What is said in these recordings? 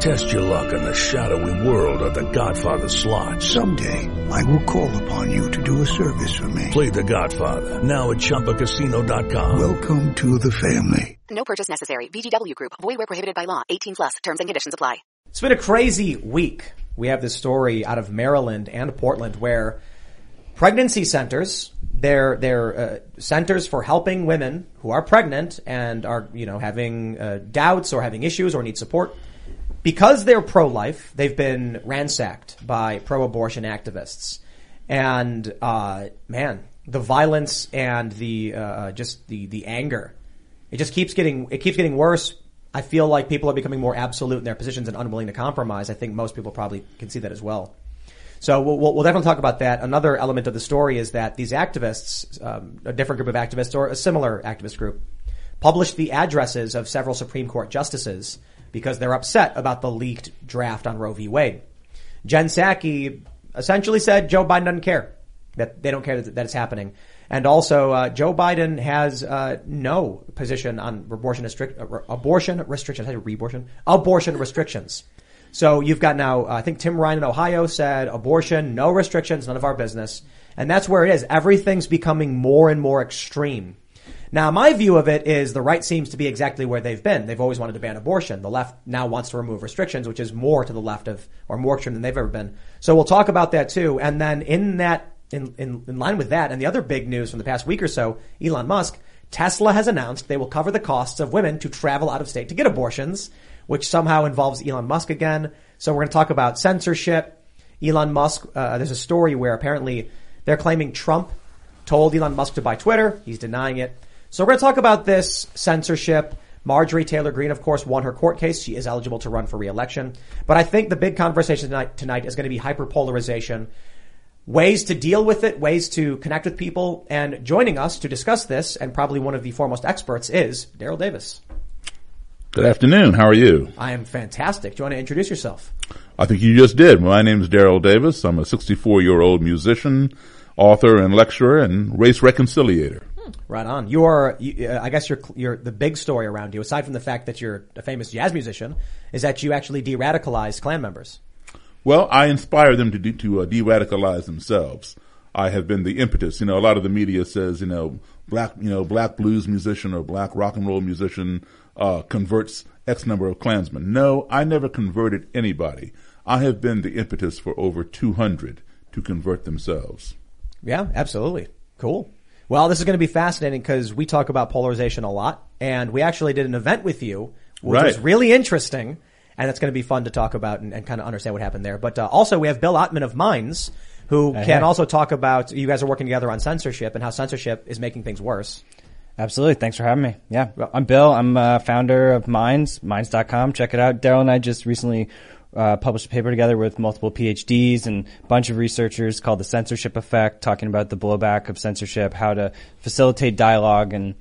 Test your luck in the shadowy world of The Godfather slot. Someday, I will call upon you to do a service for me. Play The Godfather now at ChumbaCasino.com. Welcome to the family. No purchase necessary. VGW Group. Void where prohibited by law. 18 plus. Terms and conditions apply. It's been a crazy week. We have this story out of Maryland and Portland where pregnancy centers, they're, they're uh, centers for helping women who are pregnant and are, you know, having uh, doubts or having issues or need support. Because they're pro-life, they've been ransacked by pro-abortion activists. And, uh, man, the violence and the, uh, just the, the anger, it just keeps getting, it keeps getting worse. I feel like people are becoming more absolute in their positions and unwilling to compromise. I think most people probably can see that as well. So we'll, we'll, we'll definitely talk about that. Another element of the story is that these activists, um, a different group of activists or a similar activist group, published the addresses of several Supreme Court justices because they're upset about the leaked draft on Roe v. Wade. Jen Psaki essentially said Joe Biden doesn't care that they don't care that, that it's happening. And also, uh, Joe Biden has uh, no position on abortion, restrict, uh, abortion restrictions. I say abortion, abortion restrictions. So you've got now, uh, I think Tim Ryan in Ohio said abortion, no restrictions, none of our business. And that's where it is. Everything's becoming more and more extreme. Now, my view of it is the right seems to be exactly where they've been. They've always wanted to ban abortion. The left now wants to remove restrictions, which is more to the left of, or more extreme than they've ever been. So we'll talk about that too. And then in that, in, in, in line with that, and the other big news from the past week or so, Elon Musk, Tesla has announced they will cover the costs of women to travel out of state to get abortions, which somehow involves Elon Musk again. So we're going to talk about censorship. Elon Musk, uh, there's a story where apparently they're claiming Trump told Elon Musk to buy Twitter. He's denying it. So we're going to talk about this censorship. Marjorie Taylor Greene, of course, won her court case. She is eligible to run for reelection. But I think the big conversation tonight, tonight is going to be hyperpolarization, ways to deal with it, ways to connect with people. And joining us to discuss this, and probably one of the foremost experts, is Daryl Davis. Good afternoon. How are you? I am fantastic. Do you want to introduce yourself? I think you just did. My name is Daryl Davis. I'm a 64 year old musician, author, and lecturer, and race reconciliator. Right on. You are, you, uh, I guess, you're, you're the big story around you, aside from the fact that you're a famous jazz musician, is that you actually de-radicalized Klan members. Well, I inspire them to de- to uh, de-radicalize themselves. I have been the impetus. You know, a lot of the media says, you know, black, you know, black blues musician or black rock and roll musician uh, converts X number of Klansmen. No, I never converted anybody. I have been the impetus for over 200 to convert themselves. Yeah, absolutely. Cool. Well, this is going to be fascinating because we talk about polarization a lot, and we actually did an event with you, which Right. was really interesting, and it's going to be fun to talk about and, and kind of understand what happened there. But uh, also, we have Bill Ottman of Minds, who can also talk about you guys are working together on censorship and how censorship is making things worse. Absolutely. Thanks for having me. Yeah. I'm Bill. I'm uh, founder of Minds, Minds.com. Check it out. Daryl and I just recently uh, published a paper together with multiple PhDs and a bunch of researchers called The Censorship Effect, talking about the blowback of censorship, how to facilitate dialogue. And,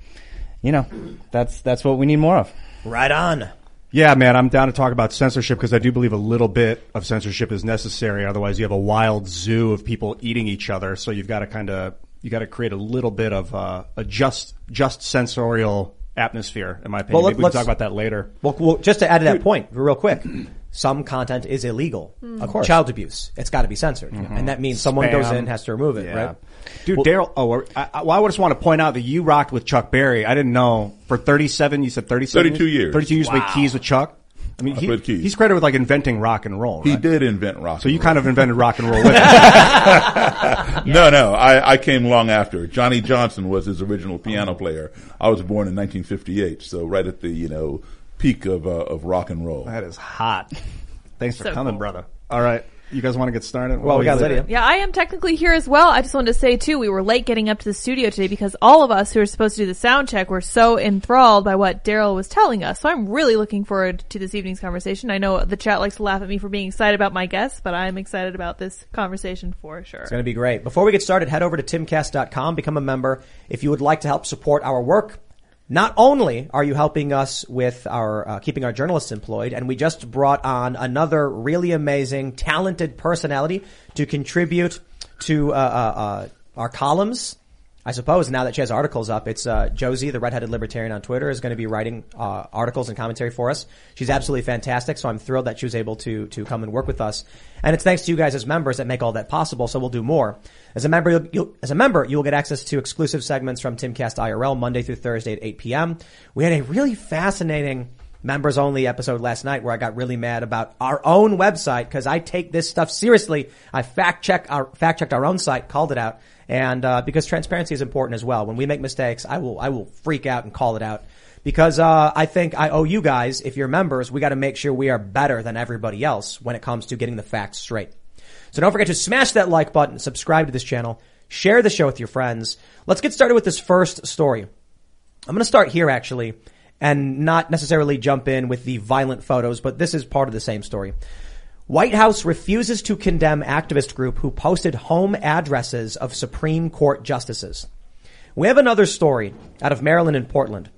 you know, that's, that's what we need more of. Right on. Yeah, man, I'm down to talk about censorship because I do believe a little bit of censorship is necessary. Otherwise, you have a wild zoo of people eating each other. So you've got to kind of you got to create a little bit of uh, a just just sensorial atmosphere, in my opinion. Well, let- Maybe we can let's- talk about that later. Well, well, just to add to that point, real quick, some content is illegal. Hmm. Of course. child abuse. It's got to be censored, mm-hmm. and that means someone goes Spam. in has to remove it, Yeah. right? Dude, Daryl. Oh, I, I, well, I just want to point out that you rocked with Chuck Berry. I didn't know for 37. You said 37. 32 years. 32 years. Wow. With keys with Chuck. I mean, I he- played keys. he's credited with like inventing rock and roll. He did invent rock. So and you roll. kind of invented rock and roll with him. No, no, I, I came long after. Johnny Johnson was his original piano player. I was born in 1958, so right at the you know peak of uh, of rock and roll. That is hot. Thanks for So coming, cool. brother. All right. You guys want to get started? Well, we got Lydia. Yeah, I am technically here as well. I just wanted to say too, we were late getting up to the studio today because all of us who were supposed to do the sound check were so enthralled by what Daryl was telling us. So I'm really looking forward to this evening's conversation. I know the chat likes to laugh at me for being excited about my guests, but I'm excited about this conversation for sure. It's going to be great. Before we get started, head over to timcast.com, become a member. If you would like to help support our work, Not only are you helping us with our uh, keeping our journalists employed, and we just brought on another really amazing, talented personality to contribute to uh, uh, uh, our columns. I suppose now that she has articles up, it's uh, Josie, the redheaded libertarian on Twitter, is going to be writing uh, articles and commentary for us. She's absolutely fantastic, so I'm thrilled that she was able to to come and work with us. And it's thanks to you guys as members that make all that possible. So we'll do more. As a member, you'll, you'll, as a member, you will get access to exclusive segments from Timcast IRL Monday through Thursday at 8 p.m. We had a really fascinating members only episode last night where I got really mad about our own website because I take this stuff seriously. I fact check our fact checked our own site, called it out, and uh, because transparency is important as well. When we make mistakes, I will I will freak out and call it out because uh, I think I owe you guys, if you're members, we got to make sure we are better than everybody else when it comes to getting the facts straight. So don't forget to smash that like button, subscribe to this channel, share the show with your friends. Let's get started with this first story. I'm going to start here actually and not necessarily jump in with the violent photos, but this is part of the same story. White House refuses to condemn activist group who posted home addresses of Supreme Court justices. We have another story out of Maryland and Portland.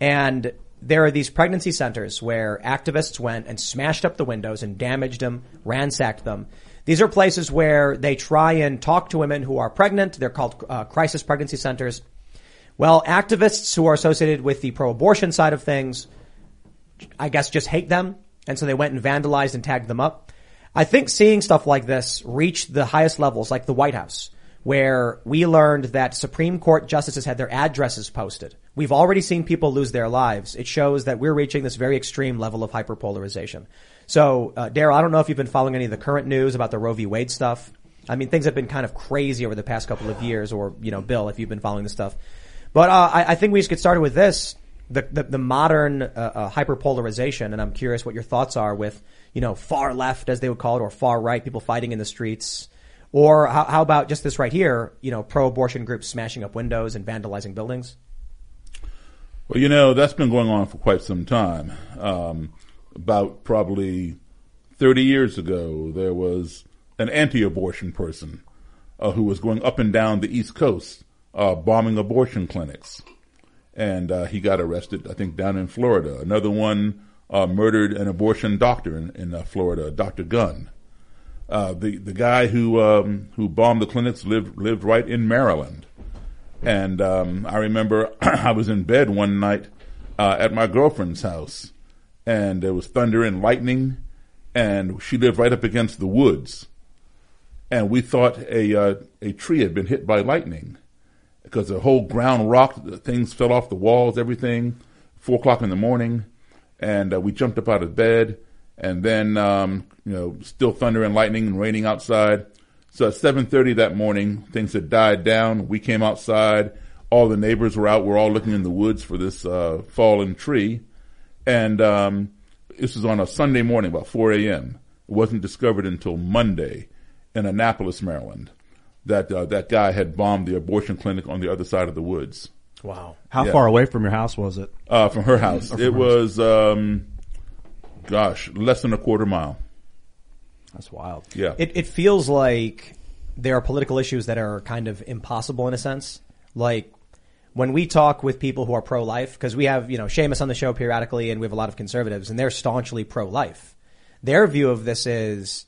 And there are these pregnancy centers where activists went and smashed up the windows and damaged them, ransacked them. These are places where they try and talk to women who are pregnant. They're called uh, crisis pregnancy centers. Well, activists who are associated with the pro-abortion side of things, I guess just hate them. And so they went and vandalized and tagged them up. I think seeing stuff like this reach the highest levels, like the White House, where we learned that Supreme Court justices had their addresses posted. We've already seen people lose their lives. It shows that we're reaching this very extreme level of hyperpolarization. So, uh, Daryl, I don't know if you've been following any of the current news about the Roe v. Wade stuff. I mean, things have been kind of crazy over the past couple of years, or, you know, Bill, if you've been following this stuff. But, uh, I, I, think we just get started with this. The, the, the modern, uh, uh, hyperpolarization, and I'm curious what your thoughts are with, you know, far left, as they would call it, or far right, people fighting in the streets. Or how, how about just this right here, you know, pro-abortion groups smashing up windows and vandalizing buildings? Well, you know, that's been going on for quite some time. Um, about probably 30 years ago, there was an anti-abortion person uh, who was going up and down the East Coast uh, bombing abortion clinics. And uh, he got arrested, I think, down in Florida. Another one uh, murdered an abortion doctor in, in uh, Florida, Dr. Gunn. Uh, the the guy who um, who bombed the clinics lived lived right in Maryland, and um, I remember I was in bed one night uh, at my girlfriend's house, and there was thunder and lightning, and she lived right up against the woods, and we thought a uh, a tree had been hit by lightning, because the whole ground rocked, things fell off the walls, everything. Four o'clock in the morning, and uh, we jumped up out of bed and then um, you know still thunder and lightning and raining outside. So at 7:30 that morning, things had died down. We came outside. All the neighbors were out. We're all looking in the woods for this uh, fallen tree, and um, this was on a Sunday morning, about 4 a.m. It wasn't discovered until Monday in Annapolis, Maryland, that uh, that guy had bombed the abortion clinic on the other side of the woods. Wow! How Yeah. far away from your house was it? Uh, from her house, from it her was, um, gosh, less than a quarter mile. That's wild. Yeah. It, it feels like there are political issues that are kind of impossible in a sense. Like when we talk with people who are pro-life, because we have, you know, Seamus on the show periodically and we have a lot of conservatives and they're staunchly pro-life. Their view of this is,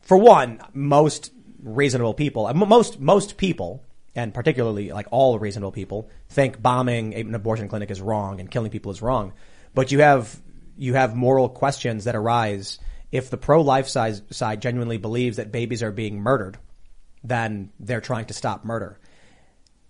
for one, most reasonable people, uh, most, most people, and particularly like all reasonable people, think bombing an abortion clinic is wrong and killing people is wrong. But you have, you have moral questions that arise if the pro-life side, side genuinely believes that babies are being murdered, then they're trying to stop murder.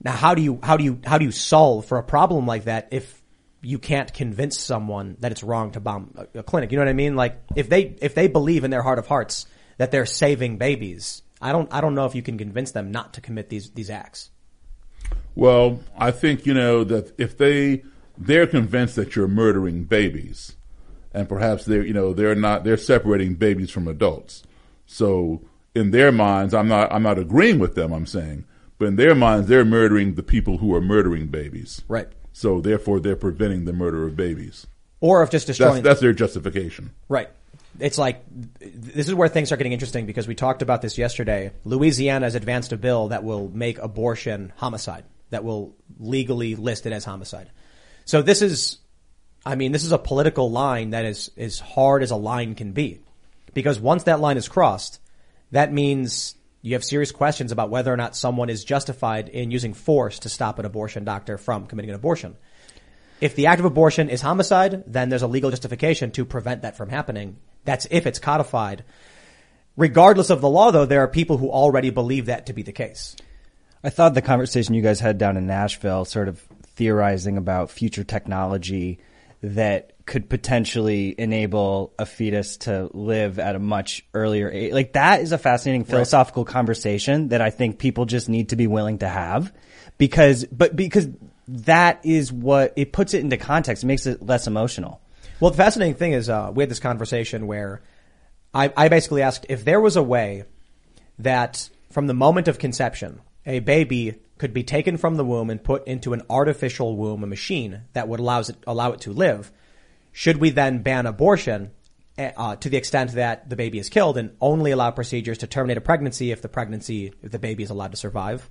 Now, how do you, how do you, how do you solve for a problem like that if you can't convince someone that it's wrong to bomb a clinic? You know what I mean? Like, if they, if they believe in their heart of hearts that they're saving babies, I don't, I don't know if you can convince them not to commit these, these acts. Well, I think, you know, that if they, they're convinced that you're murdering babies and perhaps they're, you know, they're not, they're separating babies from adults. So in their minds, I'm not, I'm not agreeing with them, I'm saying, but in their minds, they're murdering the people who are murdering babies. Right. So therefore they're preventing the murder of babies. Or if just That's, destroying, that's their justification. Right. It's like, this is where things are getting interesting because we talked about this yesterday. Louisiana has advanced a bill that will make abortion homicide, that will legally list it as homicide. So this is, I mean, this is a political line that is as hard as a line can be. Because once that line is crossed, that means you have serious questions about whether or not someone is justified in using force to stop an abortion doctor from committing an abortion. If the act of abortion is homicide, then there's a legal justification to prevent that from happening. That's if it's codified. Regardless of the law, though, there are people who already believe that to be the case. I thought the conversation you guys had down in Nashville, sort of theorizing about future technology that could potentially enable a fetus to live at a much earlier age. Like that is a fascinating philosophical conversation that I think people just need to be willing to have because, but because that is what it puts it into context. It makes it less emotional. Well, the fascinating thing is, uh, we had this conversation where I, I basically asked if there was a way that from the moment of conception, a baby could be taken from the womb and put into an artificial womb, a machine that would allows it, allow it to live. Should we then ban abortion eh, uh, to the extent that the baby is killed and only allow procedures to terminate a pregnancy if the pregnancy, if the baby is allowed to survive?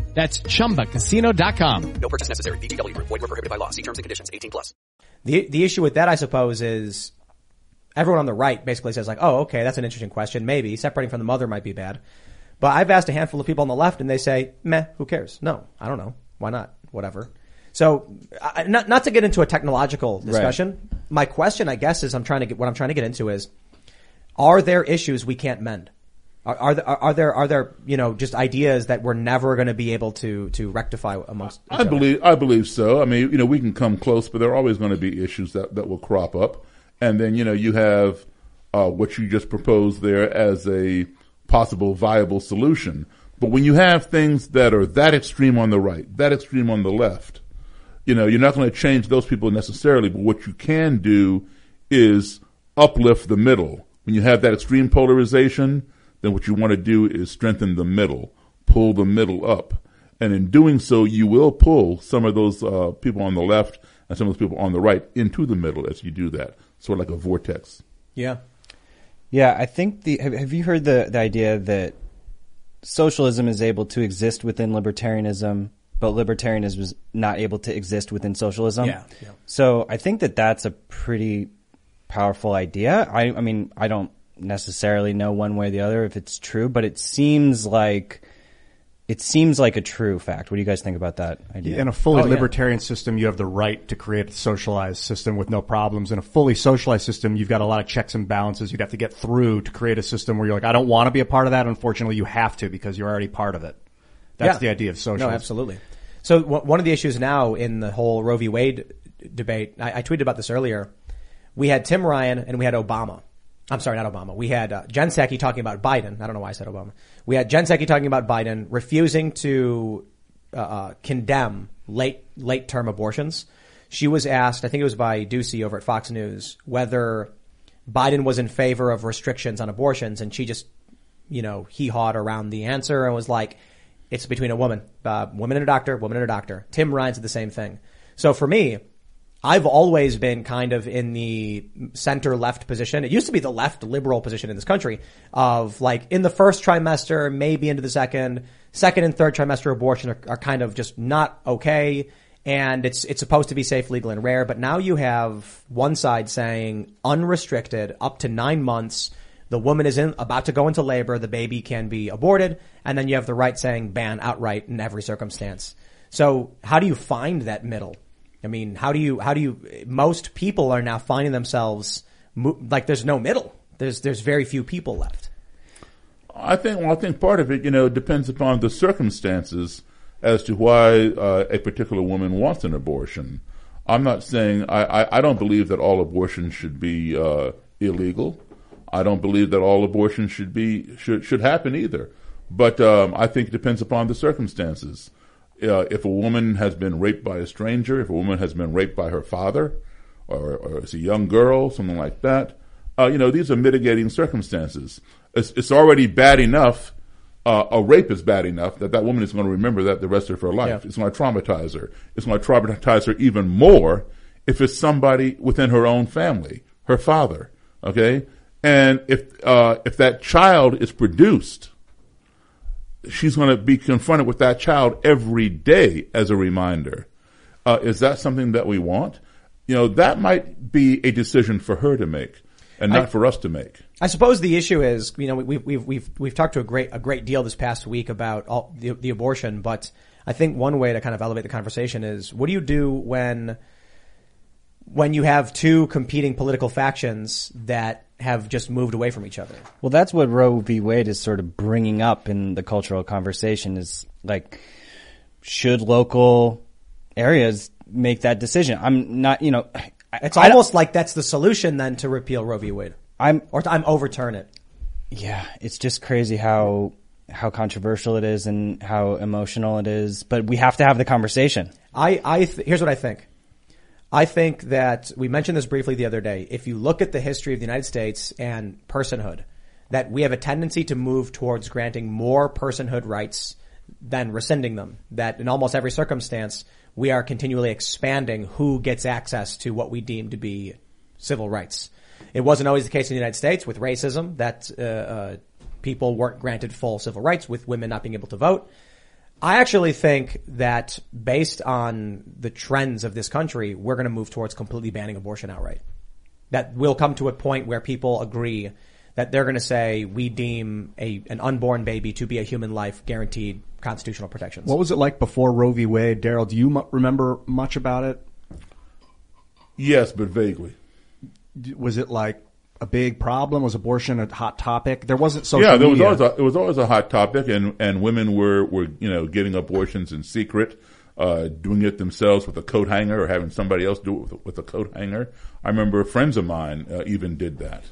That's ChumbaCasino.com. No purchase necessary. VGW Group. Void were prohibited by law. See terms and conditions. 18 plus. The the issue with that, I suppose, is everyone on the right basically says like, "Oh, okay, that's an interesting question. Maybe separating from the mother might be bad." But I've asked a handful of people on the left, and they say, "Meh, who cares? No, I don't know. Why not? Whatever." So, I, not not to get into a technological discussion. My question, I guess, is I'm trying to get what I'm trying to get into is, are there issues we can't mend? Are, are there are there are there you know just ideas that we're never going to be able to to rectify amongst? I believe I believe so. I mean, you know, we can come close, but there are always going to be issues that, that will crop up. And then, you know, you have uh, what you just proposed there as a possible viable solution. But when you have things that are that extreme on the right, that extreme on the left, you know, you're not going to change those people necessarily. But what you can do is uplift the middle. When you have that extreme polarization, then what you want to do is strengthen the middle, pull the middle up. And in doing so, you will pull some of those uh, people on the left and some of those people on the right into the middle as you do that, sort of like a vortex. Yeah. Yeah, I think the have, have you heard the the idea that socialism is able to exist within libertarianism, but libertarianism is not able to exist within socialism? Yeah, yeah. So I think that that's a pretty powerful idea. I I mean, I don't necessarily know one way or the other if it's true, but it seems like it seems like a true fact. What do you guys think about that idea? In a fully Oh, yeah. libertarian system, you have the right to create a socialized system with no problems. In a fully socialized system, you've got a lot of checks and balances you'd have to get through to create a system where you're like, I don't want to be a part of that. Unfortunately, you have to because you're already part of it. That's Yeah. the idea of socialism. No, absolutely. So w- one of the issues now in the whole Roe v. Wade debate, I, I tweeted about this earlier. We had Tim Ryan and we had Obama. I'm sorry, not Obama. We had uh, Jen Psaki talking about Biden. I don't know why I said Obama. We had Jen Psaki talking about Biden refusing to uh, uh, condemn late late term abortions. She was asked, I think it was by Doocy over at Fox News, whether Biden was in favor of restrictions on abortions, and she just, you know, he hawed around the answer and was like, "It's between a woman, uh, woman and a doctor, woman and a doctor." Tim Ryan said the same thing. So for me, I've always been kind of in the center left position. It used to be the left liberal position in this country of like in the first trimester, maybe into the second, second and third trimester abortion are, are kind of just not okay. And it's, it's supposed to be safe, legal and rare. But now you have one side saying unrestricted up to nine months. The woman is in, about to go into labor. The baby can be aborted. And then you have the right saying ban outright in every circumstance. So how do you find that middle? I mean, how do you, how do you, most people are now finding themselves, like there's no middle. There's, there's very few people left. I think, well, I think part of it, you know, depends upon the circumstances as to why uh, a particular woman wants an abortion. I'm not saying I, I, I don't believe that all abortions should be uh, illegal. I don't believe that all abortions should be should should happen either. But um, I think it depends upon the circumstances. Uh, if a woman has been raped by a stranger, if a woman has been raped by her father, or, or it's a young girl, something like that, uh, you know, these are mitigating circumstances. It's, it's already bad enough. Uh, a rape is bad enough that that woman is going to remember that the rest of her life. Yeah. It's going to traumatize her. It's going to traumatize her even more if it's somebody within her own family, her father. Okay, and if uh, if that child is produced, she's going to be confronted with that child every day as a reminder. Uh, is that something that we want? You know, that might be a decision for her to make, and not I- for us to make. I suppose the issue is, you know, we- we've we've we've we've talked to a great a great deal this past week about all the, the abortion, but I think one way to kind of elevate the conversation is, what do you do when when you have two competing political factions that have just moved away from each other? Well, that's what Roe v. Wade is sort of bringing up in the cultural conversation is like, should local areas make that decision? I'm not, you know, I- It's I almost like that's the solution then to repeal Roe v. Wade, I'm, or to I'm overturn it. yeah, it's just crazy how, how controversial it is and how emotional it is, but we have to have the conversation. I, I th- here's what I think. I think that we mentioned this briefly the other day. If you look at the history of the United States and personhood, that we have a tendency to move towards granting more personhood rights than rescinding them. That in almost every circumstance, we are continually expanding who gets access to what we deem to be civil rights. It wasn't always the case in the United States with racism that uh, uh, people weren't granted full civil rights, with women not being able to vote. I actually think that based on the trends of this country, we're going to move towards completely banning abortion outright. That will come to a point where people agree that they're going to say we deem a an unborn baby to be a human life guaranteed constitutional protections. What was it like before Roe v. Wade, Daryl? Do you mu- remember much about it? Yes, but vaguely. D- Was it like a big problem? Was abortion a hot topic? There wasn't social yeah, there was media. always a, it was always a hot topic, and and women were were you know getting abortions in secret, uh, doing it themselves with a coat hanger or having somebody else do it with, with a coat hanger. I remember friends of mine uh, even did that,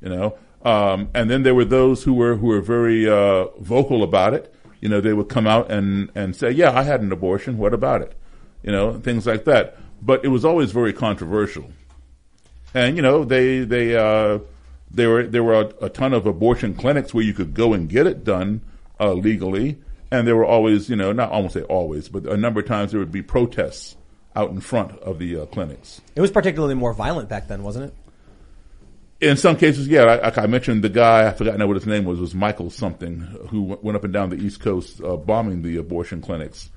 you know. Um, and then there were those who were who were very uh, vocal about it. You know, they would come out and and say, "Yeah, I had an abortion. What about it?" You know, things like that. But it was always very controversial and you know they they uh, there were there were a, a ton of abortion clinics where you could go and get it done uh, legally, and there were always you know not won't say always, but a number of times there would be protests out in front of the uh, clinics. it was particularly more violent back then, wasn't it? In some cases, yeah, I, I mentioned the guy I forgot now what his name was was Michael something who w- went up and down the East Coast uh, bombing the abortion clinics.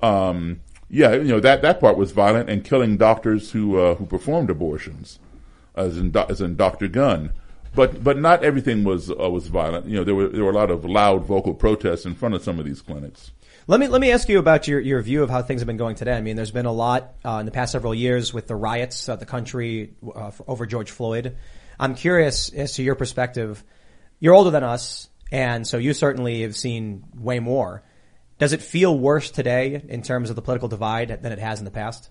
Um, yeah, you know that that part was violent and killing doctors who uh, who performed abortions, as in as in Doctor Gunn. But but not everything was uh, was violent. You know there were there were a lot of loud vocal protests in front of some of these clinics. Let me let me ask you about your, your view of how things have been going today. I mean, there's been a lot uh, in the past several years with the riots of the country uh, over George Floyd. I'm curious as to your perspective. You're older than us, and so you certainly have seen way more. Does it feel worse today in terms of the political divide than it has in the past?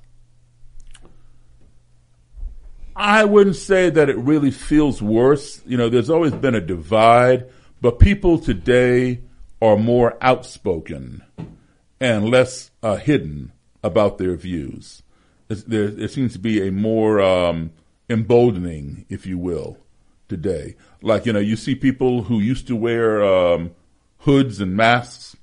I wouldn't say that it really feels worse. You know, there's always been a divide, but people today are more outspoken and less uh, hidden about their views. There, there seems to be a more um, emboldening, if you will, today. Like you know, you see people who used to wear um, hoods and masks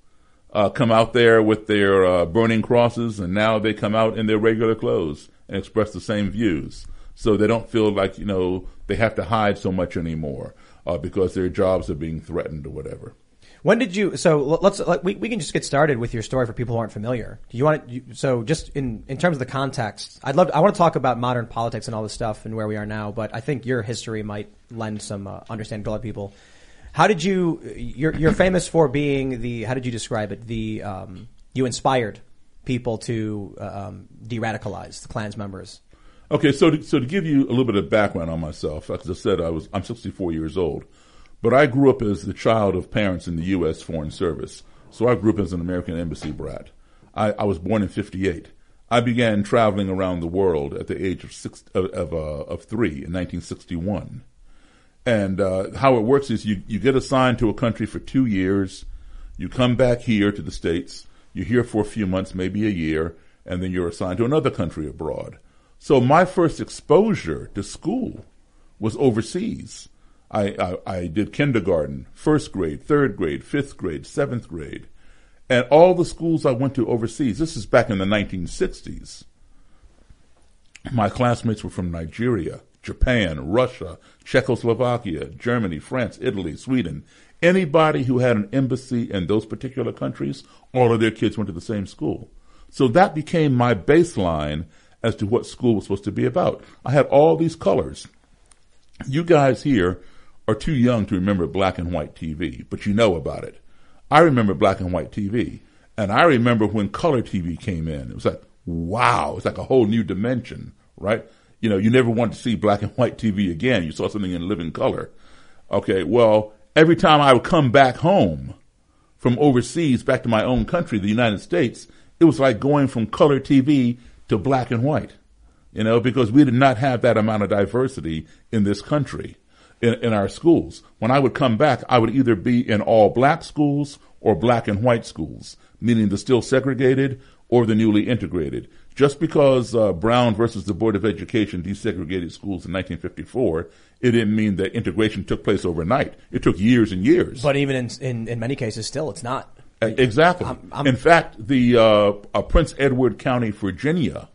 uh, come out there with their uh, burning crosses, and now they come out in their regular clothes and express the same views. So they don't feel like you know they have to hide so much anymore uh, because their jobs are being threatened or whatever. When did you? So let's let, we we can just get started with your story for people who aren't familiar. Do you want to? You, so just in in terms of the context, I'd love. I want to talk about modern politics and all this stuff and where we are now. But I think your history might lend some uh, understanding to other people. How did you? You're you're famous for being the. How did you describe it? The um, you inspired people to uh, um, de-radicalize the Klan's members. Okay, so to, so to give you a little bit of background on myself, as I said, I was I'm 64 years old, but I grew up as the child of parents in the U.S. Foreign Service. So I grew up as an American Embassy brat. I, I was born in '58. I began traveling around the world at the age of six of of, uh, of three in 1961. And uh, how it works is you you get assigned to a country for two years, you come back here to the states, you're here for a few months, maybe a year, and then you're assigned to another country abroad. So my first exposure to school was overseas. I, I, I did kindergarten, first grade, third grade, fifth grade, seventh grade. And all the schools I went to overseas, this is back in the 1960s. My classmates were from Nigeria, Japan, Russia, Czechoslovakia, Germany, France, Italy, Sweden. Anybody who had an embassy in those particular countries, all of their kids went to the same school. So that became my baseline as to what school was supposed to be about. I had all these colors. You guys here are too young to remember black and white TV, but you know about it. I remember black and white TV. And I remember when color TV came in. It was like, wow, it's like a whole new dimension, right? You know, you never wanted to see black and white TV again. You saw something in living color. Okay, well, every time I would come back home from overseas back to my own country, the United States, it was like going from color TV to black and white. You know, because we did not have that amount of diversity in this country in, in our schools. When I would come back, I would either be in all black schools or black and white schools, meaning the still segregated or the newly integrated. Just because uh, Brown versus the Board of Education desegregated schools in 1954, it didn't mean that integration took place overnight. It took years and years. But even in, in, in many cases, still, it's not. Uh, Exactly. I'm- I'm- in fact, the uh, uh, Prince Edward County, Virginia,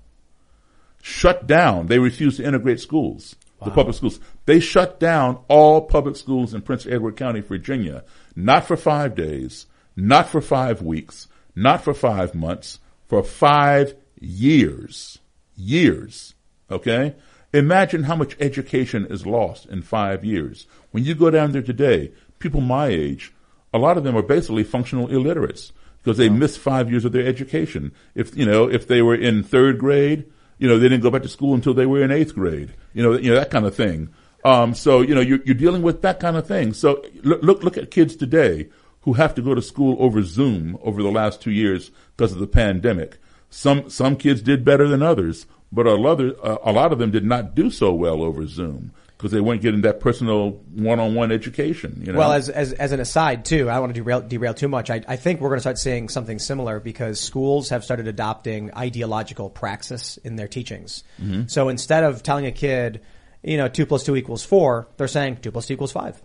shut down. They refused to integrate schools, the public schools. They shut down all public schools in Prince Edward County, Virginia, not for five days, not for five weeks, not for five months, for five years. Years. Okay? Imagine how much education is lost in five years. When you go down there today, people my age, a lot of them are basically functional illiterates because they missed five years of their education. If, you know, if they were in third grade, you know, they didn't go back to school until they were in eighth grade. You know, you know, that kind of thing. Um, so, you know, you're, you're dealing with that kind of thing. So look, look, look at kids today who have to go to school over Zoom over the last two years because of the pandemic. Some, some kids did better than others, but a lot of, uh, a lot of them did not do so well over Zoom because they weren't getting that personal one-on-one education. You know? Well, as, as, as an aside too, I don't want to derail, derail too much. I, I think we're going to start seeing something similar because schools have started adopting ideological praxis in their teachings. Mm-hmm. So instead of telling a kid, you know, two plus two equals four, they're saying two plus two equals five.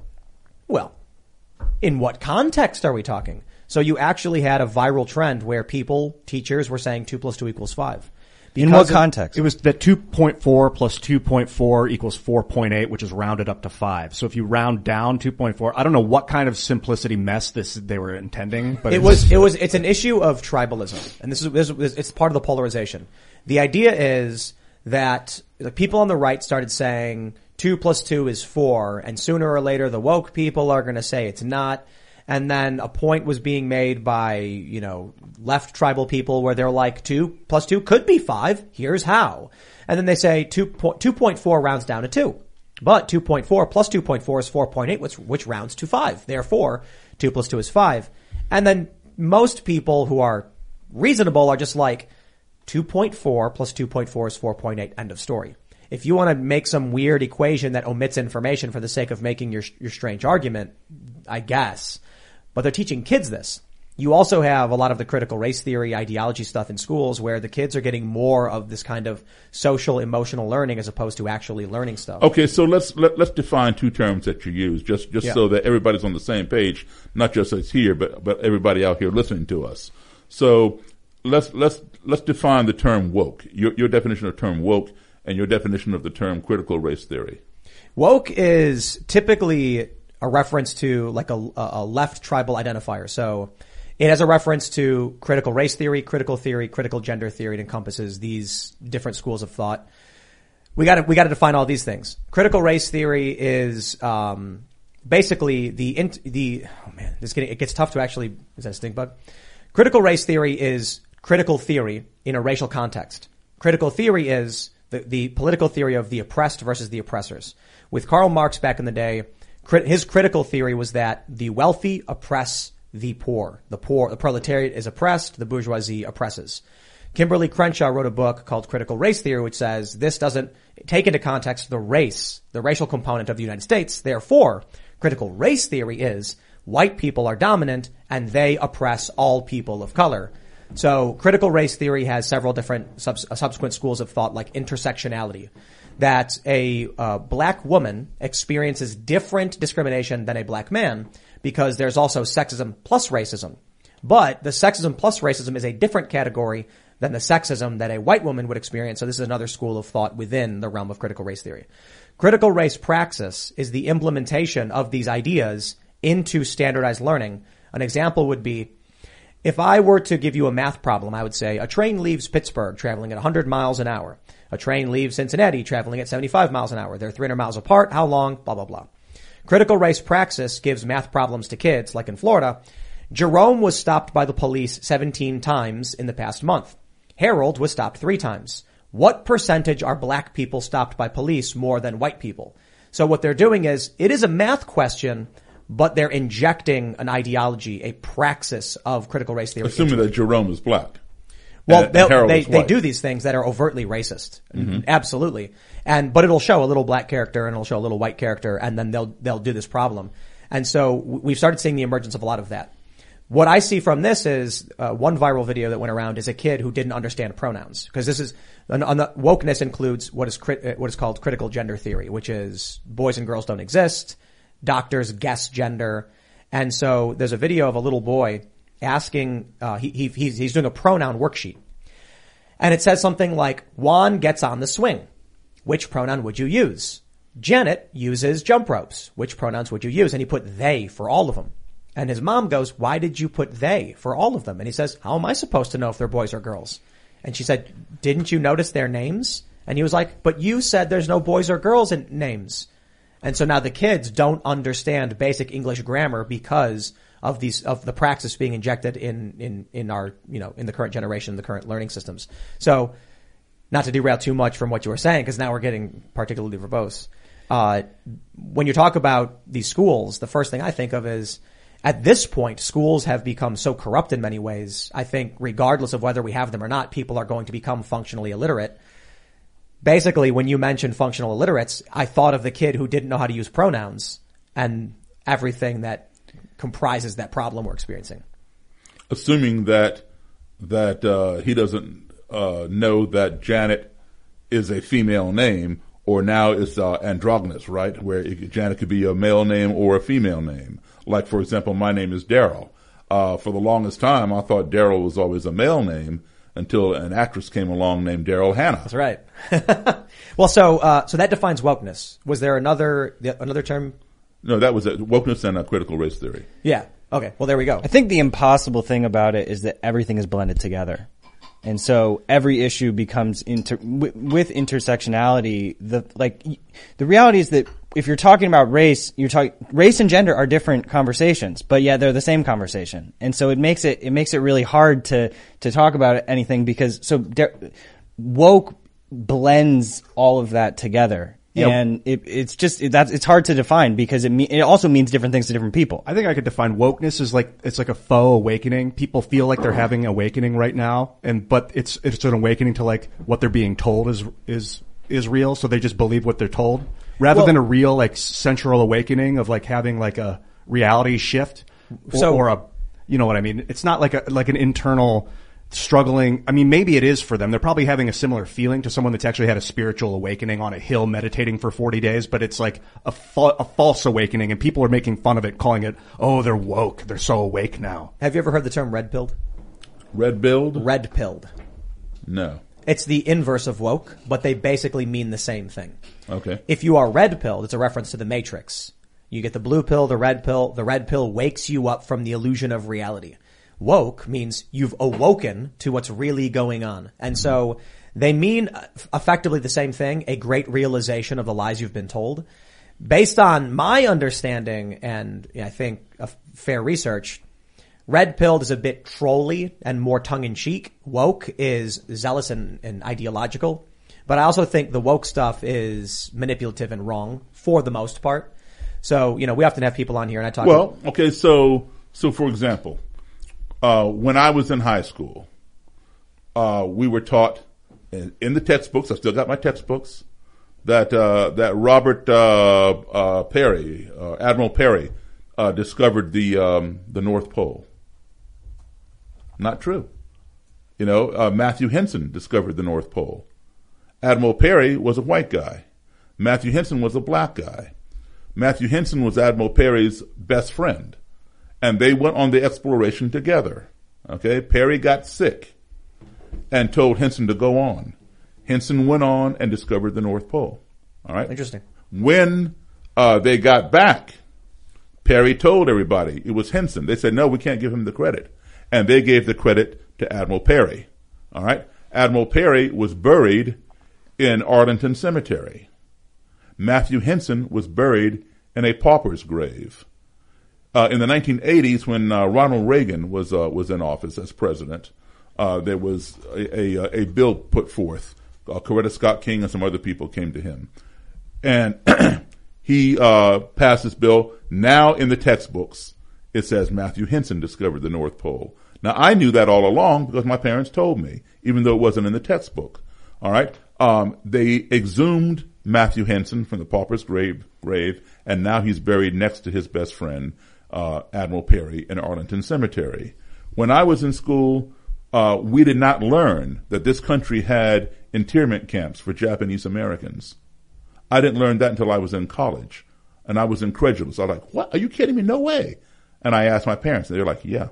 Well, in what context are we talking? So you actually had a viral trend where people, teachers were saying two plus two equals five. In what context? It was that 2.4 plus 2.4 equals 4.8, which is rounded up to 5. So if you round down 2.4, I don't know what kind of simplicity mess this they were intending, but it was it was it's an issue of tribalism, and this is, this is it's part of the polarization. The idea is that the people on the right started saying two plus two is four, and sooner or later the woke people are going to say it's not. And then a point was being made by, you know, left tribal people where they're like two plus two could be five. Here's how. And then they say two point, 2.4 rounds down to two. But 2.4 plus 2.4 is 4.8, which, which rounds to 5. Therefore, 2 plus 2 is 5. And then most people who are reasonable are just like, 2.4 plus 2.4 is 4.8, end of story. If you want to make some weird equation that omits information for the sake of making your, your strange argument, I guess. But they're teaching kids this. You also have a lot of the critical race theory ideology stuff in schools where the kids are getting more of this kind of social emotional learning as opposed to actually learning stuff. Okay, so let's let, let's define two terms that you use, just just Yeah. so that everybody's on the same page, not just us here, but but everybody out here listening to us. So let's let's let's define the term woke. Your your definition of the term woke and your definition of the term critical race theory. Woke is typically a reference to like a, a left tribal identifier. So it has a reference to critical race theory, critical theory, critical gender theory. It encompasses these different schools of thought. We got to we got to define all these things. Critical race theory is um, basically the the oh man, this getting it gets tough to actually is that a stink bug? Critical race theory is critical theory in a racial context. Critical theory is the, the political theory of the oppressed versus the oppressors. With Karl Marx back in the day, his critical theory was that the wealthy oppress the poor. The poor, the proletariat is oppressed, the bourgeoisie oppresses. Kimberly Crenshaw wrote a book called Critical Race Theory, which says this doesn't take into context the race, the racial component of the United States. Therefore, critical race theory is white people are dominant and they oppress all people of color. So critical race theory has several different uh, subsequent schools of thought like intersectionality. That a uh, black woman experiences different discrimination than a black man because there's also sexism plus racism. But the sexism plus racism is a different category than the sexism that a white woman would experience. So this is another school of thought within the realm of critical race theory. Critical race praxis is the implementation of these ideas into standardized learning. An example would be if I were to give you a math problem, I would say a train leaves Pittsburgh traveling at 100 miles an hour. A train leaves Cincinnati traveling at 75 miles an hour. They're 300 miles apart. How long? Blah, blah, blah. Critical race praxis gives math problems to kids, like in Florida. Jerome was stopped by the police 17 times in the past month. Harold was stopped three times. What percentage are black people stopped by police more than white people? So what they're doing is, it is a math question, but they're injecting an ideology, a praxis of critical race theory. Assuming that Jerome is black. Well, And- they'll- and they they do these things that are overtly racist, Mhm. absolutely. And but it'll show a little black character and it'll show a little white character, and then they'll they'll do this problem. And so we've started seeing the emergence of a lot of that. What I see from this is uh, one viral video that went around is a kid who didn't understand pronouns because this is on, on the wokeness includes what is crit, uh, what is called critical gender theory, which is boys and girls don't exist, doctors guess gender, and so there's a video of a little boy asking uh, he, he he's, he's doing a pronoun worksheet, and it says something like Juan gets on the swing. Which pronoun would you use? Janet uses jump ropes. Which pronouns would you use? And he put they for all of them. And his mom goes, why did you put they for all of them? And he says, how am I supposed to know if they're boys or girls? And she said, didn't you notice their names? And he was like, but you said there's no boys or girls in names. And so now the kids don't understand basic English grammar because of these, of the praxis being injected in, in, in our, you know, in the current generation, the current learning systems. So not to derail too much from what you were saying, because now we're getting particularly verbose. Uh, when you talk about these schools, the first thing I think of is at this point, schools have become so corrupt in many ways. I think regardless of whether we have them or not, people are going to become functionally illiterate. Basically, when you mentioned functional illiterates, I thought of the kid who didn't know how to use pronouns and everything that comprises that problem we're experiencing. assuming that that uh, he doesn't uh, know that Janet is a female name, or now it's uh, androgynous, right? Where it, Janet could be a male name or a female name. Like, for example, my name is Daryl. Uh, for the longest time, I thought Daryl was always a male name until an actress came along named Daryl Hannah. That's right. well, so uh, so that defines wokeness. Was there another another term? No, that was it. wokeness and a critical race theory. Yeah. Okay. Well, there we go. I think the impossible thing about it is that everything is blended together. And so every issue becomes inter, with, with intersectionality, the, like, the reality is that if you're talking about race, you're talking, race and gender are different conversations, but yeah, they're the same conversation. And so it makes it, it makes it really hard to, to talk about anything because, so there, woke blends all of that together. Yeah. And it, it's just, it, that's, it's hard to define because it, me, it also means different things to different people. I think I could define wokeness as like it's like a faux awakening. People feel like they're having awakening right now, and but it's it's an awakening to like what they're being told is is is real, so they just believe what they're told rather Well- than a real like central awakening of like having like a reality shift or, So- or a you know what I mean. It's not like a like an internal struggling. I mean, maybe it is for them. They're probably having a similar feeling to someone that's actually had a spiritual awakening on a hill meditating for 40 days, but it's like a, fa- a false awakening and people are making fun of it, calling it, oh, they're woke. They're so awake now. Have you ever heard the term red pilled? Red pilled? Red pilled. No. It's the inverse of woke, but they basically mean the same thing. Okay. If you are red pilled, it's a reference to the Matrix. You get the blue pill, the red pill. The red pill wakes you up from the illusion of reality. Woke means you've awoken to what's really going on. And so they mean uh, effectively the same thing, a great realization of the lies you've been told. Based on my understanding and I think a fair research, Red pilled is a bit trolly and more tongue in cheek. Woke is zealous and, and ideological. But I also think the woke stuff is manipulative and wrong for the most part. So, you know, we often have people on here and I talk Well, okay, so so for example, uh, when I was in high school, uh, we were taught in, in the textbooks. I still got my textbooks that uh, that Robert uh, uh, Peary, uh, Admiral Peary, discovered the um, the North Pole. Not true. You know, Matthew Henson discovered the North Pole, Admiral Peary was a white guy. Matthew Henson was a black guy. Matthew Henson was Admiral Peary's best friend. And they went on the exploration together. Okay. Peary got sick and told Henson to go on. Henson went on and discovered the North Pole. All right. Interesting. When uh, they got back, Peary told everybody it was Henson. They said, no, we can't give him the credit. And they gave the credit to Admiral Peary. All right. Admiral Peary was buried in Arlington Cemetery. Matthew Henson was buried in a pauper's grave. Uh, in the 1980s, when uh, Ronald Reagan was uh, was in office as president, uh, there was a, a, a, bill put forth. Uh, Coretta Scott King and some other people came to him, and he uh, passed this bill. Now in the textbooks, it says Matthew Henson discovered the North Pole. Now I knew that all along because my parents told me, even though it wasn't in the textbook. All right, um, they exhumed Matthew Henson from the pauper's grave, grave, and now he's buried next to his best friend, uh, Admiral Peary, in Arlington Cemetery. When I was in school, uh, we did not learn that this country had internment camps for Japanese Americans. I didn't learn that until I was in college, and I was incredulous. I was like, "What? Are you kidding me? No way!" And I asked my parents, and they're like, "Yeah."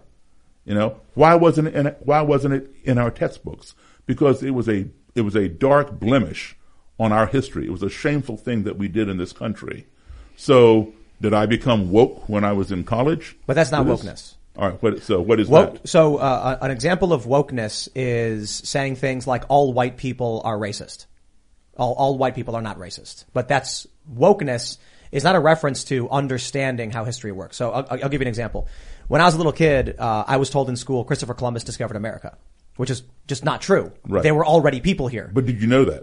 You know, why wasn't it in, why wasn't it in our textbooks? Because it was a it was a dark blemish on our history. It was a shameful thing that we did in this country. So, did I become woke when I was in college? But that's not wokeness. All right. What, so, what is woke, that? So, uh, an example of wokeness is saying things like all white people are racist. All, all white people are not racist. But that's wokeness is not a reference to understanding how history works. So, I'll, I'll give you an example. When I was a little kid, uh, I was told in school Christopher Columbus discovered America, which is just not true. Right. There were already people here. But did you know that?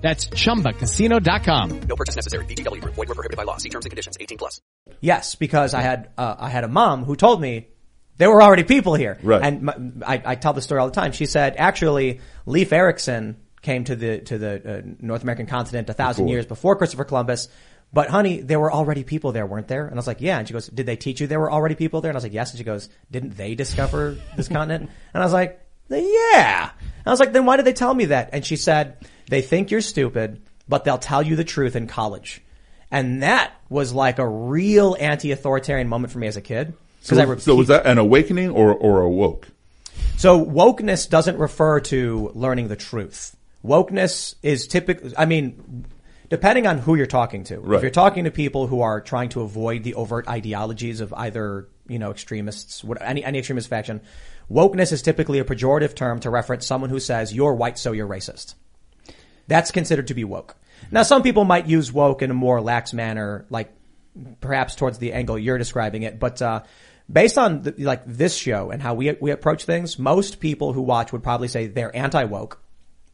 That's ChumbaCasino.com. No purchase necessary. VGW Group. Void were prohibited by law. See terms and conditions. 18 plus. Yes, because I had uh, I had a mom who told me there were already people here. Right. And my, I, I tell the story all the time. She said actually Leif Erikson came to the to the uh, North American continent a thousand Before. years before Christopher Columbus. But honey, there were already people there, weren't there? And I was like, yeah. And she goes, did they teach you there were already people there? And I was like, yes. And she goes, didn't they discover this continent? And I was like, yeah. And I was like, then why did they tell me that? And she said, they think you're stupid, but they'll tell you the truth in college. And that was like a real anti-authoritarian moment for me as a kid. So, I repeat- so was that an awakening or, or a woke? so wokeness doesn't refer to learning the truth. Wokeness is typically, I mean, depending on who you're talking to. Right. If you're talking to people who are trying to avoid the overt ideologies of either, you know, extremists, any, any extremist faction, wokeness is typically a pejorative term to reference someone who says, you're white, so you're racist. That's considered to be woke. Now, some people might use woke in a more lax manner, like perhaps towards the angle you're describing it, but, uh, based on the, like this show and how we, we approach things, most people who watch would probably say they're anti-woke,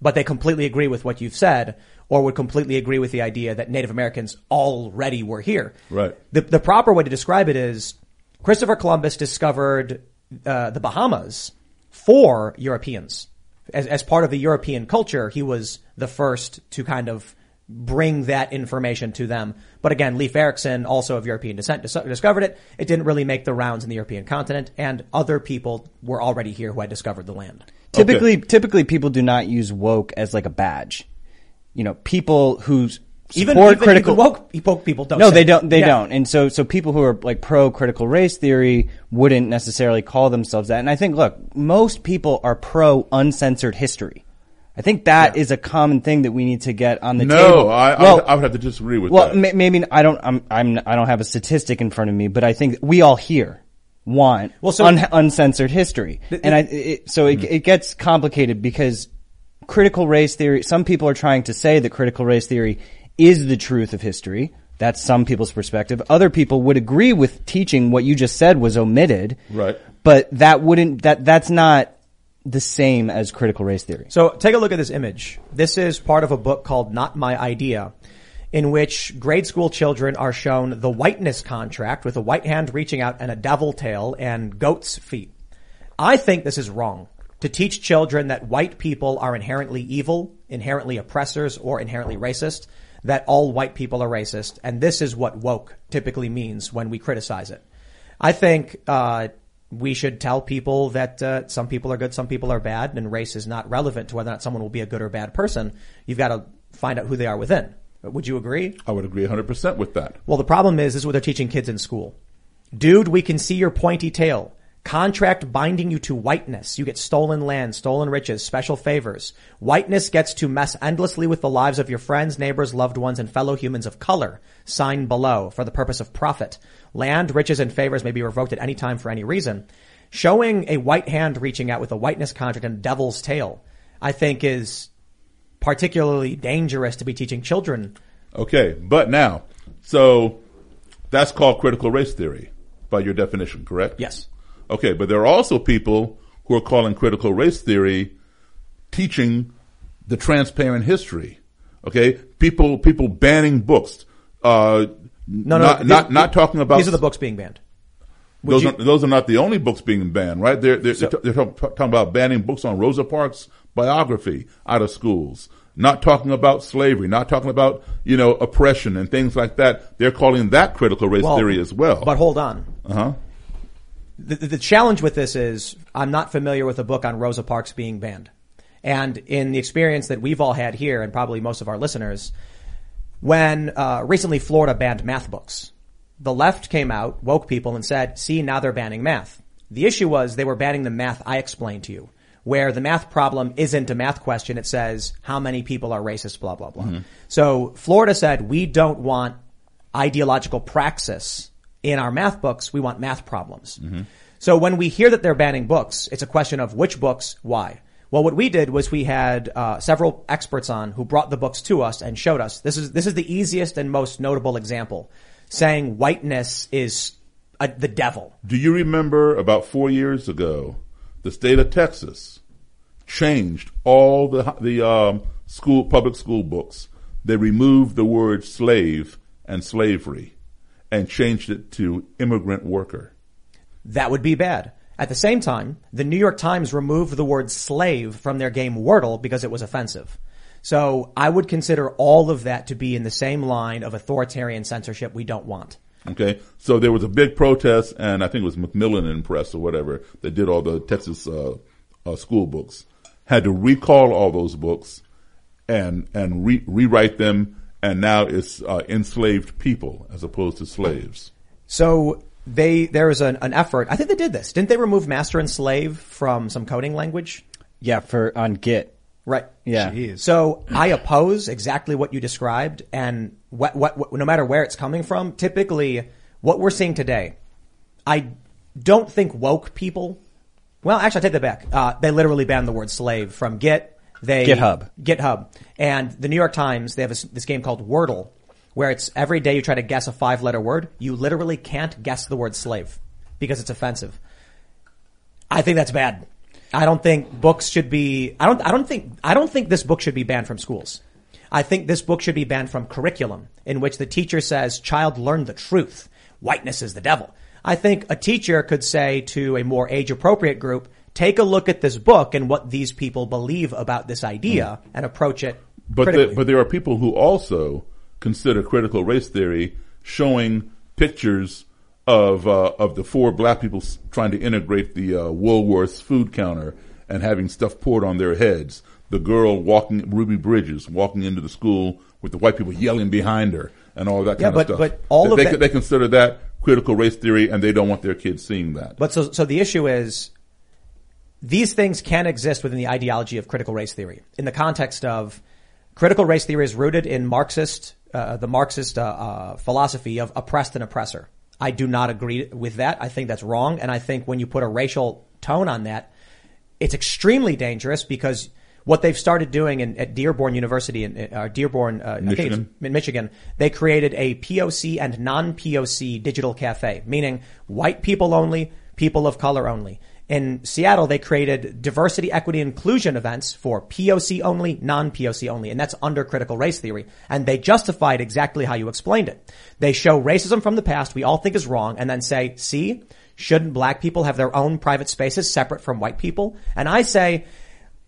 but they completely agree with what you've said or would completely agree with the idea that Native Americans already were here. Right. The, the proper way to describe it is Christopher Columbus discovered uh, the Bahamas for Europeans. As, as part of the European culture, he was the first to kind of bring that information to them. But again, Leif Erikson, also of European descent, dis- discovered it. It didn't really make the rounds in the European continent, and other people were already here who had discovered the land. Typically, typically people do not use woke as like a badge. You know, people who s- Even, support even, critical even woke, woke people don't. no, say they don't. They Yeah. don't. And so, so people who are like pro critical race theory wouldn't necessarily call themselves that. And I think, look, most people are pro uncensored history. I think that is a common thing that we need to get on the No, table. No, I well, would- I would have to disagree with well, that. ma- maybe I don't. I'm, I'm. I don't have a statistic in front of me, but I think we all here want Well, so- un- uncensored history, and I. It, so it, hmm. it gets complicated because critical race theory. Some people are trying to say that critical race theory is the truth of history. That's some people's perspective. Other people would agree with teaching what you just said was omitted. Right. But that wouldn't. That that's not the same as critical race theory. So take a look at this image. This is part of a book called Not My Idea, in which grade school children are shown the whiteness contract with a white hand reaching out and a devil tail and goat's feet. I think this is wrong. To teach children that white people are inherently evil, inherently oppressors, or inherently racist, that all white people are racist, and this is what woke typically means when we criticize it. I think uh, we should tell people that uh, some people are good, some people are bad, and race is not relevant to whether or not someone will be a good or bad person. You've got to find out who they are within. Would you agree? I would agree 100% with that. Well, the problem is, this is what they're teaching kids in school. Dude, we can see your pointy tail. Contract binding you to whiteness. You get stolen land, stolen riches, special favors. Whiteness gets to mess endlessly with the lives of your friends, neighbors, loved ones, and fellow humans of color. Sign below for the purpose of profit. Land, riches, and favors may be revoked at any time for any reason. Showing a white hand reaching out with a whiteness contract and devil's tail, I think is particularly dangerous to be teaching children. Okay, but now, so that's called critical race theory by your definition, correct? Yes. Okay, but there are also people who are calling critical race theory teaching the transparent history. Okay, people people banning books. Uh, No, no, not th- not, not talking about These are the books being banned. Would those you- are, those are not the only books being banned, right? They're they're, they're, they're talk- talking about banning books on Rosa Parks' biography out of schools. Not talking about slavery, not talking about you know oppression and things like that. They're calling that critical race Well, theory as well. But hold on. uh huh. The, the, challenge with this is I'm not familiar with a book on Rosa Parks being banned. And in the experience that we've all had here, and probably most of our listeners, when uh, recently Florida banned math books, the left came out, woke people, and said, "See, now they're banning math." The issue was they were banning the math I explained to you, where the math problem isn't a math question; it says how many people are racist, blah blah blah. So Florida said, "We don't want ideological praxis in our math books. We want math problems." So when we hear that they're banning books, it's a question of which books, why. Well, what we did was we had uh, several experts on who brought the books to us and showed us this is this is the easiest and most notable example, saying whiteness is a, the devil. Do you remember about four years ago, the state of Texas changed all the the um, school public school books. They removed the word slave and slavery, and changed it to immigrant worker. That would be bad. At the same time, the New York Times removed the word slave from their game Wordle because it was offensive. So I would consider all of that to be in the same line of authoritarian censorship we don't want. Okay, so there was a big protest, and I think it was Macmillan and Press or whatever that did all the Texas uh, uh, school books. Had to recall all those books and and re- rewrite them, and now it's uh, enslaved people as opposed to slaves. So they there was an, an effort. I think they did this. Didn't they remove master and slave from some coding language? Yeah, for on Git. Right. Yeah. So I oppose exactly what you described, and what, what, what, no matter where it's coming from, typically what we're seeing today, I don't think woke people. Well, actually, I take that back. Uh, they literally banned the word slave from Git. They GitHub. GitHub, and the New York Times. They have a s this game called Wordle, where it's every day you try to guess a five-letter word. You literally can't guess the word slave because it's offensive. I think that's bad. I don't think books should be, I don't, I don't think, I don't think this book should be banned from schools. I think this book should be banned from curriculum in which the teacher says, child, learn the truth. Whiteness is the devil. I think a teacher could say to a more age appropriate group, take a look at this book and what these people believe about this idea and approach it But the, but there are people who also consider critical race theory showing pictures of uh, of the four black people trying to integrate the uh, Woolworths food counter and having stuff poured on their heads. The girl walking, Ruby Bridges, walking into the school with the white people yelling behind her and all that Yeah, kind but- of stuff. but all they, of they, that- they consider that critical race theory, and they don't want their kids seeing that. But so, so the issue is these things can exist within the ideology of critical race theory in the context of critical race theory is rooted in Marxist, uh, the Marxist uh, uh, philosophy of oppressed and oppressor. I do not agree with that. I think that's wrong, and I think when you put a racial tone on that, it's extremely dangerous because what they've started doing in, at Dearborn University in uh, Dearborn, uh, I think it's Michigan. in Michigan, they created a POC and non-POC digital cafe, meaning white people only, people of color only. In Seattle, they created diversity, equity, inclusion events for POC only, non-POC only, and that's under critical race theory. And they justified exactly how you explained it. They show racism from the past we all think is wrong and then say, see, shouldn't black people have their own private spaces separate from white people? And I say,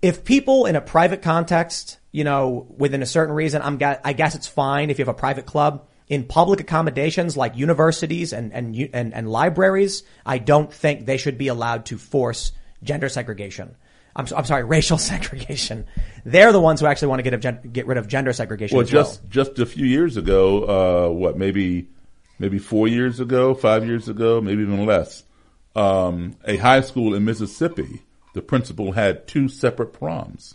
if people in a private context, you know, within a certain reason, I'm, I guess it's fine if you have a private club. In public accommodations like universities and, and, and, and libraries, I don't think they should be allowed to force gender segregation. I'm, so- I'm sorry, racial segregation. They're the ones who actually want to get, of gen- get rid of gender segregation Well, as well. just just a few years ago, uh, what maybe maybe four years ago, five years ago, maybe even less, um, a high school in Mississippi, the principal had two separate proms,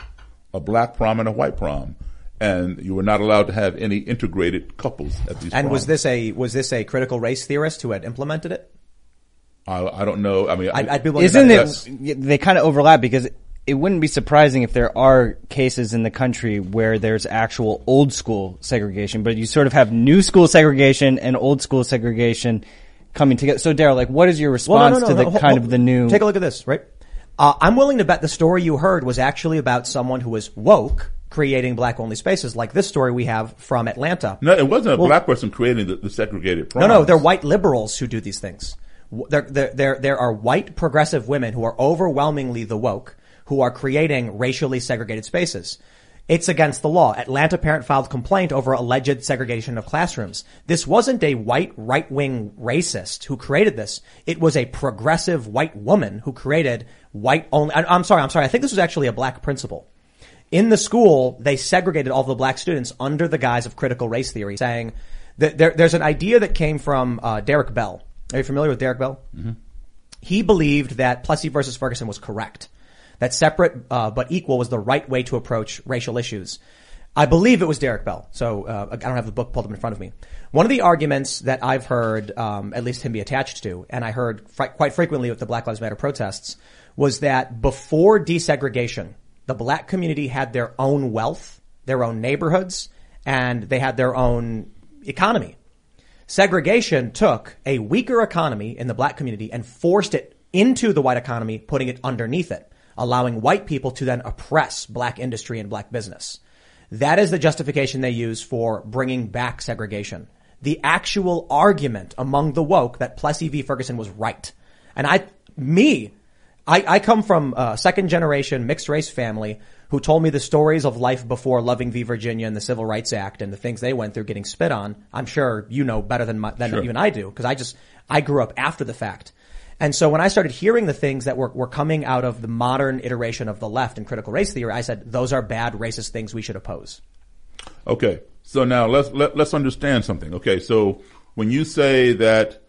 a black prom and a white prom, and you were not allowed to have any integrated couples at these. And was this a was this a critical race theorist who had implemented it? I, I don't know. I mean, I'd- I'd be willing Isn't bet it? They kind of overlap because it wouldn't be surprising if there are cases in the country where there's actual old school segregation, but you sort of have new school segregation and old school segregation coming together. So, Daryl, like, what is your response to the Ho- kind ho- of the new? Take a look at this, right? Uh, I'm willing to bet the story you heard was actually about someone who was woke creating black only spaces, like this story we have from Atlanta. No, it wasn't a Well- black person creating the, the segregated No, proms. no, they're white liberals who do these things. There, there, there, there are white progressive women who are overwhelmingly the woke who are creating racially segregated spaces. It's against the law. Atlanta parent filed complaint over alleged segregation of classrooms. This wasn't a white right-wing racist who created this. It was a progressive white woman who created white only. I'm sorry, I'm sorry. I think this was actually a black principal. In the school, they segregated all the black students under the guise of critical race theory, saying that there, there's an idea that came from uh, Derek Bell. Are you familiar with Derek Bell? Mm-hmm. He believed that Plessy versus Ferguson was correct, that separate uh, but equal was the right way to approach racial issues. I believe it was Derek Bell, so uh, I don't have the book pulled up in front of me. One of the arguments that I've heard, um, at least him be attached to, and I heard fr- quite frequently with the Black Lives Matter protests, was that before desegregation, the black community had their own wealth, their own neighborhoods, and they had their own economy. Segregation took a weaker economy in the black community and forced it into the white economy, putting it underneath it, allowing white people to then oppress black industry and black business. That is the justification they use for bringing back segregation. The actual argument among the woke that Plessy v. Ferguson was right. And I, me, I, I come from a second generation mixed race family who told me the stories of life before Loving v. Virginia and the Civil Rights Act and the things they went through getting spit on. I'm sure you know better than, my, than Sure. even I do because I just, I grew up after the fact. And so when I started hearing the things that were, were coming out of the modern iteration of the left and critical race theory, I said, those are bad racist things we should oppose. Okay, so now let's let, let's understand something. Okay, so when you say that,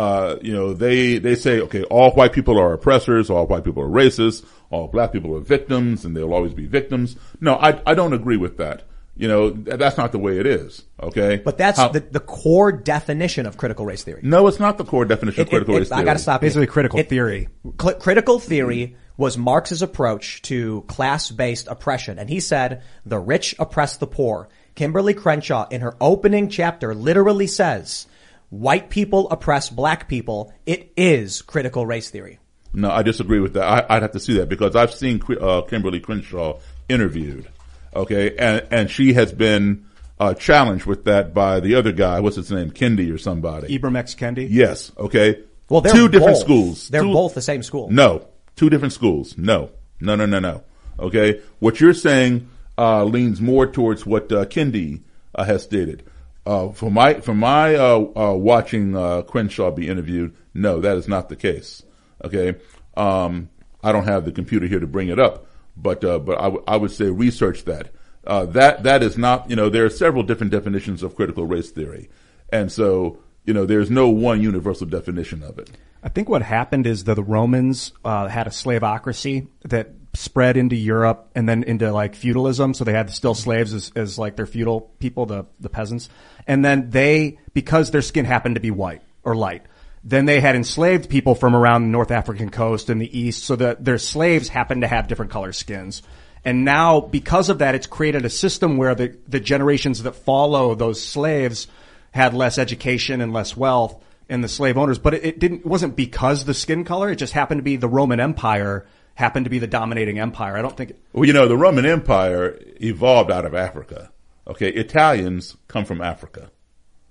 uh, you know, they they say, okay, all white people are oppressors, all white people are racist, all black people are victims, and they'll always be victims. No, I I don't agree with that. You know, th- that's not the way it is. Okay, But that's How- the, the core definition of critical race theory. no, it's not the core definition of It- it- critical it- race theory. I got to stop. you. Basically critical It- theory. cl- critical theory was Marx's approach to class-based oppression, and he said the rich oppress the poor. Kimberly Crenshaw, in her opening chapter, literally says, "White people oppress black people." It is critical race theory. No, I disagree with that. I, I'd have to see that because I've seen uh, Kimberly Crenshaw interviewed. Okay, and and she has been uh, challenged with that by the other guy. What's his name? Kendi or somebody. Ibram X. Kendi? Yes. Okay. Well, they're two different both- schools. They're Two- both the same school. No, two different schools. No, no, no, no, no. Okay, what you're saying uh, leans more towards what uh, Kendi uh, has stated. Uh, for my for my uh, uh, watching uh, Crenshaw be interviewed, no, that is not the case. Okay, um, I don't have the computer here to bring it up, but uh, but I, w- I would say research that. Uh, that that is not you know there are several different definitions of critical race theory, and so you know, there's no one universal definition of it. I think what happened is that the Romans uh, had a slaveocracy that spread into Europe and then into like feudalism. So they had still slaves as, as like their feudal people, the the peasants, and then they because their skin happened to be white or light. Then they had enslaved people from around the North African coast and the east, so that their slaves happened to have different color skins. And now, because of that, it's created a system where the, the generations that follow those slaves had less education and less wealth and the slave owners. But it, it didn't, it wasn't because the skin color. It just happened to be the Roman Empire happened to be the dominating empire. I don't think. Well, you know, the Roman Empire evolved out of Africa. Okay. Italians come from Africa.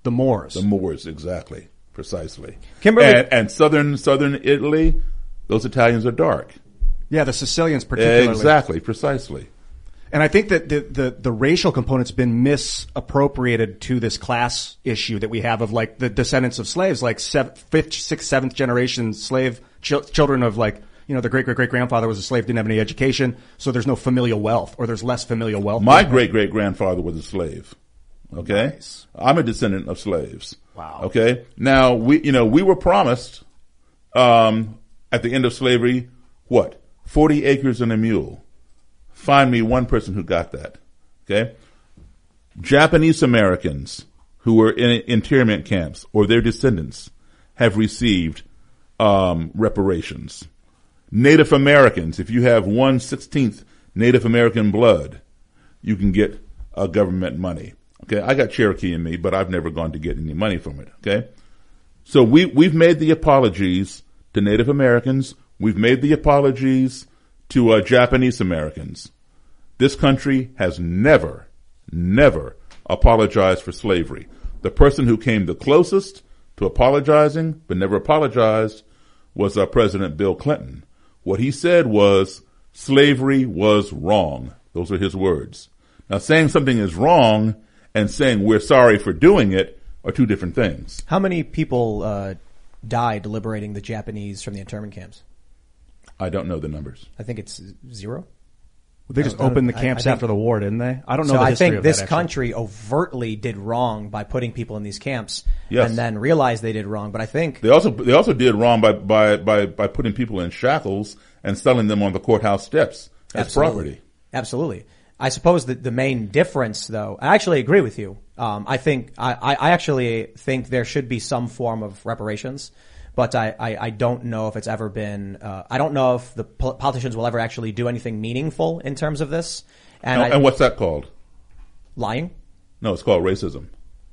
The Moors. The Moors, exactly. Precisely. Kimberly- And, and southern, southern Italy, those Italians are dark. Yeah, the Sicilians particularly. Exactly. Precisely. And I think that the, the, the racial component's been misappropriated to this class issue that we have of like the descendants of slaves, like fifth, sixth, seventh generation slave chil- children of like, you know, their great great great grandfather was a slave, didn't have any education, so there's no familial wealth, or there's less familial wealth. My great great grandfather was a slave. Okay. I'm a descendant of slaves. Wow. Okay. Now we, you know, we were promised, um, at the end of slavery, what? 40 acres and a mule. Find me one person who got that. Okay. Japanese Americans who were in internment camps or their descendants have received, um, reparations. Native Americans, if you have one sixteenth Native American blood, you can get uh, government money. Okay, I got Cherokee in me, but I've never gone to get any money from it. Okay, so we we've made the apologies to Native Americans. We've made the apologies to uh, Japanese Americans. This country has never, never apologized for slavery. The person who came the closest to apologizing but never apologized was uh, President Bill Clinton. What he said was slavery was wrong. Those are his words. Now saying something is wrong and saying we're sorry for doing it are two different things. How many people uh, died liberating the Japanese from the internment camps? I don't know the numbers. I think it's zero. They just opened the I- I camps think- after the war, didn't they? I don't know So I think this that, country overtly did wrong by putting people in these camps, Yes. and then realized they did wrong. But I think They also they also did wrong by by by, by putting people in shackles and selling them on the courthouse steps as Absolutely. property. Absolutely. I suppose that the main difference, though, I actually agree with you. Um, I think I, I I actually think there should be some form of reparations, but I, I, I don't know if it's ever been. Uh, I don't know if the pol- politicians will ever actually do anything meaningful in terms of this. And, And, I, and what's that called? lying? No, it's called racism.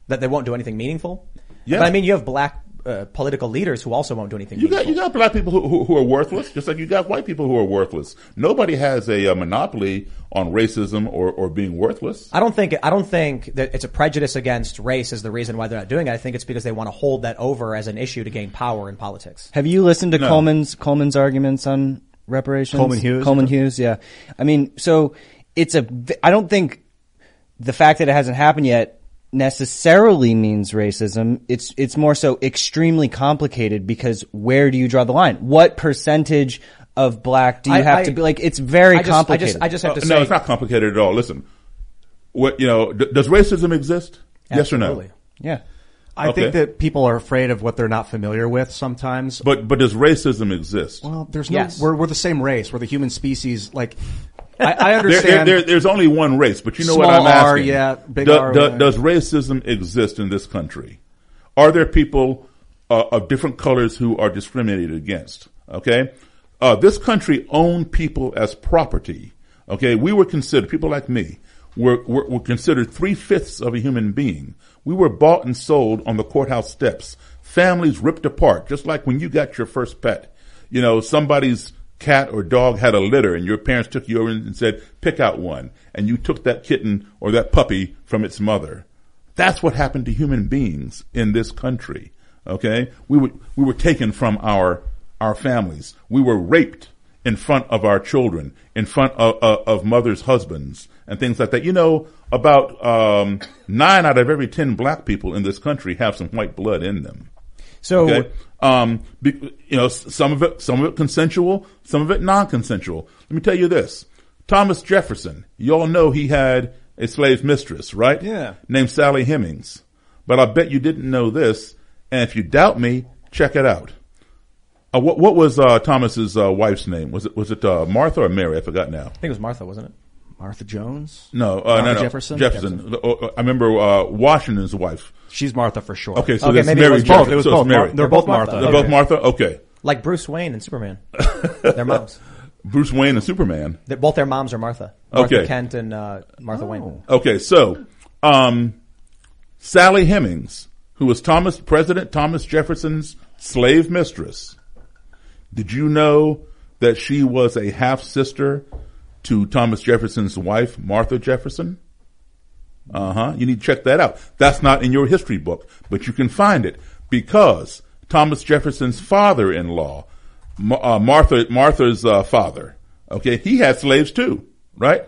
That they won't do anything meaningful. Yeah. But I mean, you have black uh, political leaders who also won't do anything. You meaningful. got you got black people who, who, who are worthless, just like you got white people who are worthless. Nobody has a, uh monopoly on racism or, or being worthless. I don't think I don't think that it's a prejudice against race is the reason why they're not doing it. I think it's because they want to hold that over as an issue to gain power in politics. Have you listened to No. Coleman's Coleman's arguments on reparations? Coleman Hughes? Coleman Hughes, yeah. I mean, so it's a. I don't think the fact that it hasn't happened yet necessarily means racism. It's it's more so extremely complicated because where do you draw the line? What percentage of black do you I- have I- to be? Like, it's very I just- I complicated. just- I just have to Uh, no, it's not complicated at all. Listen, what you know, d- does racism exist? Yes or no? Yeah. I Okay. think that people are afraid of what they're not familiar with sometimes. But but does racism exist? Well, there's no. Yes. We're we're the same race. We're the human species. Like, I, I understand. there- there- there's only one race, but you know what I'm R, asking? yeah, big Do- R, do- does racism exist in this country? Are there people uh, of different colors who are discriminated against? Okay, uh, this country owned people as property. Okay, we were considered people like me were were, were considered three fifths of a human being. We were bought and sold on the courthouse steps. Families ripped apart, just like when you got your first pet. You know, somebody's cat or dog had a litter and your parents took you over and said, pick out one. And you took that kitten or that puppy from its mother. That's what happened to human beings in this country. Okay? We were, we were taken from our, our families. We were raped in front of our children, in front of, of, of mothers' husbands and things like that. You know, about, um, nine out of every ten black people in this country have some white blood in them. So- Okay? Um, be, you know, some of it, some of it consensual, some of it non-consensual. Let me tell you this. Thomas Jefferson, you all know he had a slave mistress, right? Yeah. Named Sally Hemings. But I bet you didn't know this. And if you doubt me, check it out. Uh, what, what was uh, Thomas's uh, wife's name? Was it was it uh, Martha or Mary? I forgot now. I think it was Martha, wasn't it? Martha Jones? No, uh, Martha no, no. Jefferson? Jefferson. Uh, uh, I remember uh, Washington's wife. She's Martha for sure. Okay, so Okay, that's maybe it Mary was Jefferson. both. It was so both. Mary. Mar- they're both Martha. They're Okay. both Martha. Okay, Like Bruce Wayne and Superman. their moms. Bruce Wayne and Superman. They're- both their moms are Martha. Martha Okay. Kent and uh, Martha Wayne. Okay, so um, Sally Hemings, who was Thomas President Thomas Jefferson's slave mistress, did you know that she was a half sister to Thomas Jefferson's wife, Martha Jefferson? Uh huh. You need to check that out. That's not in your history book, but you can find it because Thomas Jefferson's father-in-law, uh, Martha Martha's uh, father, okay, he had slaves too, right?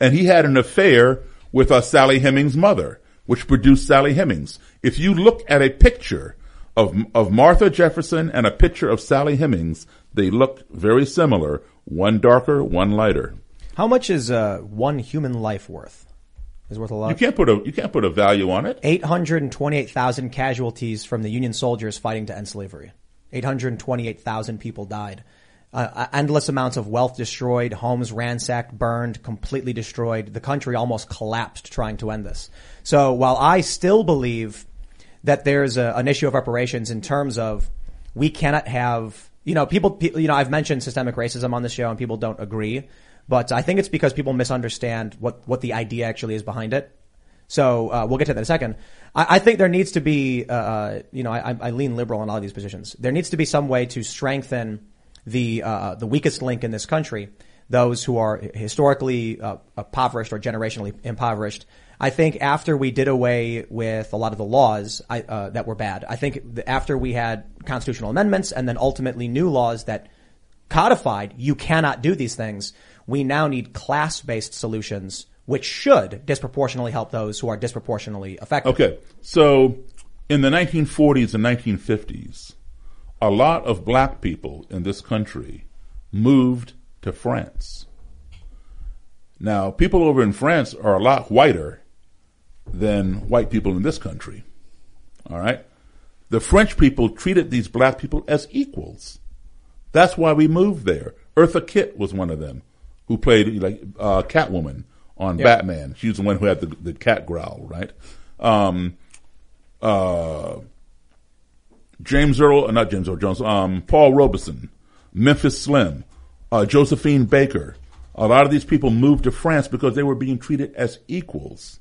And he had an affair with uh, Sally Hemings' mother, which produced Sally Hemings. If you look at a picture of of Martha Jefferson and a picture of Sally Hemings, they look very similar. One darker, one lighter. How much is uh, one human life worth? Is worth a lot. You can't put a you can't put a value on it. 828,000 casualties from the Union soldiers fighting to end slavery. 828,000 people died. Uh, endless amounts of wealth destroyed, homes ransacked, burned, completely destroyed. The country almost collapsed trying to end this. So while I still believe that there's a, an issue of reparations in terms of we cannot have, you know, people, you know, I've mentioned systemic racism on this show and people don't agree, but I think it's because people misunderstand what, what the idea actually is behind it. So uh, we'll get to that in a second. I, I think there needs to be, uh, uh, you know, I, I lean liberal on all of these positions. There needs to be some way to strengthen the uh, the weakest link in this country, those who are historically uh, impoverished or generationally impoverished. I think after we did away with a lot of the laws I, uh, that were bad, I think after we had constitutional amendments and then ultimately new laws that codified you cannot do these things, we now need class-based solutions which should disproportionately help those who are disproportionately affected. Okay, so in the 1940s and 1950s, a lot of black people in this country moved to France. Now, people over in France are a lot whiter than white people in this country. All right? The French people treated these black people as equals. That's why we moved there. Eartha Kitt was one of them who played like uh, Catwoman on Yeah. Batman. She was the one who had the, the cat growl, right? Um, uh, James Earl, uh, not James Earl Jones, um, Paul Robeson, Memphis Slim, uh, Josephine Baker. A lot of these people moved to France because they were being treated as equals.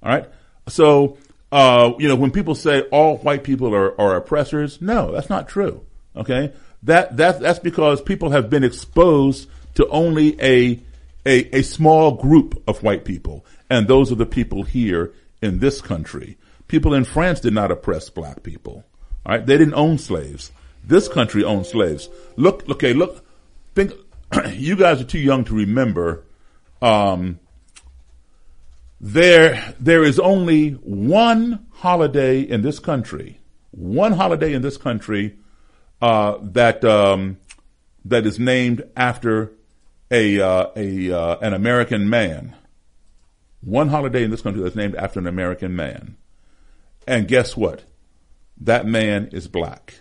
All right. So, uh, you know, when people say all white people are, are oppressors, no, that's not true. Okay. That, that, that's because people have been exposed to only a, a, a small group of white people. And those are the people here in this country. People in France did not oppress black people. All right. They didn't own slaves. This country owned slaves. Look, okay, look, think, you guys are too young to remember, um, there, there is only one holiday in this country, one holiday in this country, uh, that, um, that is named after a, uh, a, uh, an American man. One holiday in this country that's named after an American man. And guess what? That man is black.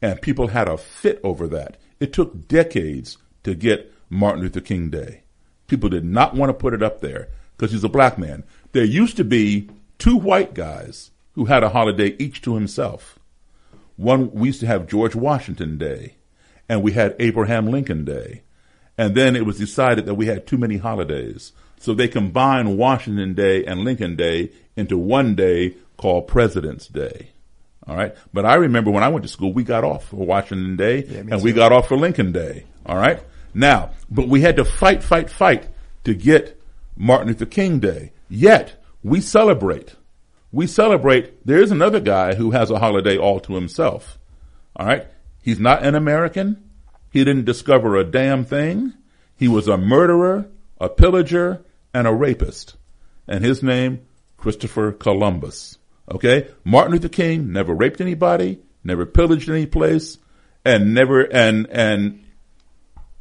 And people had a fit over that. It took decades to get Martin Luther King Day. People did not want to put it up there because he's a black man. There used to be two white guys who had a holiday each to himself. One, we used to have George Washington Day and we had Abraham Lincoln Day. And then it was decided that we had too many holidays. So they combined Washington Day and Lincoln Day into one day called President's Day. All right. But I remember when I went to school, we got off for Washington Day me and we too. got off for Lincoln Day. All right. Now, but we had to fight, fight, fight to get Martin Luther King Day. Yet we celebrate. We celebrate. There is another guy who has a holiday all to himself. All right. He's not an American. He didn't discover a damn thing. He was a murderer, a pillager, and a rapist. And his name, Christopher Columbus. Okay? Martin Luther King never raped anybody, never pillaged any place, and never, and, and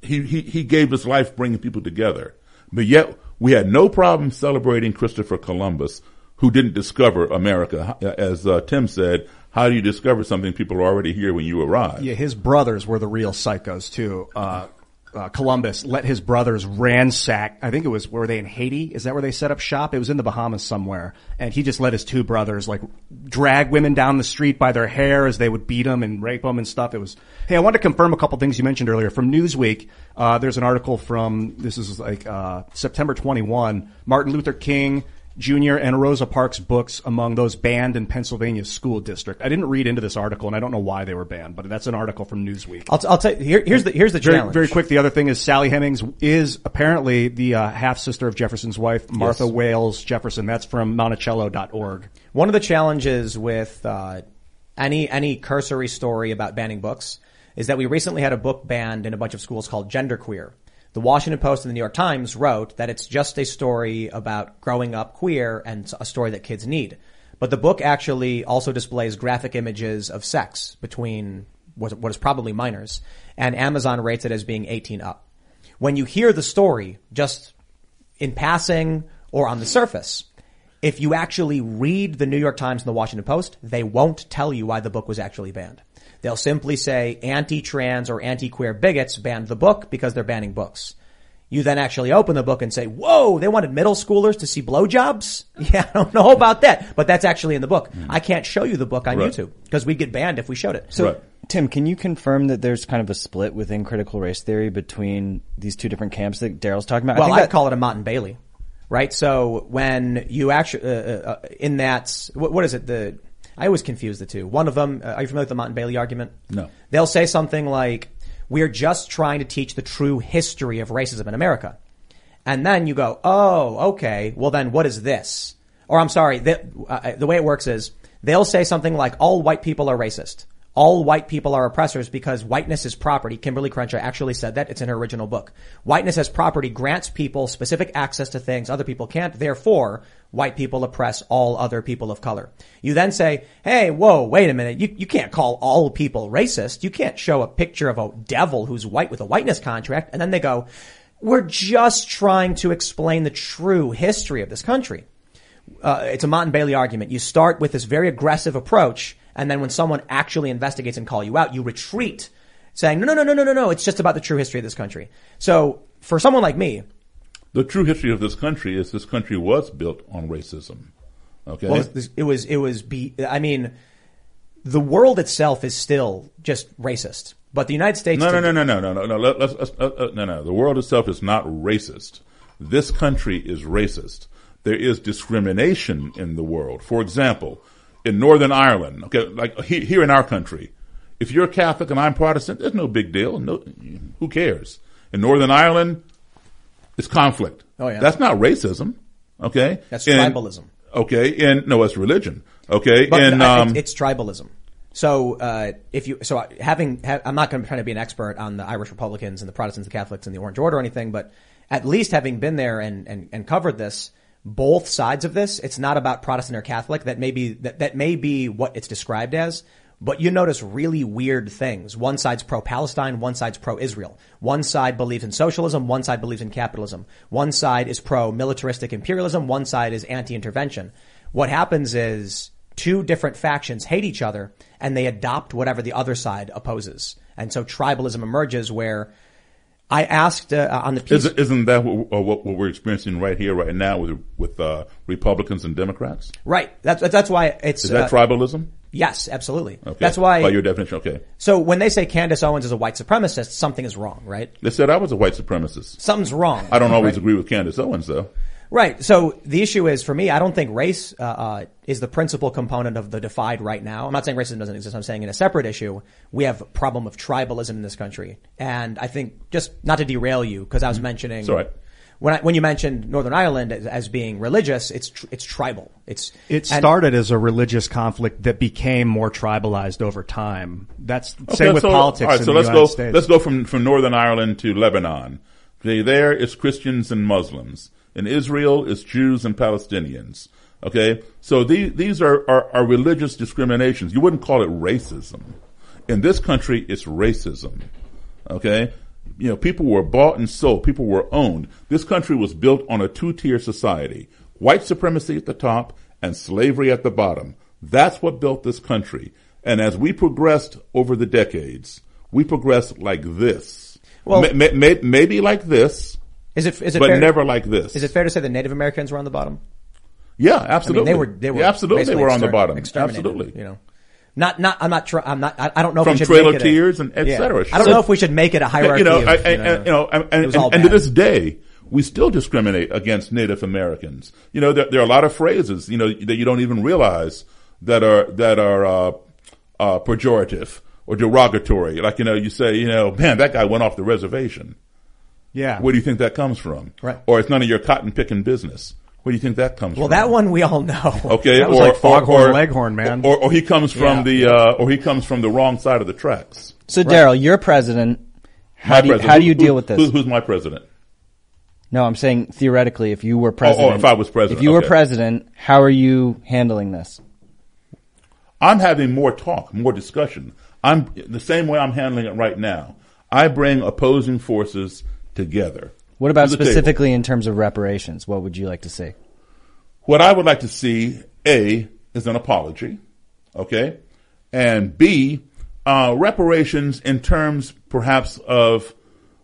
he, he, he gave his life bringing people together. But yet, we had no problem celebrating Christopher Columbus, who didn't discover America. As uh, Tim said, How do you discover something people are already here when you arrive? Yeah, his brothers were the real psychos too. Uh, uh, Columbus let his brothers ransack. I think it was were they in Haiti? Is that where they set up shop? It was in the Bahamas somewhere, and he just let his two brothers like drag women down the street by their hair as they would beat them and rape them and stuff. It was. Hey, I wanted to confirm a couple things you mentioned earlier from Newsweek. Uh, there's an article from this is like uh, September 21. Martin Luther King Jr. and Rosa Parks books among those banned in Pennsylvania's school district. I didn't read into this article, and I don't know why they were banned, but that's an article from Newsweek. I'll, I'll tell you, here, here's the, here's the very, challenge. Very quick, the other thing is Sally Hemings is apparently the uh, half sister of Jefferson's wife, Martha Yes. Wayles Jefferson. That's from Monticello.org. One of the challenges with uh, any any cursory story about banning books is that we recently had a book banned in a bunch of schools called Genderqueer. The Washington Post and the New York Times wrote that it's just a story about growing up queer and a story that kids need. But the book actually also displays graphic images of sex between what is probably minors, and Amazon rates it as being 18 up. When you hear the story, just in passing or on the surface, if you actually read the New York Times and the Washington Post, they won't tell you why the book was actually banned. They'll simply say anti-trans or anti-queer bigots banned the book because they're banning books. You then actually open the book and say, whoa, they wanted middle schoolers to see blowjobs? Yeah, I don't know about that, but that's actually in the book. I can't show you the book on Right. YouTube because we'd get banned if we showed it. So, Tim, can you confirm that there's kind of a split within critical race theory between these two different camps that Daryl's talking about? Well, I I think call it a Motte and Bailey, right? So when you actually uh, uh, uh, in that, what, what is it? The I always confuse the two. One of them, uh, are you familiar with the and Bailey argument? No. They'll say something like, "We're just trying to teach the true history of racism in America," and then you go, "Oh, okay. Well, then what is this?" Or I'm sorry, the, uh, the way it works is they'll say something like, "All white people are racist." All white people are oppressors because whiteness is property. Kimberly Crenshaw actually said that. It's in her original book. Whiteness as property grants people specific access to things other people can't. Therefore, white people oppress all other people of color. You then say, hey, whoa, wait a minute. You, you can't call all people racist. You can't show a picture of a devil who's white with a whiteness contract. And then they go, we're just trying to explain the true history of this country uh, it's a Motte and Bailey argument. You start with this very aggressive approach, and then when someone actually investigates and call you out, you retreat, saying, no, no, no, no, no, no, no, it's just about the true history of this country. So for someone like me, The true history of this country is this country was built on racism. Okay. well, it was, it was, be, I mean, the world itself is still just racist, but the United States. No, no, no, no, no, no, no, no. Let, let's, let's, uh, uh, no, no. The world itself is not racist. This country is racist. There is discrimination in the world. For example, in Northern Ireland, okay, like he, here in our country, if you're Catholic and I'm Protestant, there's no big deal. No, who cares? In Northern Ireland, it's conflict. Oh, yeah. That's not racism. Okay. That's And- tribalism. Okay. And no, it's religion. Okay. But and, um, it's tribalism. So uh, if you so having ha, I'm not going to try to be an expert on the Irish Republicans and the Protestants, the Catholics, and the Orange Order or anything, but at least having been there and and, and covered this, both sides of this, it's not about Protestant or Catholic. That may be that, that may be what it's described as. But you notice really weird things. One side's pro-Palestine, one side's pro-Israel. One side believes in socialism, one side believes in capitalism. One side is pro-militaristic imperialism, one side is anti-intervention. What happens is two different factions hate each other and they adopt whatever the other side opposes. And so tribalism emerges where I asked uh, on the piece. Isn't, isn't that what, uh, what, what we're experiencing right here, right now, with with uh, Republicans and Democrats? right. That's, that's why it's. Is that uh, tribalism? Yes, absolutely. Okay. That's why. By your definition, okay. so when they say Candace Owens is a white supremacist, something is wrong, right? They said I was a white supremacist. Something's wrong. I don't always right? agree with Candace Owens, though. Right. So the issue is for me, I don't think race uh, uh, is the principal component of the divide right now. I'm not saying racism doesn't exist. I'm saying in a separate issue, we have a problem of tribalism in this country, and I think just not to derail you because I was mentioning. It's all right. When I, when you mentioned Northern Ireland as, as being religious, it's tr- it's tribal. It's It and- started as a religious conflict that became more tribalized over time. That's Okay, same with so, politics All right, in so the let's United go. States. Let's go from from Northern Ireland to Lebanon. Okay, there it's Christians and Muslims. In Israel, it's Jews and Palestinians. Okay, so these these are, are are religious discriminations. You wouldn't call it racism. In this country, it's racism. Okay, you know, people were bought and sold. People were owned. This country was built on a two-tier society: white supremacy at the top and slavery at the bottom. That's what built this country. And as we progressed over the decades, we progressed like this. Well- Ma- ma- ma- maybe like this, Is it is it but fair, never like this. Is it fair to say that Native Americans were on the bottom? Yeah, I mean, absolutely. they were they were Yeah, absolutely they were on the bottom. Absolutely. You know, not not I'm not try, I'm not I, I don't know From if we should Trail make of it a- Tears and et Yeah. I don't Sure. know if we should make it a hierarchy. you know, of, I, I, you know, and, you know, and, and, and to this day, we still discriminate against Native Americans. You know, there, there are a lot of phrases, you know, that you don't even realize that are that are uh, uh, pejorative or derogatory. Like you know, you say, you know, man, that guy went off the reservation. Yeah. Where do you think that comes from? Right. Or it's none of your cotton picking business. Where do you think that comes well, from? Well, that one we all know. Okay, That was or, like Foghorn or, or- Leghorn, man. Or, or he comes from Yeah. the, uh, or he comes from the wrong side of the tracks. So Daryl, you're president. How My do you, president. how do you Who- deal with this? who- who's my president? No, I'm saying theoretically, if you were president, oh, if I was president, if you were president, how are you handling this? I'm having more talk, more discussion. I'm the same way I'm handling it right now. I bring opposing forces together. What about to the table. specifically in terms of reparations? What would you like to see? What I would like to see, A, is an apology, okay? And B, uh, reparations in terms perhaps of,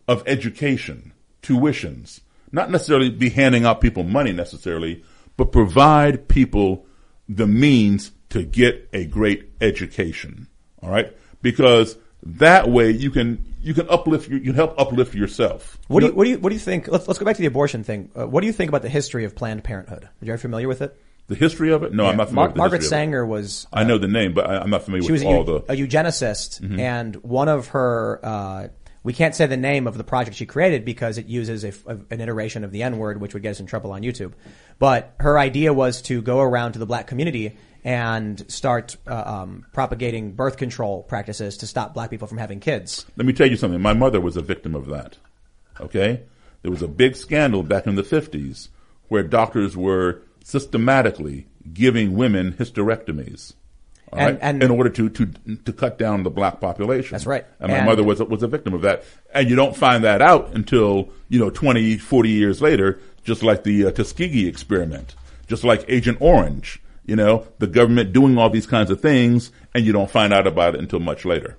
of education, tuitions. Not necessarily be handing out people money necessarily, but provide people the means to get a great education. All right? Because that way you can, you can uplift, you can help uplift yourself. What do you what do you what do you think? Let's let's go back to the abortion thing. Uh, what do you think about the history of Planned Parenthood? Are you familiar with it? The history of it? No, I'm not familiar Mar- with Margaret history of it. Sanger was. I know the name, but I, I'm not familiar was with a, all eu- the. a eugenicist, Mhm. and one of her. Uh, we can't say the name of the project she created because it uses a f an iteration of the N word, which would get us in trouble on YouTube. But her idea was to go around to the black community and start uh, um, propagating birth control practices to stop black people from having kids. Let me tell you something. My mother was a victim of that. Okay? There was a big scandal back in the 50s where doctors were systematically giving women hysterectomies. all And- right, and- in order to, to, to cut down the black population. That's right. And my And- mother was, a- was a victim of that. And you don't find that out until, you know, 20, 40 years later, just like the uh, Tuskegee experiment, just like Agent Orange, you know, the government doing all these kinds of things and you don't find out about it until much later.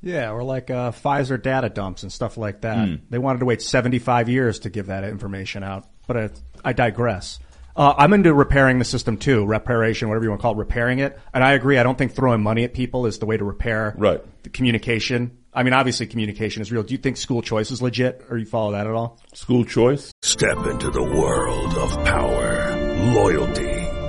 Yeah, or like uh, Pfizer data dumps and stuff like that. Hmm. They wanted to wait 75 years to give that information out. But I, I digress. Uh, I'm into repairing the system too, reparation, whatever you want to call it, repairing it. And I agree. I don't think throwing money at people is the way to repair Right. the communication. I mean, obviously communication is real. Do you think school choice is legit or you follow that at all? School choice? Step into the world of power, loyalty,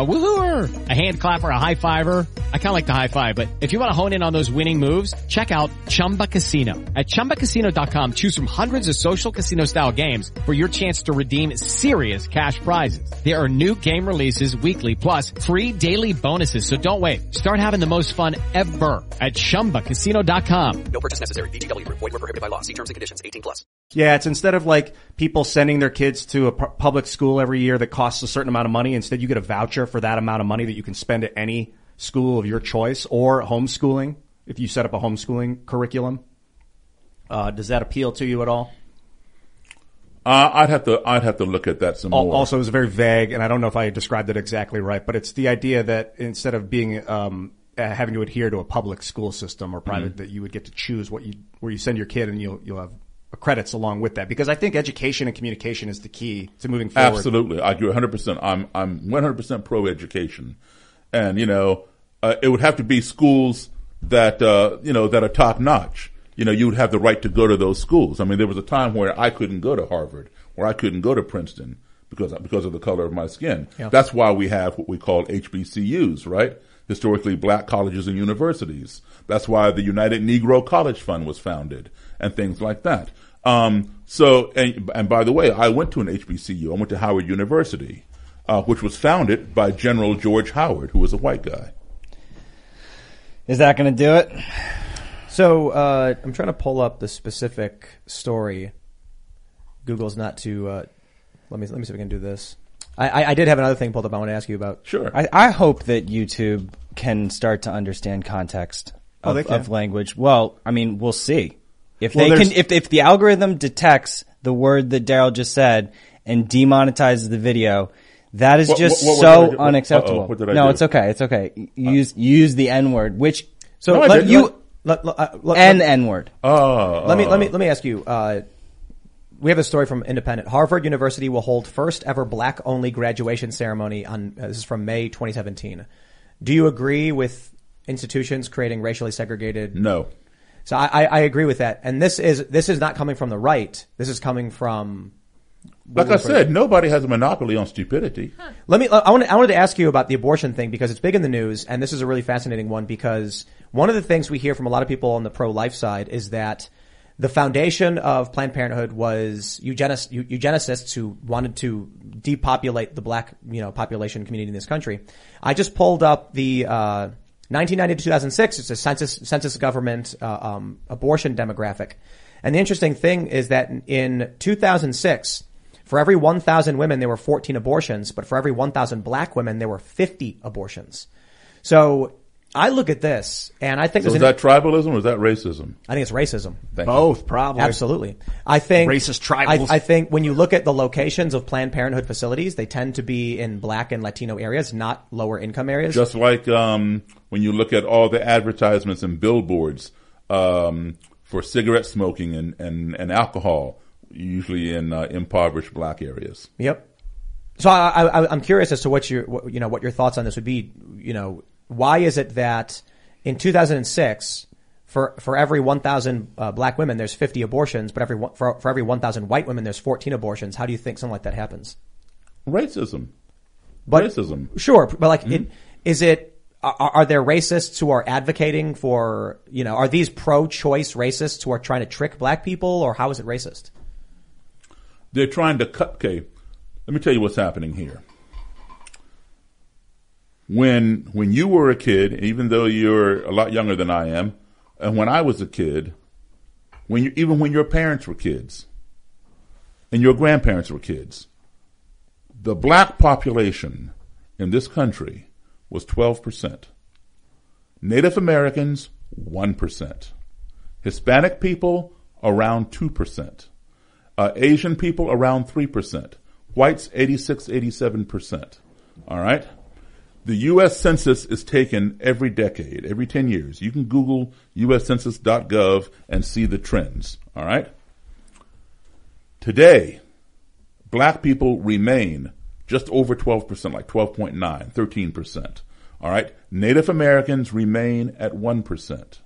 A woohooer, a hand clapper, a high fiver. I kind of like the high five, but if you want to hone in on those winning moves, check out Chumba Casino. At ChumbaCasino.com, choose from hundreds of social casino style games for your chance to redeem serious cash prizes. There are new game releases weekly, plus free daily bonuses. So don't wait. Start having the most fun ever at ChumbaCasino.com. No purchase necessary. VGW Group. Void where prohibited by law. See terms and conditions. 18 plus. Yeah, it's instead of like people sending their kids to a pu- public school every year that costs a certain amount of money, instead you get a voucher for that amount of money that you can spend at any school of your choice or homeschooling if you set up a homeschooling curriculum. Uh, does that appeal to you at all? Uh, I'd have to, I'd have to look at that some Al- more. Also, it was very vague, and I don't know if I described it exactly right, but it's the idea that instead of being um, uh, having to adhere to a public school system or private, Mhm. that you would get to choose what you where you send your kid, and you'll you'll have credits along with that. Because I think education and communication is the key to moving forward. Absolutely. I agree 100%. I'm, I'm 100% pro education. And, you know, uh, it would have to be schools that, uh, you know, that are top notch. You know, you would have the right to go to those schools. I mean, there was a time where I couldn't go to Harvard, where I couldn't go to Princeton because, because of the color of my skin. Yeah. That's why we have what we call HBCUs, right? Historically black colleges and universities. That's why the United Negro College Fund was founded and things like that. Um, so, and, and by the way, I went to an HBCU. I went to Howard University, uh, which was founded by General George Howard, who was a white guy. Is that going to do it? So uh, I'm trying to pull up the specific story. Google's not to. Uh, let me let me see if I can do this. I, I, I did have another thing pulled up. I want to ask you about. Sure. I, I hope that YouTube can start to understand context Oh, of, can. of language. Well, I mean, we'll see if Well, they can. If if the algorithm detects the word that Daryl just said and demonetizes the video, that is What- just what- so what did I unacceptable. What did I no, do? it's okay. It's okay. Use you use the N word, which so No, let you Let- let- uh, let- N word. Oh, Let me let me let me ask you. Uh, we have a story from Independent. Harvard University will hold first ever black only graduation ceremony on. Uh, this is from May 2017. Do you agree with institutions creating racially segregated? No. So I, I, I agree with that. And this is this is not coming from the right. This is coming from. Like I said, nobody has a monopoly on stupidity. Let me. I wanted. I wanted to ask you about the abortion thing because it's big in the news, and this is a really fascinating one because one of the things we hear from a lot of people on the pro-life side is that the foundation of Planned Parenthood was eugenics, eugenicists who wanted to depopulate the black, you know, population community in this country. I just pulled up the. Uh, 1990 to 2006, it's a census, census government, uh, um, abortion demographic. And the interesting thing is that in- in 2006, for every 1,000 women, there were 14 abortions, but for every 1,000 black women, there were 50 abortions. So I look at this and I think So there's is an, that tribalism or is that racism? I think it's racism. Thank you. Both, probably. Absolutely. I think Racist tribals. I, I think when you look at the locations of Planned Parenthood facilities, they tend to be in black and Latino areas, not lower income areas. Just like um, when you look at all the advertisements and billboards um, for cigarette smoking and, and, and alcohol, usually in uh, impoverished black areas. Yep. So I, I, I'm curious as to what your, what, you know, what your thoughts on this would be. You know, why is it that in 2006, for for every 1,000 uh, black women, there's 50 abortions, but every for, for every 1,000 white women, there's 14 abortions? How do you think something like that happens? Racism. But- Racism. Sure, but like, it, is it? Are, are there racists who are advocating for? You know, are these pro-choice racists who are trying to trick black people, or how is it racist? They're trying to cut. Okay, let me tell you what's happening here. When when you were a kid, even though you're a lot younger than I am, and when I was a kid, when you, even when your parents were kids, and your grandparents were kids, the black population in this country was twelve percent. Native Americans one percent. Hispanic people around two percent uh, Asian people around 3%, whites 86, 87%. All right? The U.S. Census is taken every decade, every 10 years. You can Google uscensus.gov and see the trends. All right? Today, black people remain just over 12%, like 12.9, 13%. All right? Native Americans remain at 1%.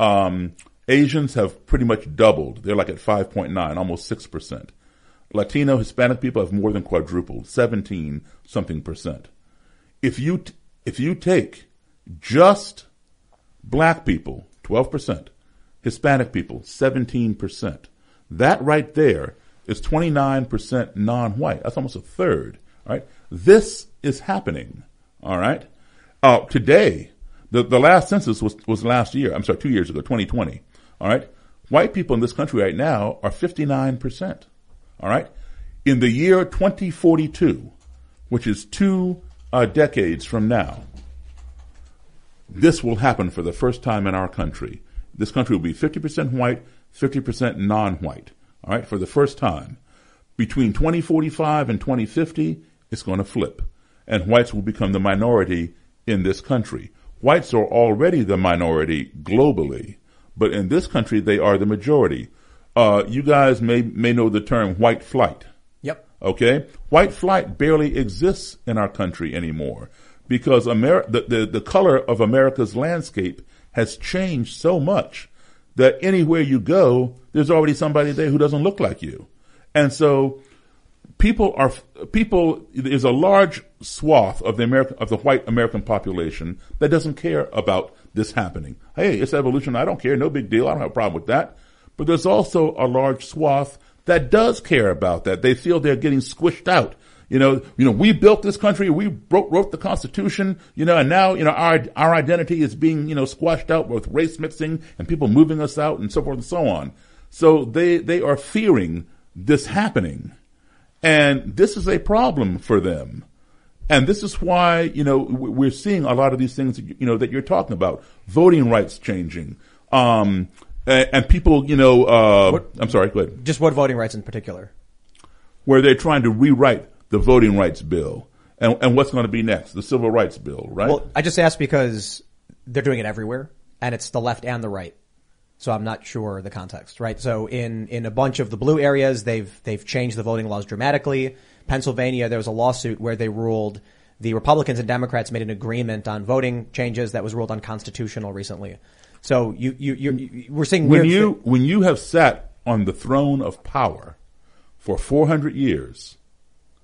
Um, Asians have pretty much doubled. They're like at 5.9, almost 6%. Latino, Hispanic people have more than quadrupled, 17 something percent. If you, t- if you take just black people, 12%, Hispanic people, 17%, that right there is 29% non-white. That's almost a third, all right? This is happening, all right? Uh, today, the, the last census was, was last year. I'm sorry, two years ago, 2020. All right. White people in this country right now are 59%. All right. In the year 2042, which is two uh, decades from now, this will happen for the first time in our country. This country will be 50% white, 50% non-white. All right. For the first time. Between 2045 and 2050, it's going to flip and whites will become the minority in this country. Whites are already the minority globally, but in this country they are the majority. Uh, you guys may may know the term white flight. Okay, white flight barely exists in our country anymore because Ameri- the, the the color of America's landscape has changed so much that anywhere you go, there's already somebody there who doesn't look like you, and so people are people there's a large swath of the American of the white American population that doesn't care about this happening. Hey, it's evolution. I don't care. No big deal. I don't have a problem with that. but there's also a large swath that does care about that. They feel they're getting squished out. You know, you know, we built this country, we wrote, wrote the Constitution, you know, and now, you know, our, our identity is being, you know, squashed out with race mixing and people moving us out and so forth and so on. So they, they are fearing this happening. And this is a problem for them. And this is why, you know, we're seeing a lot of these things, you know, that you're talking about. Voting rights changing. Um, and, and people, you know, uh, What- I'm sorry, go ahead. Just what voting rights in particular? Where they're trying to rewrite the voting rights bill. And, and what's going to be next? The civil rights bill, right? Well, I just asked because they're doing it everywhere, and it's the left and the right. So I'm not sure the context, right? So in in a bunch of the blue areas, they've they've changed the voting laws dramatically. Pennsylvania, there was a lawsuit where they ruled the Republicans and Democrats made an agreement on voting changes that was ruled unconstitutional recently. So you you you, we're seeing when you thi- when you have sat on the throne of power for 400 years,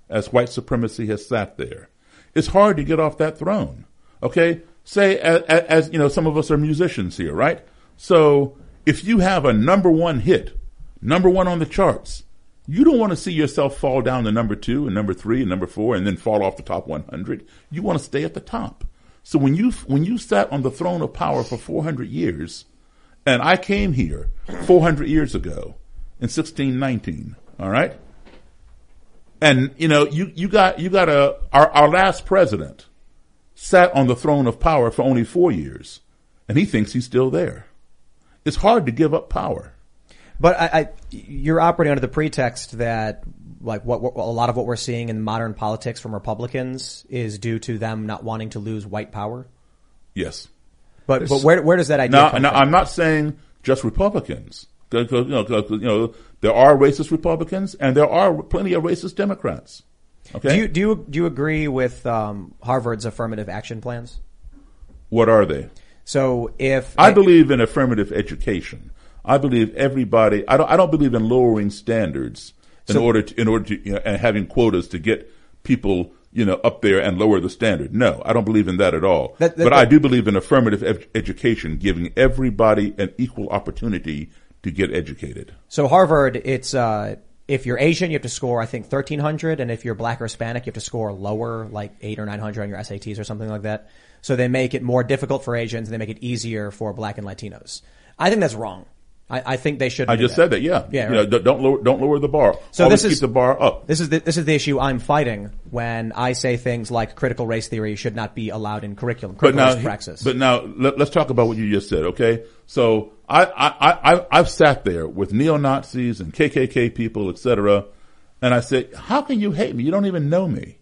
as white supremacy has sat there, it's hard to get off that throne. Okay, say as, as you know, some of us are musicians here, right? So if you have a number one hit, number one on the charts, you don't want to see yourself fall down to number two and number three and number four and then fall off the top 100. You want to stay at the top. So when you when you sat on the throne of power for 400 years, and I came here 400 years ago in 1619, all right? And you know, you you got you got a our, our last president sat on the throne of power for only 4 years, and he thinks he's still there. It's hard to give up power. But I, I, you're operating under the pretext that, like, what, what a lot of what we're seeing in modern politics from Republicans is due to them not wanting to lose white power. Yes. But but where where does that idea Now, come now from? I'm not saying just Republicans. 'Cause, 'cause, you, know, 'cause, you know, there are racist Republicans and there are plenty of racist Democrats. Okay. Do you do you do you agree with um, Harvard's affirmative action plans? what are they? So if I believe in affirmative education. I believe everybody. I don't. I don't believe in lowering standards in So- order to in order to you know, and having quotas to get people you know up there and lower the standard. No, I don't believe in that at all. That- that- but I do believe in affirmative ed- education, giving everybody an equal opportunity to get educated. So Harvard, it's uh, if you're Asian, you have to score I think thirteen hundred, and if you're Black or Hispanic, you have to score lower, like eight or nine hundred on your SATs or something like that. So they make it more difficult for Asians, and they make it easier for Black and Latinos. I think that's wrong. I, I think they should. I just said that. Yeah. Yeah, You know, right. don't- don't lower. Don't lower the bar. So Always this is keep the bar up. This is the, this is the issue I'm fighting when I say things like critical race theory should not be allowed in curriculum, But critical now, race praxis. but now let, us talk about what you just said. Okay, so I, I, I, I- I've sat there with neo Nazis and KKK people, etc., and I said, "How can you hate me? You don't even know me."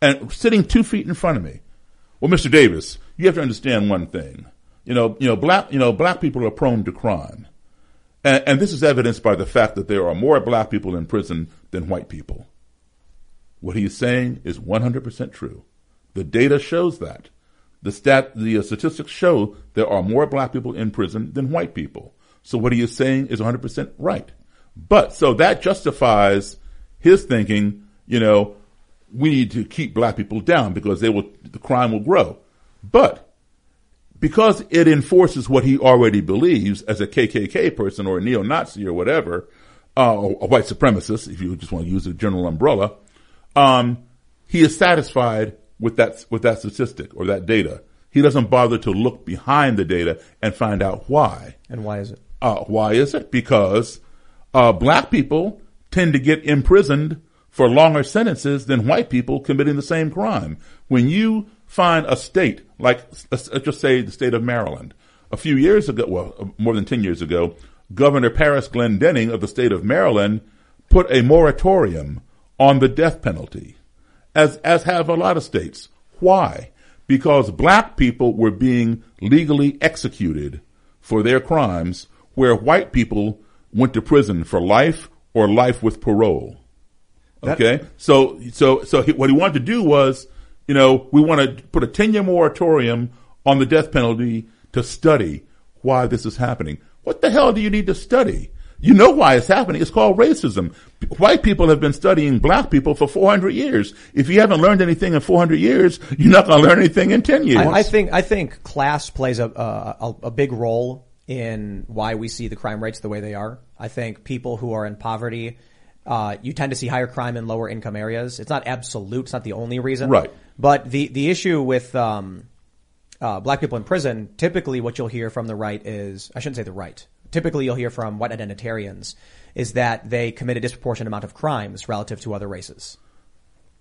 And sitting two feet in front of me, well, Mr. Davis, you have to understand one thing. You know, you know, black, you know, black people are prone to crime, and, and this is evidenced by the fact that there are more black people in prison than white people. What he is saying is 100% true. The data shows that. The stat, the uh, statistics show there are more black people in prison than white people. So what he is saying is 100% right. But, so that justifies his thinking, you know, we need to keep black people down because they will, the crime will grow. But, because it enforces what he already believes as a KKK person or a neo-Nazi or whatever, uh, or a white supremacist, if you just want to use a general umbrella, um, he is satisfied with that with that statistic or that data. He doesn't bother to look behind the data and find out why. and why is it? Uh, why is it? Because uh, black people tend to get imprisoned for longer sentences than white people committing the same crime. When you find a state like, let's just say the state of Maryland, a few years ago, well, more than 10 years ago, Governor Paris Glendening of the state of Maryland put a moratorium on the death penalty, as, as have a lot of states. Why? Because black people were being legally executed for their crimes where white people went to prison for life or life with parole. That- Okay. So, so, so he, what he wanted to do was, you know, we want to put a 10 year moratorium on the death penalty to study why this is happening. What the hell do you need to study? You know why it's happening. It's called racism. White people have been studying black people for 400 years. If you haven't learned anything in 400 years, you're not going to learn anything in 10 years. I, I think I think class plays a, a a big role in why we see the crime rates the way they are. I think people who are in poverty, uh, you tend to see higher crime in lower income areas. It's not absolute. It's not the only reason. Right. But the, the issue with, um, uh, black people in prison, typically what you'll hear from the right is, I shouldn't say the right. Typically you'll hear from white identitarians is that they commit a disproportionate amount of crimes relative to other races.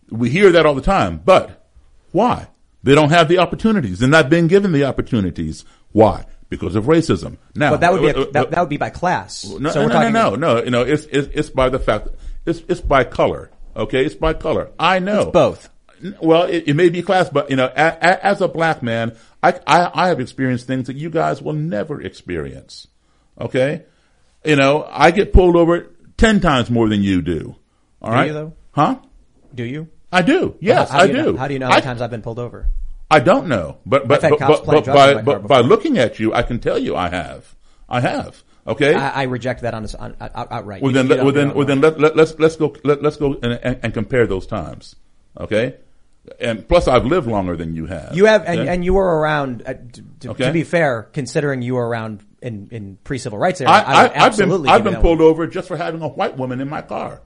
We hear that all the time, but why? They don't have the opportunities. They're not being given the opportunities. Why? Because of racism. Now, But that would be, uh, a, uh, that, that would be by class. No, so no, no, no, no, no. You know, it's, it's, it's by the fact, it's, it's by color. Okay. It's by color. I know. It's both. Well, it, it may be class, but you know, a, a, as a black man, I, I, I have experienced things that you guys will never experience. Okay. You know, I get pulled over 10 times more than you do. All Do right. you, though? Huh? Do you? I do. Yes, How- how I do. Do. know, how do you know how many times I've been pulled over? I don't know, but but but, but, but by in my car but by looking at you, I can tell you I have. I have. Okay. I, I reject that on, this- on out, outright. well then, you well, then, well, then let, let, let's, let's go let, let's go and, and, and compare those times. Okay. And plus, I've lived longer than you have. You have, and, Okay? and you were around. Uh, t- t- Okay. To be fair, considering you were around in, in pre-civil rights era, I, I, I, I've been absolutely I've been pulled one. over just for having a white woman in my car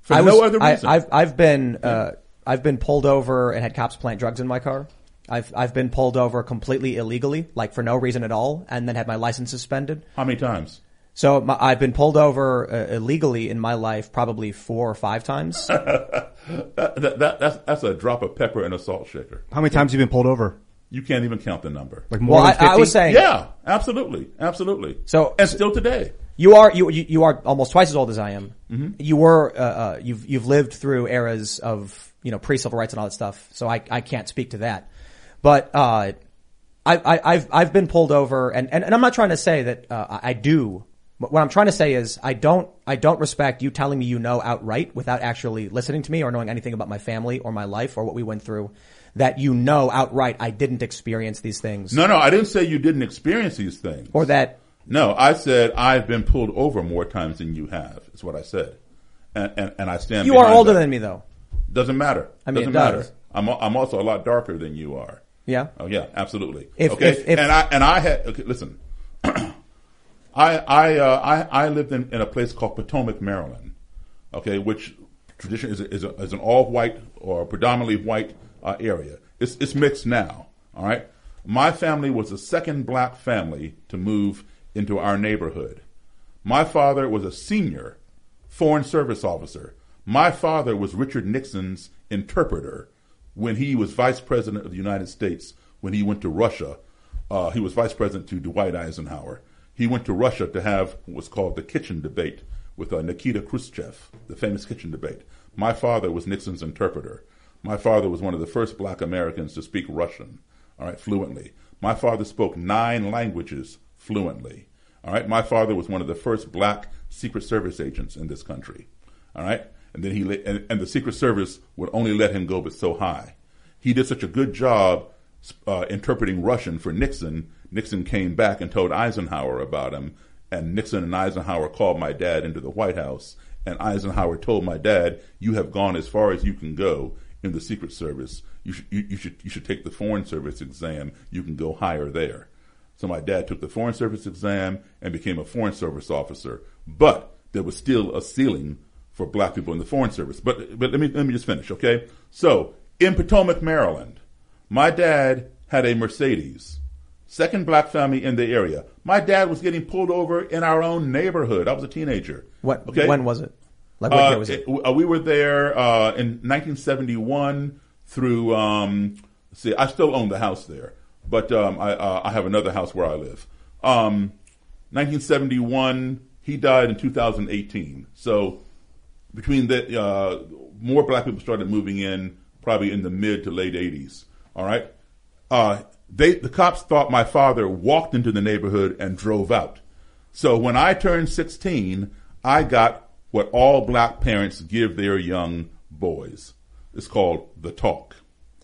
for I no was- other I, reason. I've I've been uh, I've been pulled over and had cops plant drugs in my car. I've I've been pulled over completely illegally, like for no reason at all, and then had my license suspended. How many times? So my, I've been pulled over uh, illegally in my life probably four or five times. that, that, that, that's, that's a drop of pepper in a salt shaker. How many times have you been pulled over? You can't even count the number. Like more Well, than I- 50? I was saying- yeah, absolutely, absolutely. So and still today. You are you you you are almost twice as old as I am. Mhm. You were uh, uh, you've you've lived through eras of you know pre civil rights and all that stuff. So I I can't speak to that. But uh, I, I I've I've been pulled over and and, and I'm not trying to say that uh, I I do. What I'm trying to say is I don't I don't respect you telling me you know outright without actually listening to me or knowing anything about my family or my life or what we went through. That you know outright I didn't experience these things. No, no, I didn't say you didn't experience these things. Or that No, I said I've been pulled over more times than you have. Is what I said, and and, and I stand. you are older that. than me though. Doesn't matter. I mean, doesn't matter. I'm I'm also a lot darker than you are. Yeah. Oh yeah, absolutely. If- okay, if- if- and I and I had okay. Listen, I I uh, I I lived in, in a place called Potomac, Maryland. Okay, which tradition is a, is, a, is an all white or predominantly white uh, area. It's it's mixed now. All right. My family was the second black family to move into our neighborhood. My father was a senior foreign service officer. My father was Richard Nixon's interpreter when he was vice president of the United States. When he went to Russia, uh, he was vice president to Dwight Eisenhower. He went to Russia to have what was called the kitchen debate with uh, Nikita Khrushchev, the famous kitchen debate. My father was Nixon's interpreter. My father was one of the first black Americans to speak Russian, all right, fluently. My father spoke nine languages fluently. All right. My father was one of the first black Secret Service agents in this country. All right. And then he, and, and the Secret Service would only let him go but so high. He did such a good job uh, interpreting Russian for Nixon. Nixon came back and told Eisenhower about him. And Nixon and Eisenhower called my dad into the White House. And Eisenhower told my dad, you have gone as far as you can go in the Secret Service. You should, you, you should, you should take the Foreign Service exam. You can go higher there. So my dad took the Foreign Service exam and became a Foreign Service officer. But there was still a ceiling for black people in the Foreign Service. But, but let me, let me just finish, okay? So in Potomac, Maryland, my dad had a Mercedes. Second black family in the area. My dad was getting pulled over in our own neighborhood. I was a teenager. What Okay. when was it? Like what Uh, year was it? uh, we were there uh, in 1971 through. Um, see, I still own the house there, but um, I, uh, I have another house where I live. Um, 1971. He died in 2018. So between that, uh, more black people started moving in probably in the mid to late 80s. All right. They the cops thought my father walked into the neighborhood and drove out. So when I turned 16, I got what all black parents give their young boys. It's called the talk.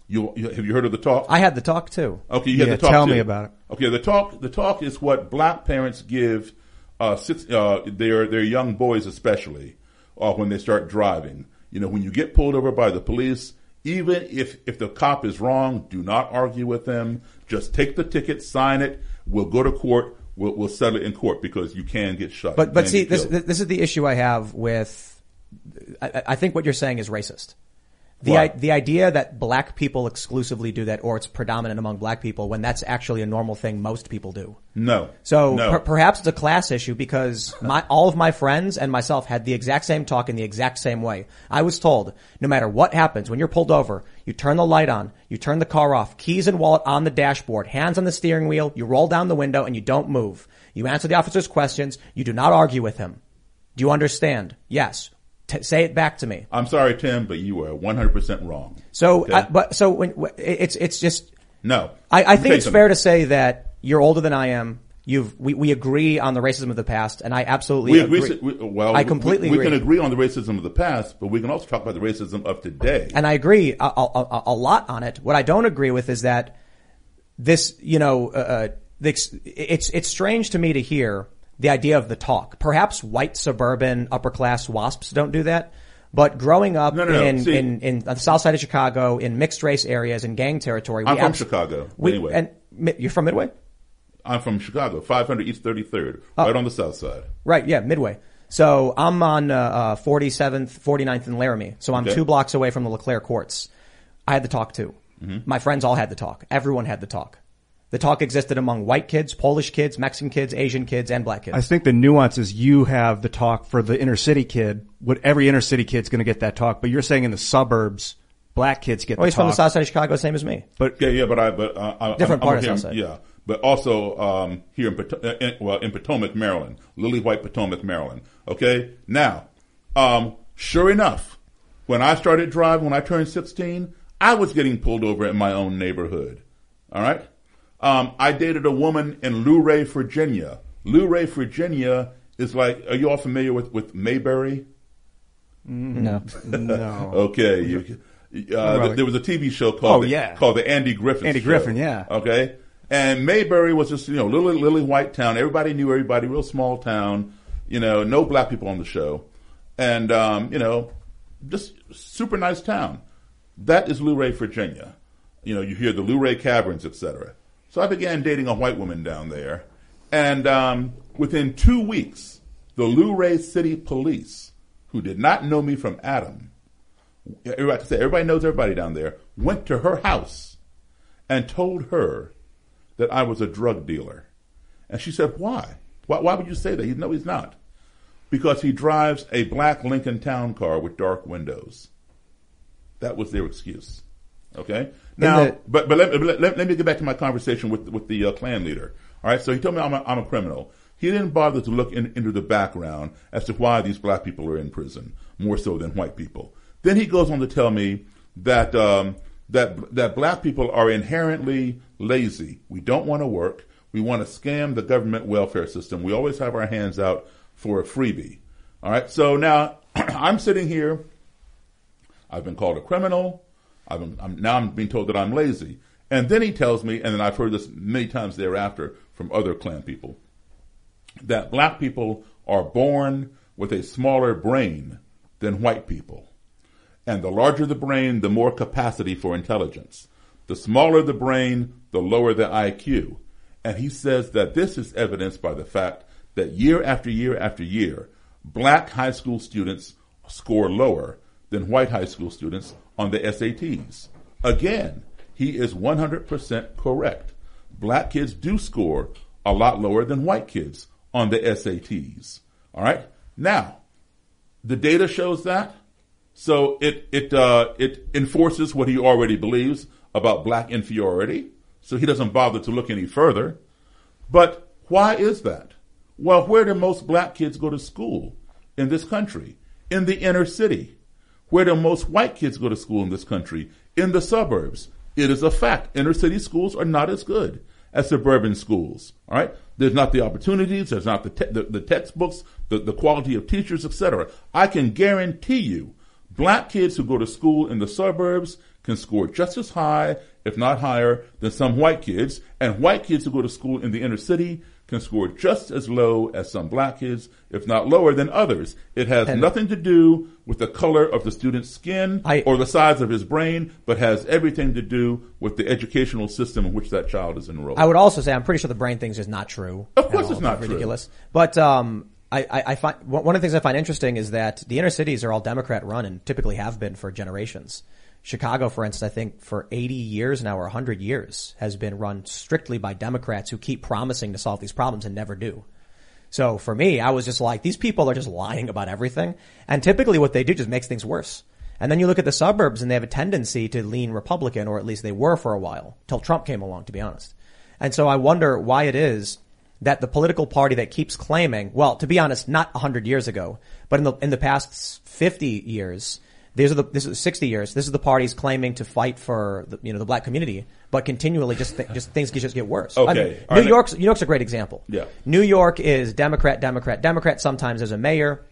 You, you have you heard of the talk? I had the talk too. Okay, you had Yeah, the talk. tell too. me about it. Okay, the talk. The talk is what black parents give uh, six, uh, their their young boys, especially uh, when they start driving. You know, when you get pulled over by the police, even if if the cop is wrong, do not argue with them. Just take the ticket, sign it. We'll go to court. we'll, we'll settle it in court because you can get shot. But but see, this this is the issue I have with. I, I think what you're saying is racist. The? I, the idea that black people exclusively do that, or it's predominant among black people, when that's actually a normal thing most people do. no. So no. per- perhaps it's a class issue because my, all of my friends and myself had the exact same talk in the exact same way. I was told, no matter what happens, when you're pulled over, you turn the light on, you turn the car off, keys and wallet on the dashboard, hands on the steering wheel, you roll down the window and you don't move. You answer the officer's questions, you do not argue with him. Do you understand? Yes. T- say it back to me. I'm sorry, Tim, but you are 100% wrong. So, Okay? I, but, so when, it's, it's just, no. I, I think it's something. fair to say that you're older than I am. You've we, we agree on the racism of the past, and I absolutely We agree. We, well, I completely we, agree. can agree on the racism of the past, but we can also talk about the racism of today. and I agree a, a, a, a lot on it. What I don't agree with is that this, you know, uh, uh, this, it's it's strange to me to hear the idea of the talk. Perhaps white suburban upper class wasps don't do that. But growing up No, no, no. in, See- in, in the south side of Chicago, in mixed race areas, in gang territory, we I'm from abs- Chicago, We, anyway. And you're from Midway? I'm from Chicago, 500 East 33rd, Oh. right on the south side. Right, yeah, Midway. So I'm on uh, uh, 47th, 49th in Laramie. So I'm Okay. two blocks away from the LeClaire courts. I had the talk too. Mm-hmm. My friends all had the talk. Everyone had the talk. The talk existed among white kids, Polish kids, Mexican kids, Asian kids, and black kids. I think the nuance is you have the talk for the inner city kid. What every inner city kid's going to get that talk, but you're saying in the suburbs, black kids get oh, the he's from the south side of Chicago, same as me. But Yeah, yeah, but I, but uh, I, Different I'm, part I'm of here, Southside. Yeah, but also um, here in, Poto- uh, in well in Potomac, Maryland, Lily White, Potomac, Maryland. Okay, now, um, sure enough, when I started driving, when I turned 16, I was getting pulled over in my own neighborhood. All right, um, I dated a woman in Luray, Virginia. Luray, Virginia is like. Are you all familiar with with Mayberry? No. no. Okay. You, uh, Well, there was a TV show called Oh, the, yeah. called the Andy Griffin Andy Show. Griffin, yeah. Okay. And Mayberry was just you know little little white town. Everybody knew everybody. Real small town. You know, no black people on the show, and um, you know, just super nice town. That is Luray, Virginia. You know, you hear the Luray Caverns, etc. So I began dating a white woman down there, and um, within two weeks, the Luray City Police, who did not know me from Adam, everybody, say, everybody knows everybody down there, went to her house and told her that I was a drug dealer. And she said, why? Why, why would you say that? He, no, he's not. Because he drives a black Lincoln Town car with dark windows. That was their excuse. Okay? Now, the- but, but let, let, let, let me get back to my conversation with, with the uh, Klan leader. All right? So he told me I'm a, I'm a criminal. He didn't bother to look in, into the background as to why these black people are in prison, more so than white people. Then he goes on to tell me that um, that that black people are inherently lazy. We don't want to work. We want to scam the government welfare system. We always have our hands out for a freebie. All right. So now I'm sitting here. I've been called a criminal. Been, I'm, now I'm being told that I'm lazy. And then he tells me, and then I've heard this many times thereafter from other Klan people, that black people are born with a smaller brain than white people. And the larger the brain, the more capacity for intelligence. The smaller the brain, the lower the IQ. And he says that this is evidenced by the fact that year after year after year, black high school students score lower than white high school students on the SATs. Again, he is 100% correct. Black kids do score a lot lower than white kids on the SATs. All right? Now, the data shows that. So it it uh, it enforces what he already believes about black inferiority. So he doesn't bother to look any further. But why is that? Well, where do most black kids go to school in this country? In the inner city. Where do most white kids go to school in this country? In the suburbs. It is a fact. Inner city schools are not as good as suburban schools. All right. There's not the opportunities. There's not the, te- the, the textbooks, the, the quality of teachers, etc. I can guarantee you black kids who go to school in the suburbs can score just as high, if not higher, than some white kids. And white kids who go to school in the inner city can score just as low as some black kids, if not lower than others. It has And- nothing to do with the color of the student's skin I- or the size of his brain, but has everything to do with the educational system in which that child is enrolled. I would also say I'm pretty sure the brain thing's is not true. Of course all. it's not true. ridiculous. But um, I, I, I find one of the things I find interesting is that the inner cities are all Democrat run and typically have been for generations. Chicago, for instance, I think for 80 years now or 100 years has been run strictly by Democrats who keep promising to solve these problems and never do. So for me, I was just like, these people are just lying about everything. And typically what they do just makes things worse. And then you look at the suburbs and they have a tendency to lean Republican, or at least they were for a while, till Trump came along, to be honest. And so I wonder why it is that the political party that keeps claiming, well, to be honest, not 100 years ago, but in the, in the past 50 years, these are the, this is 60 years, this is the parties claiming to fight for, the, you know, the black community, but continually just, th- just things just get worse. I Okay. mean, New right. York's, New York's a great example. Yeah. New York is Democrat, Democrat, Democrat. Sometimes there's a mayor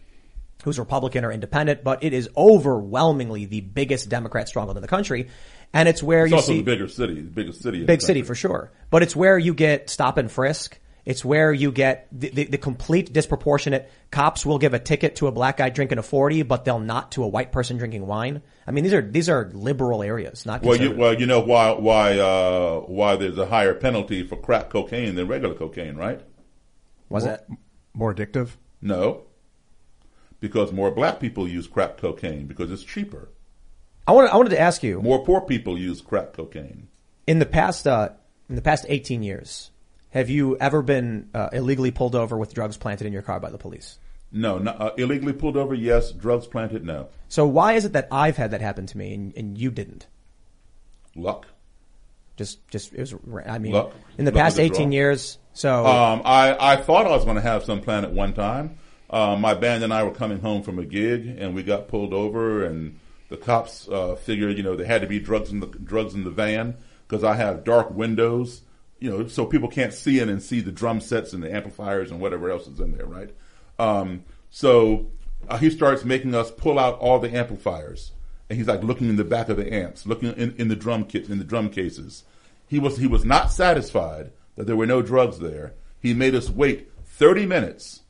who's Republican or independent, but it is overwhelmingly the biggest Democrat stronghold in the country. And it's where it's you also see the bigger city, the biggest city. in big city for sure. But it's where you get stop and frisk. It's where you get the, the, the complete disproportionate. Cops will give a ticket to a black guy drinking a 40, but they'll not to a white person drinking wine. I mean, these are, these are liberal areas, not Well, you, well, you know why why uh, why there's a higher penalty for crack cocaine than regular cocaine, right? Was it? More addictive? No, because more black people use crack cocaine because it's cheaper. I wanted, I wanted to ask you, More poor people use crack cocaine. in the past, uh, in the past 18 years, have you ever been uh, illegally pulled over with drugs planted in your car by the police? No, not, uh, illegally pulled over. Yes, drugs planted. No, So why is it that I've had that happen to me and, and you didn't? luck. Just, just, it was, I mean, Luck. in the Luck past 18 draw. years, so. Um, I, I thought I was going to have some plan at one time. Uh, my band and I were coming home from a gig, and we got pulled over, and the cops uh, figured, you know, there had to be drugs in the drugs in the van because I have dark windows, you know, so people can't see in and see the drum sets and the amplifiers and whatever else is in there, right? Um, so uh, he starts making us pull out all the amplifiers, and he's like looking in the back of the amps, looking in, in the drum kit, in the drum cases. He was he was not satisfied that there were no drugs there. He made us wait 30 minutes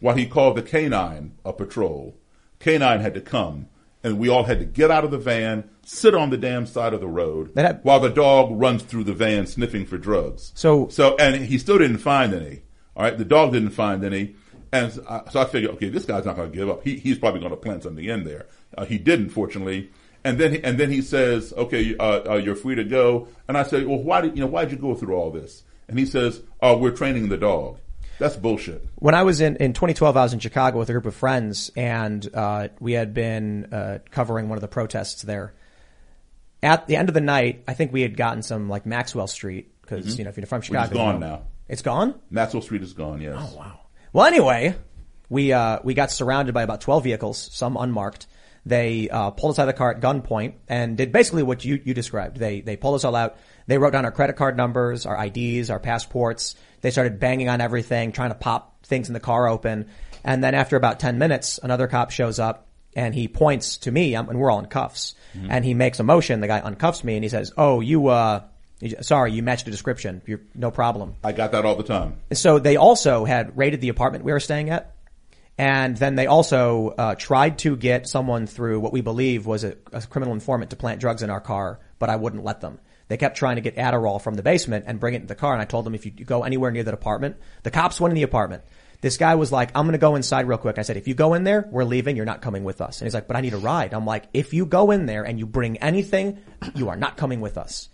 while he called the canine a patrol. Canine had to come, and we all had to get out of the van, sit on the damn side of the road, had- while the dog runs through the van sniffing for drugs. So- so, and he still didn't find any. All right, the dog didn't find any, and so I, so I figured, okay, this guy's not going to give up. He, he's probably going to plant something in there. Uh, he didn't, fortunately. And then, he, and then he says, "Okay, uh, uh, you're free to go." And I said, "Well, why did you know? Why did you go through all this?" And he says, "Oh, we're training the dog." That's bullshit. when I was in, in 2012, I was in Chicago with a group of friends and, uh, we had been, uh, covering one of the protests there. At the end of the night, I think we had gotten some like Maxwell Street because, you know, if you're from Chicago. you gone know- now. It's gone? Maxwell Street is gone. Yes. Oh wow. Well, anyway, we uh, we got surrounded by about twelve vehicles, some unmarked. They uh, pulled us out of the car at gunpoint and did basically what you you described. They they pulled us all out. They wrote down our credit card numbers, our IDs, our passports. They started banging on everything, trying to pop things in the car open. And then after about ten minutes, another cop shows up and he points to me, um, and we're all in cuffs. And he makes a motion. The guy uncuffs me and he says, "Oh, you uh." Sorry, you matched the description. You're no problem. I got that all the time. So they also had raided the apartment we were staying at. And then they also uh, tried to get someone through what we believe was a, a criminal informant to plant drugs in our car, but I wouldn't let them. They kept trying to get Adderall from the basement and bring it in the car, and I told them if you go anywhere near that apartment, the cops went in the apartment. This guy was like, I'm gonna go inside real quick. I said, if you go in there, we're leaving, you're not coming with us. And he's like, but I need a ride. I'm like, if you go in there and you bring anything, you are not coming with us.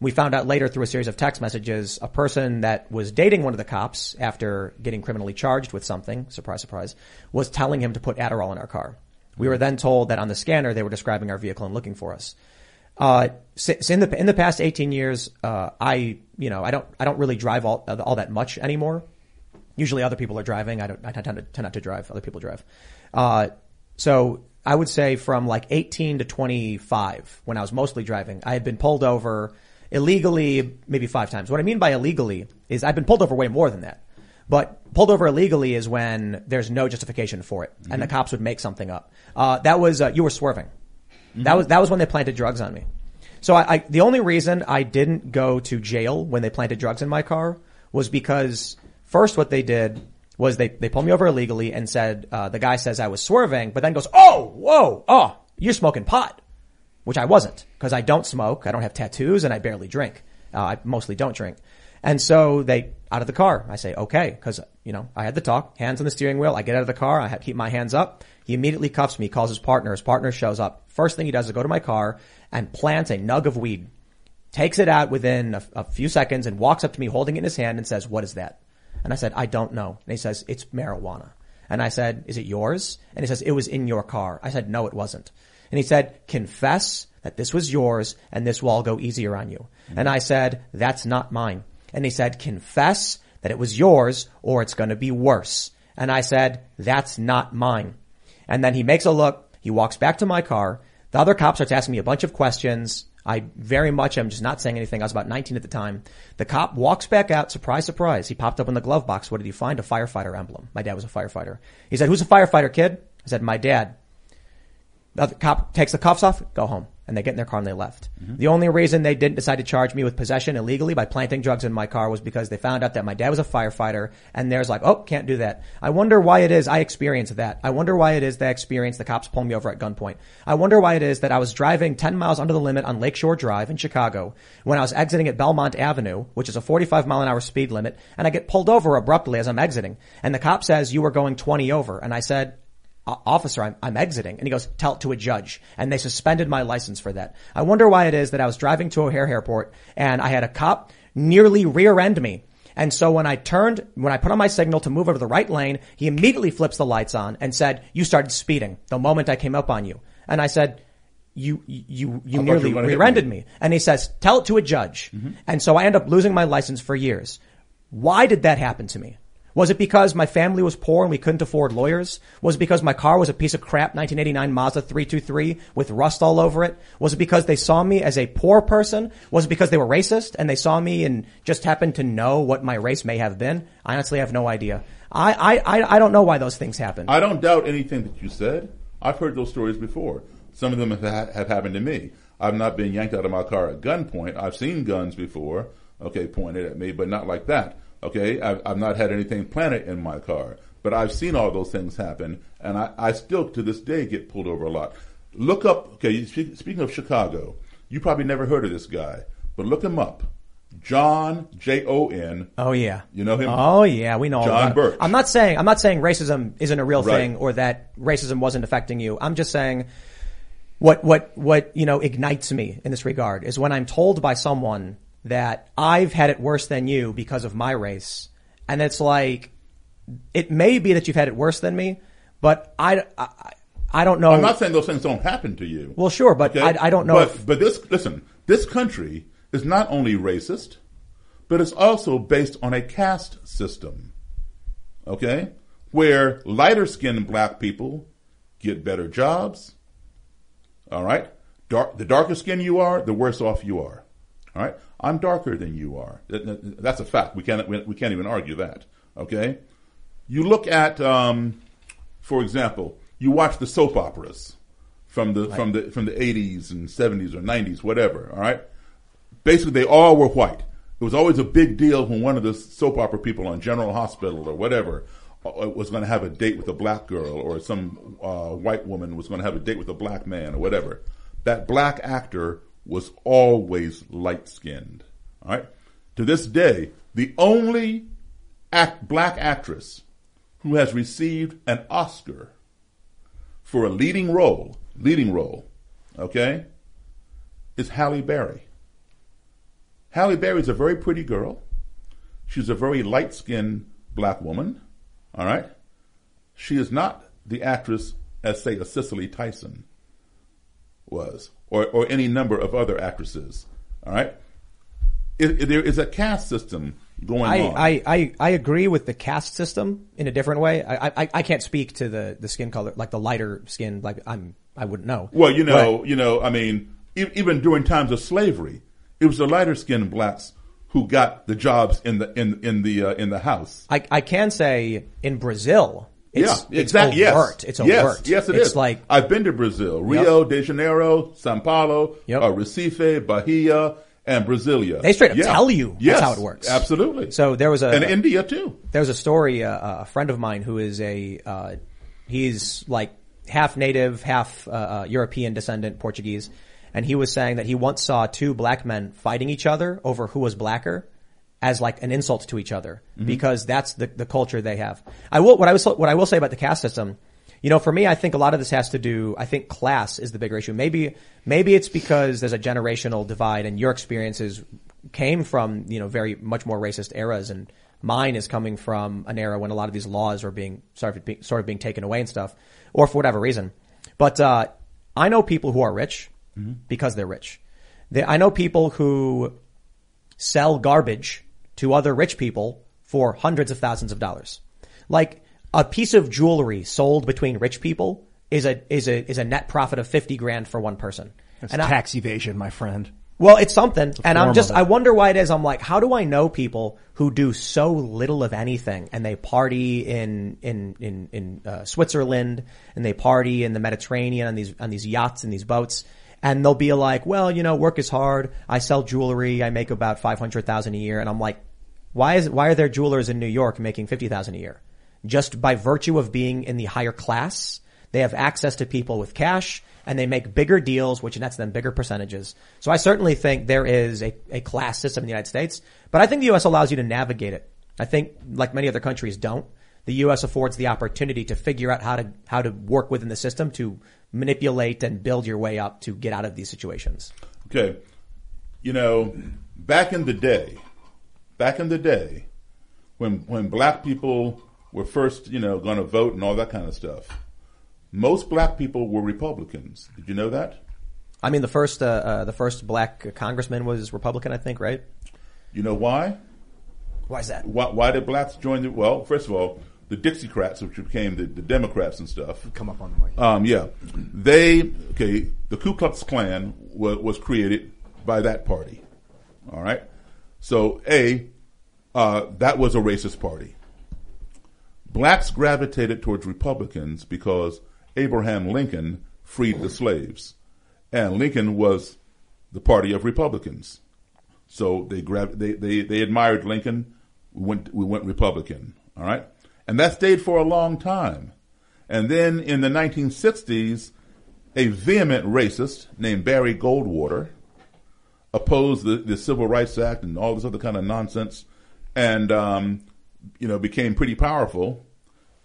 We found out later through a series of text messages, a person that was dating one of the cops after getting criminally charged with something, surprise, surprise, was telling him to put Adderall in our car. We were then told that on the scanner they were describing our vehicle and looking for us. Uh, since in the in the past 18 years, uh, I you know I don't I don't really drive all all that much anymore. Usually other people are driving. I don't. I tend to tend not to drive. Other people drive. Uh, so I would say from like 18 to 25, when I was mostly driving, I had been pulled over illegally maybe five times. What I mean by illegally is I've been pulled over way more than that. But pulled over illegally is when there's no justification for it, and the cops would make something up. Uh, that was uh, you were swerving. That was that was when they planted drugs on me. So I, I the only reason I didn't go to jail when they planted drugs in my car was because First, what they did was they, they pulled me over illegally and said, uh, the guy says I was swerving, but then goes, oh, whoa, oh, you're smoking pot. Which I wasn't, because I don't smoke, I don't have tattoos, and I barely drink. Uh, I mostly don't drink. And so they, out of the car, I say, okay, because, you know, I had the talk, hands on the steering wheel, I get out of the car, I keep my hands up. He immediately cuffs me, calls his partner, his partner shows up. First thing he does is go to my car and plants a nug of weed, takes it out within a, a few seconds and walks up to me holding it in his hand and says, what is that? And I said, I don't know. And he says, it's marijuana. And I said, is it yours? And he says, it was in your car. I said, no, it wasn't. And he said, confess that this was yours and this will all go easier on you. Mm-hmm. And I said, that's not mine. And he said, confess that it was yours or it's going to be worse. And I said, that's not mine. And then he makes a look. He walks back to my car. The other cop starts asking me a bunch of questions. I very much am just not saying anything. I was about 19 at the time. The cop walks back out. Surprise, surprise. He popped up in the glove box. What did he find? A firefighter emblem. My dad was a firefighter. He said, who's a firefighter, kid? I said, my dad. The cop takes the cuffs off, go home. And they get in their car and they left. Mm-hmm. The only reason they didn't decide to charge me with possession illegally by planting drugs in my car was because they found out that my dad was a firefighter and there's like, oh, can't do that. I wonder why it is I experienced that. I wonder why it is that I experienced the cops pulling me over at gunpoint. I wonder why it is that I was driving 10 miles under the limit on Lakeshore Drive in Chicago when I was exiting at Belmont Avenue, which is a 45 mile an hour speed limit, and I get pulled over abruptly as I'm exiting. And the cop says, you were going 20 over. And I said, "O- officer, I'm, I'm exiting. And he goes, tell it to a judge. And they suspended my license for that. I wonder why it is that I was driving to O'Hare Airport and I had a cop nearly rear end me. And so when I turned, when I put on my signal to move over to the right lane, he immediately flips the lights on and said, you started speeding the moment I came up on you. And I said, you, you, you I thought you nearly were gonna hit rear-ended me. me. And he says, tell it to a judge. Mm-hmm. And so I end up losing my license for years. Why did that happen to me? Was it because my family was poor and we couldn't afford lawyers? Was it because my car was a piece of crap 1989 Mazda 323 with rust all over it? Was it because they saw me as a poor person? Was it because they were racist and they saw me and just happened to know what my race may have been? I honestly have no idea. I, I, I, don't know why those things happen. I don't doubt anything that you said. I've heard those stories before. Some of them have, ha- have happened to me. I've not been yanked out of my car at gunpoint. I've seen guns before, okay, pointed at me, but not like that. Okay, I've, I've not had anything planted in my car, but I've seen all those things happen, and I, I still to this day get pulled over a lot. Look up. Okay, speak, speaking of Chicago, you probably never heard of this guy, but look him up. John J O N. Oh yeah. You know him? Oh yeah, we know John. Birch. I'm not saying I'm not saying racism isn't a real Right. thing or that racism wasn't affecting you. I'm just saying what what what you know ignites me in this regard is when I'm told by someone that I've had it worse than you because of my race, and it's like it may be that you've had it worse than me, but I I, I don't know. I'm not saying those things don't happen to you. Well, sure, but I, I don't know But, if but this, listen, this country is not only racist, but it's also based on a caste system. Okay? Where lighter skinned black people get better jobs. All right? Dark, the darker skin you are, the worse off you are. All right? I'm darker than you are. That- that- That's a fact. We can't, we can't even argue that. Okay? You look at, um, for example, you watch the soap operas from the from the from the 80s and 70s or 90s, whatever. All right, basically they all were white. It was always a big deal when one of the soap opera people on General Hospital or whatever uh, was going to have a date with a black girl, or some uh, white woman was going to have a date with a black man, or whatever. That black actor was always light skinned. All right. To this day, the only act, black actress who has received an Oscar for a leading role, leading role, okay, is Halle Berry. Halle Berry is a very pretty girl. She's a very light skinned black woman. All right. She is not the actress as, say, a Cicely Tyson was, or, or any number of other actresses. All right. It, it- there is a caste system going I, on. I, I, I agree with the caste system in a different way. I, I, I can't speak to the, the skin color, like the lighter skin, like I'm, I wouldn't know. Well, you know, you know, I mean, e- even during times of slavery, it was the lighter skinned blacks who got the jobs in the in in the uh, in the house. I, I can say in Brazil, it's, yeah, it's exactly. overt. Yes, It's yes, overt. Yes, it it's is. like, I've been to Brazil, Rio de Janeiro, São Paulo, Yep. uh, Recife, Bahia, and Brasilia. They straight up Yeah. tell you yes, that's how it works. Absolutely. So there was a and India too. There's a story. Uh, a friend of mine who is a uh, he's like half native, half uh, uh, European descendant, Portuguese, and he was saying that he once saw two black men fighting each other over who was blacker as like an insult to each other Mhm. because that's the, the culture they have. I will what I was what I will say about the caste system. You know, for me, I think a lot of this has to do. I think class is the bigger issue. Maybe maybe it's because there's a generational divide, and your experiences came from you know very much more racist eras, and mine is coming from an era when a lot of these laws were being sort of being, sort of being taken away and stuff, or for whatever reason. But uh, I know people who are rich Mhm. because they're rich. They, I know people who sell garbage to other rich people for hundreds of thousands of dollars. Like a piece of jewelry sold between rich people is a is a is a net profit of fifty grand for one person. That's And I- tax evasion, my friend. well, it's something. And I'm just. I wonder why it is. I'm like, how do I know people who do so little of anything and they party in, in, in, in, uh, Switzerland and they party in the Mediterranean on these, on these yachts and these boats. And they'll be like, well, you know, work is hard. I sell jewelry. I make about 500,000 a year. And I'm like, why is, why are there jewelers in New York making 50,000 a year? Just by virtue of being in the higher class, they have access to people with cash and they make bigger deals, which nets them bigger percentages. So I certainly think there is a, a class system in the United States, but I think the U.S. allows you to navigate it. I think, like many other countries don't, the U.S. affords the opportunity to figure out how to, how to work within the system to manipulate and build your way up to get out of these situations. Okay. You know, back in the day, back in the day, when when black people were first, you know, going to vote and all that kind of stuff, most black people were Republicans. Did you know that? I mean, the first, uh, uh, the first black congressman was Republican, I think, right? You know why? Why is that? Why, why did blacks join the? Well, first of all, the Dixiecrats, which became the, the Democrats and stuff. Come up on the mic. Um, yeah, they okay. The Ku Klux Klan was, was created by that party. All right, so a uh, that was a racist party. Blacks gravitated towards Republicans because Abraham Lincoln freed the slaves, and Lincoln was the party of Republicans. So they grabbed, they, they, they admired Lincoln. We went, we went Republican. All right. And that stayed for a long time. And then in the 1960s, a vehement racist named Barry Goldwater opposed the, the Civil Rights Act and all this other kind of nonsense and, um, you know, became pretty powerful.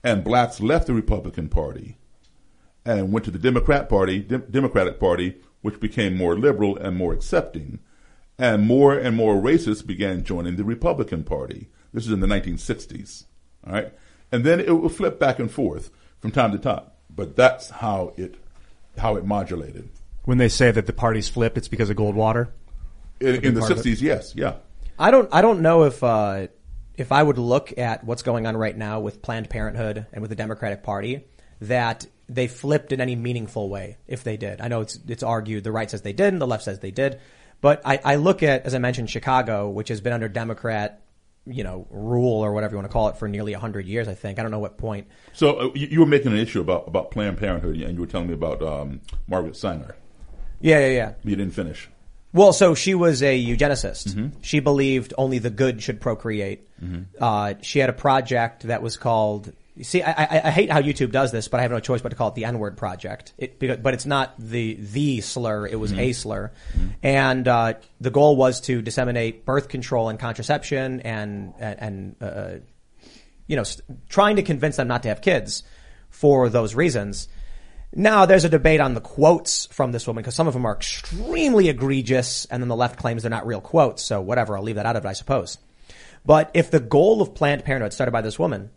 And blacks left the Republican Party and went to the Democrat Party, Dem- Democratic Party, which became more liberal and more accepting. And more and more racists began joining the Republican Party. This is in the 1960s. All right. And then it would flip back and forth from time to time. But that's how it, how it modulated. When they say that the parties flip, it's because of Goldwater. In, in the part of it. 60s, yes. Yeah. I don't, I don't know if, uh, if I would look at what's going on right now with Planned Parenthood and with the Democratic Party, that they flipped in any meaningful way if they did. I know it's, it's argued the right says they did and the left says they did. But I, I look at, as I mentioned, Chicago, which has been under Democrat, you know, rule or whatever you want to call it for nearly 100 years, I think. I don't know what point. So uh, you, you were making an issue about, about Planned Parenthood and you were telling me about, um, Margaret Sanger. Yeah, yeah, yeah. You didn't finish. Well, so she was a eugenicist. Mhm. She believed only the good should procreate. Mhm. Uh, she had a project that was called. See, I, I, I hate how YouTube does this, but I have no choice but to call it the N-word project. It, because, but it's not the the slur; it was Mhm. a slur. And uh, the goal was to disseminate birth control and contraception, and and uh, you know, st- trying to convince them not to have kids for those reasons. Now there's a debate on the quotes from this woman because some of them are extremely egregious and then the left claims they're not real quotes. So whatever, I'll leave that out of it, I suppose. But if the goal of Planned Parenthood started by this woman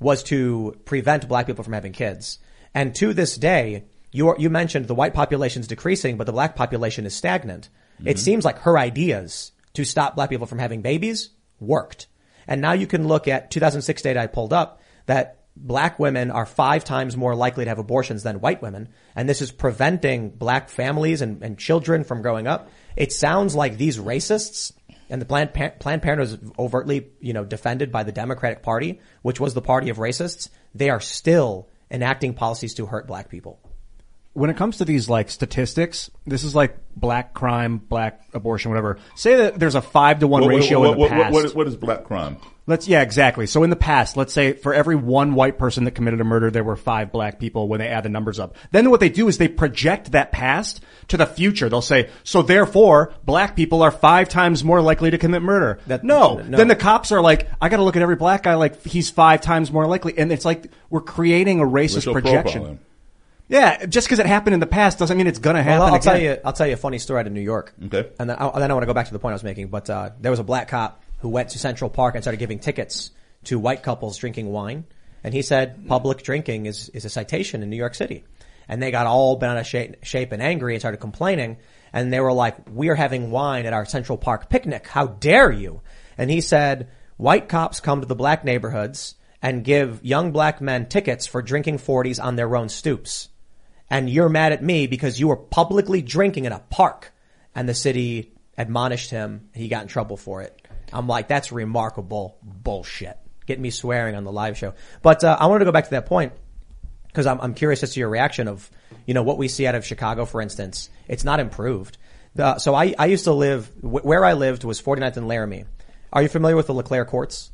was to prevent black people from having kids, and to this day, you, are, you mentioned the white population is decreasing, but the black population is stagnant. It Mhm. seems like her ideas to stop black people from having babies worked. And now you can look at 2006 data I pulled up that black women are five times more likely to have abortions than white women. And this is preventing black families and, and children from growing up. It sounds like these racists and the Planned, Pa- Planned Parenthood is overtly, you know, defended by the Democratic Party, which was the party of racists. They are still enacting policies to hurt black people. when it comes to these like statistics, this is like black crime, black abortion, whatever. Say that there's a five to one What- what- ratio what- in the what- past. what is- what is black crime? Let's yeah, exactly. So in the past, let's say for every one white person that committed a murder, there were five black people when they add the numbers up. Then what they do is they project that past to the future. They'll say, so therefore, black people are five times more likely to commit murder. no. no. Then the cops are like, I gotta look at every black guy like he's five times more likely. And it's like we're creating a racist Racial projection. profiling. Yeah, just because it happened in the past doesn't mean it's gonna happen Well, I'll again. tell you. I'll tell you a funny story out of New York. Okay. And then, I, and then I want to go back to the point I was making. But uh, there was a black cop who went to Central Park and started giving tickets to white couples drinking wine, and he said public drinking is is a citation in New York City, and they got all bent out of shape, shape and angry and started complaining, and they were like, "We are having wine at our Central Park picnic. How dare you?" And he said, "White cops come to the black neighborhoods." And give young black men tickets for drinking 40s on their own stoops and you're mad at me because you were publicly drinking in a park and the city admonished him he got in trouble for it. I'm like, that's remarkable bullshit. Getting me swearing on the live show. But, uh, I wanted to go back to that point because I'm, I'm curious as to your reaction of, you know, what we see out of Chicago, for instance. It's not improved. The, so I, I used to live, wh- where I lived was 49th and Laramie. Are you familiar with the LeClaire courts?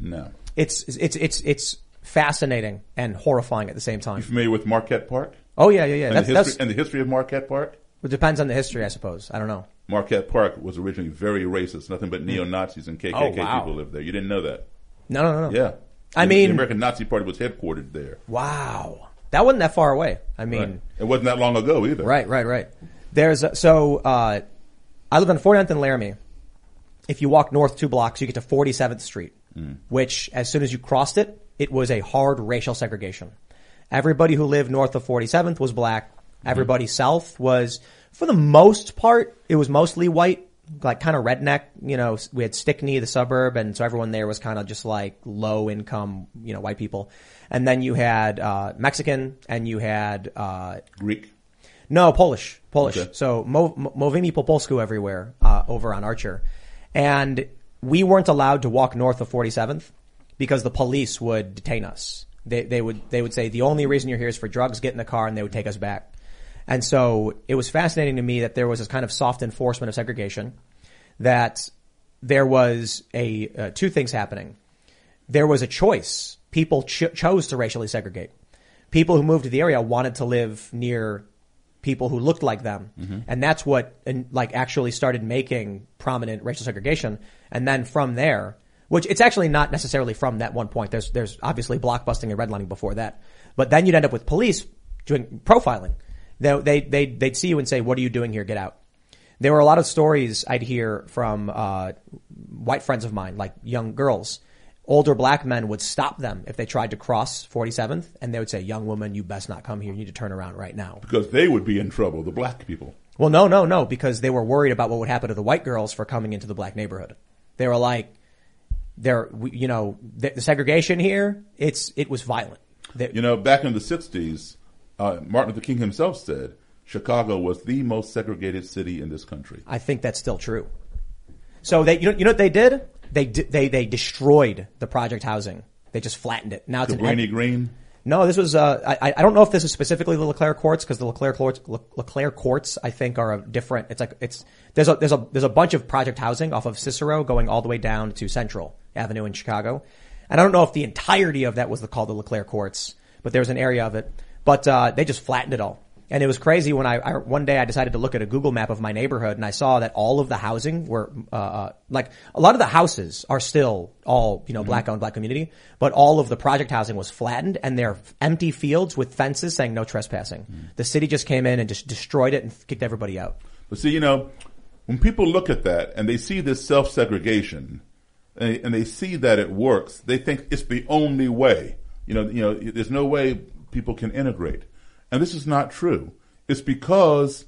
No. It's, it's, it's, it's fascinating and horrifying at the same time. You familiar with Marquette Park? Oh yeah, yeah, yeah. And, That's, the, that's, history, and the history of Marquette Park? it depends on the history, I suppose. I don't know. Marquette Park was originally very racist. Nothing but hmm. neo Nazis and KKK Oh, wow. people lived there. You didn't know that? No, no, no, no. Yeah. I The- mean- the American Nazi Party was headquartered there. Wow. That wasn't that far away. I mean, Right. it wasn't that long ago either. right, right, right. There's a, so uh, I live on 49th and Laramie. If you walk north two blocks, you get to 47th Street, hmm. which as soon as you crossed it, it was a hard racial segregation. Everybody who lived north of 47th was black. Everybody hmm. south was, for the most part, it was mostly white, like kind of redneck. You know, we had Stickney, the suburb, and so everyone there was kind of just like low income, you know, white people. And then you had uh, Mexican, and you had uh, Greek. no, Polish, Polish. Okay. So Mo- Mo- Movimi po polsku everywhere uh, over on Archer, and we weren't allowed to walk north of 47th because the police would detain us. They they would they would say the only reason you're here is for drugs. Get in the car, and they would take us back. And so it was fascinating to me that there was this kind of soft enforcement of segregation, that there was a uh, two things happening. There was a choice. People ch- chose to racially segregate. People who moved to the area wanted to live near people who looked like them. Mm-hmm. And that's what, and like actually started making prominent racial segregation. And then from there, which it's actually not necessarily from that one point. There's, there's obviously blockbusting and redlining before that. But then you'd end up with police doing profiling. They, they, they, they'd see you and say, what are you doing here? Get out. There were a lot of stories I'd hear from, uh, white friends of mine, like young girls. Older black men would stop them if they tried to cross 47th and they would say, young woman, you best not come here. You need to turn around right now. Because they would be in trouble, the black people. Well, no, no, no, because they were worried about what would happen to the white girls for coming into the black neighborhood. They were like, they're, you know, the, the segregation here, it's, it was violent. They- You know, back in the 60s, uh, Martin Luther King himself said Chicago was the most segregated city in this country. I think that's still true. So they, you know, you know what they did? They, di- they, they destroyed the project housing. They just flattened it. Now it's an Cabrini Green. No, this was. Uh, I I don't know if this is specifically the LeClaire courts because the LeClaire courts Le- LeClaire courts I think are a different. It's like it's there's a there's a there's a bunch of project housing off of Cicero going all the way down to Central Avenue in Chicago, and I don't know if the entirety of that was the called the LeClaire courts, but there was an area of it. But uh, they just flattened it all, and it was crazy when I, I one day I decided to look at a Google map of my neighborhood and I saw that all of the housing were uh, uh, like a lot of the houses are still all you know black owned black community, but all of the project housing was flattened and they're empty fields with fences saying no trespassing. The city just came in and just destroyed it and kicked everybody out. But see, you know, when people look at that and they see this self segregation and, and they see that it works, they think it's the only way. You know, you know, there's no way people can integrate. And this is not true. It's because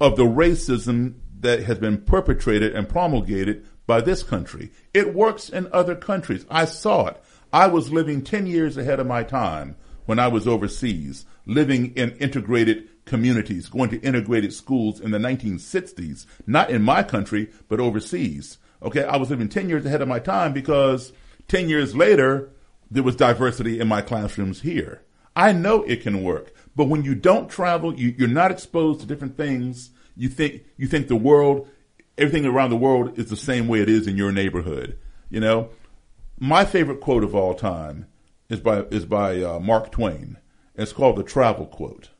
of the racism that has been perpetrated and promulgated by this country. It works in other countries. I saw it. I was living 10 years ahead of my time when I was overseas, living in integrated communities, going to integrated schools in the 1960s, not in my country, but overseas. Okay. I was living 10 years ahead of my time because 10 years later, there was diversity in my classrooms here. I know it can work. But when you don't travel, you, you're not exposed to different things. You think, you think the world, everything around the world is the same way it is in your neighborhood. You know, my favorite quote of all time is by, is by uh, Mark Twain. It's called the travel quote.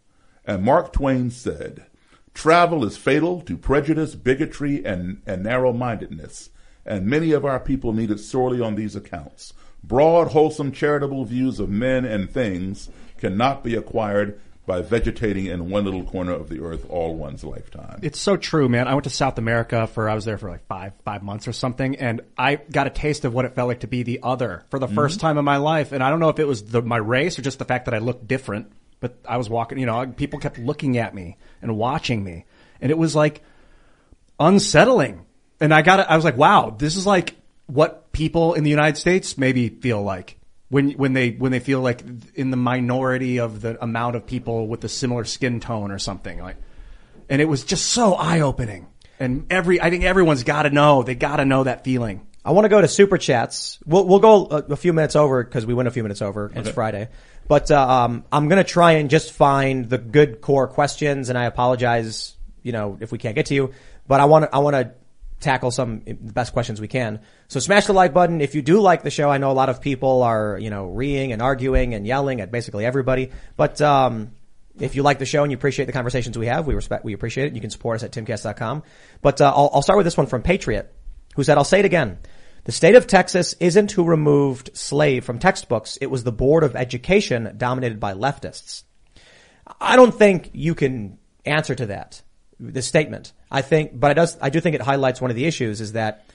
And Mark Twain said, travel is fatal to prejudice, bigotry, and, and narrow-mindedness. And many of our people need it sorely on these accounts. Broad, wholesome, charitable views of men and things cannot be acquired by vegetating in one little corner of the earth all one's lifetime. It's so true, man. I went to South America for, I was there for like five, five months or something, and I got a taste of what it felt like to be the other for the Mm-hmm. first time in my life. And I don't know if it was the, my race or just the fact that I looked different, but I was walking, you know, people kept looking at me and watching me. And it was like unsettling. And I got, I was like, wow, this is like what people in the United States maybe feel like when when they when they feel like in the minority of the amount of people with a similar skin tone or something like and it was just so eye opening and every I think everyone's got to know they got to know that feeling I want to go to super chats. We'll we'll go a, a few minutes over because we went a few minutes over. It's Friday, but uh, um, I'm gonna try and just find the good core questions. And I apologize, you know, if we can't get to you. But I want to I want to tackle some the best questions we can. So smash the like button if you do like the show. I know a lot of people are you know reeing and arguing and yelling at basically everybody, but um, if you like the show and you appreciate the conversations we have, we respect, we appreciate it. You can support us at timcast.com. But uh, I'll, I'll start with this one from Patriot, who said, "I'll say it again." The state of Texas isn't who removed slave from textbooks. It was the Board of Education dominated by leftists. I don't think you can answer to that, this statement. I think, but I does, I do think it highlights one of the issues is that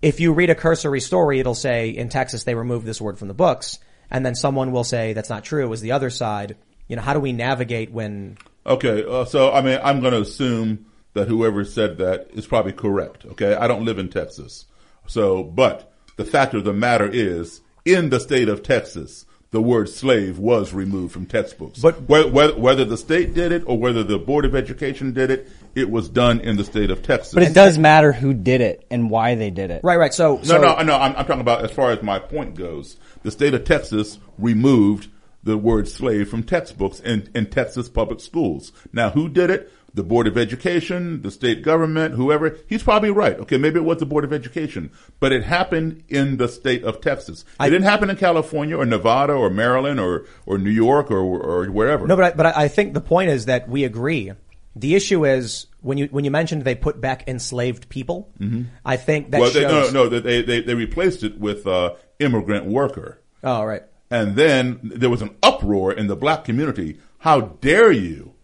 if you read a cursory story, it'll say in Texas they removed this word from the books. And then someone will say that's not true. It was the other side. You know, how do we navigate when Okay, uh, so I mean, I'm going to assume that whoever said that is probably correct. Okay, I don't live in Texas, so but the fact of the matter is, in the state of Texas, the word slave was removed from textbooks. But whether, whether, whether the state did it or whether the Board of Education did it, it was done in the state of Texas. But it does matter who did it and why they did it. Right, right. So, no, no, no. I'm, I'm talking about as far as my point goes. The state of Texas removed the word slave from textbooks in, in Texas public schools. Now, who did it? The Board of Education, the state government, whoever. He's probably right. Okay, maybe it was the Board of Education, but it happened in the state of Texas. It didn't happen in California or Nevada or Maryland or, or New York or, or wherever. No, but I, but I I think the point is that we agree. The issue is when you when you mentioned they put back enslaved people. Mhm. I think that well, they, shows. no, no, they, they, they replaced it with, uh, immigrant worker. Oh, right. And then there was an uproar in the black community. How dare you,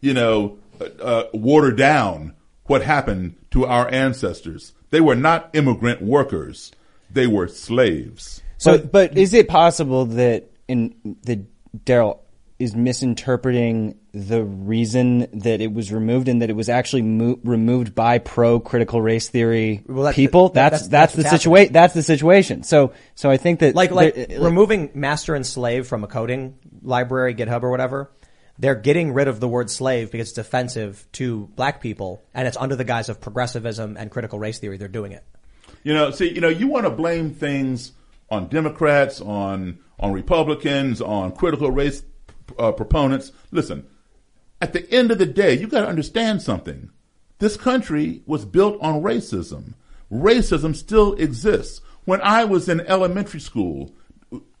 you know, uh, uh, water down what happened to our ancestors? They were not immigrant workers. They were slaves. So, but, is it possible that in the Daryl is misinterpreting the reason that it was removed and that it was actually mo- removed by pro critical race theory Well, that's people? the- that's, that's- that's, that's the situation. That's the situation. So, so I think that like like there- removing master and slave from a coding library, GitHub or whatever. They're getting rid of the word slave because it's offensive to black people, and it's under the guise of progressivism and critical race theory. They're doing it. You know, see, you know, you want to blame things on Democrats, on on Republicans, on critical race uh, proponents. Listen, at the end of the day, you got to understand something. This country was built on racism. Racism still exists. When I was in elementary school,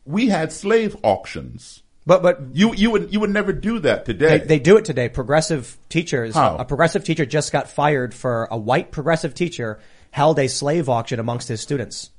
we had slave auctions. But but you you would you would never do that today. They, they do it today. Progressive teachers. How? A progressive teacher just got fired for a white progressive teacher held a slave auction amongst his students.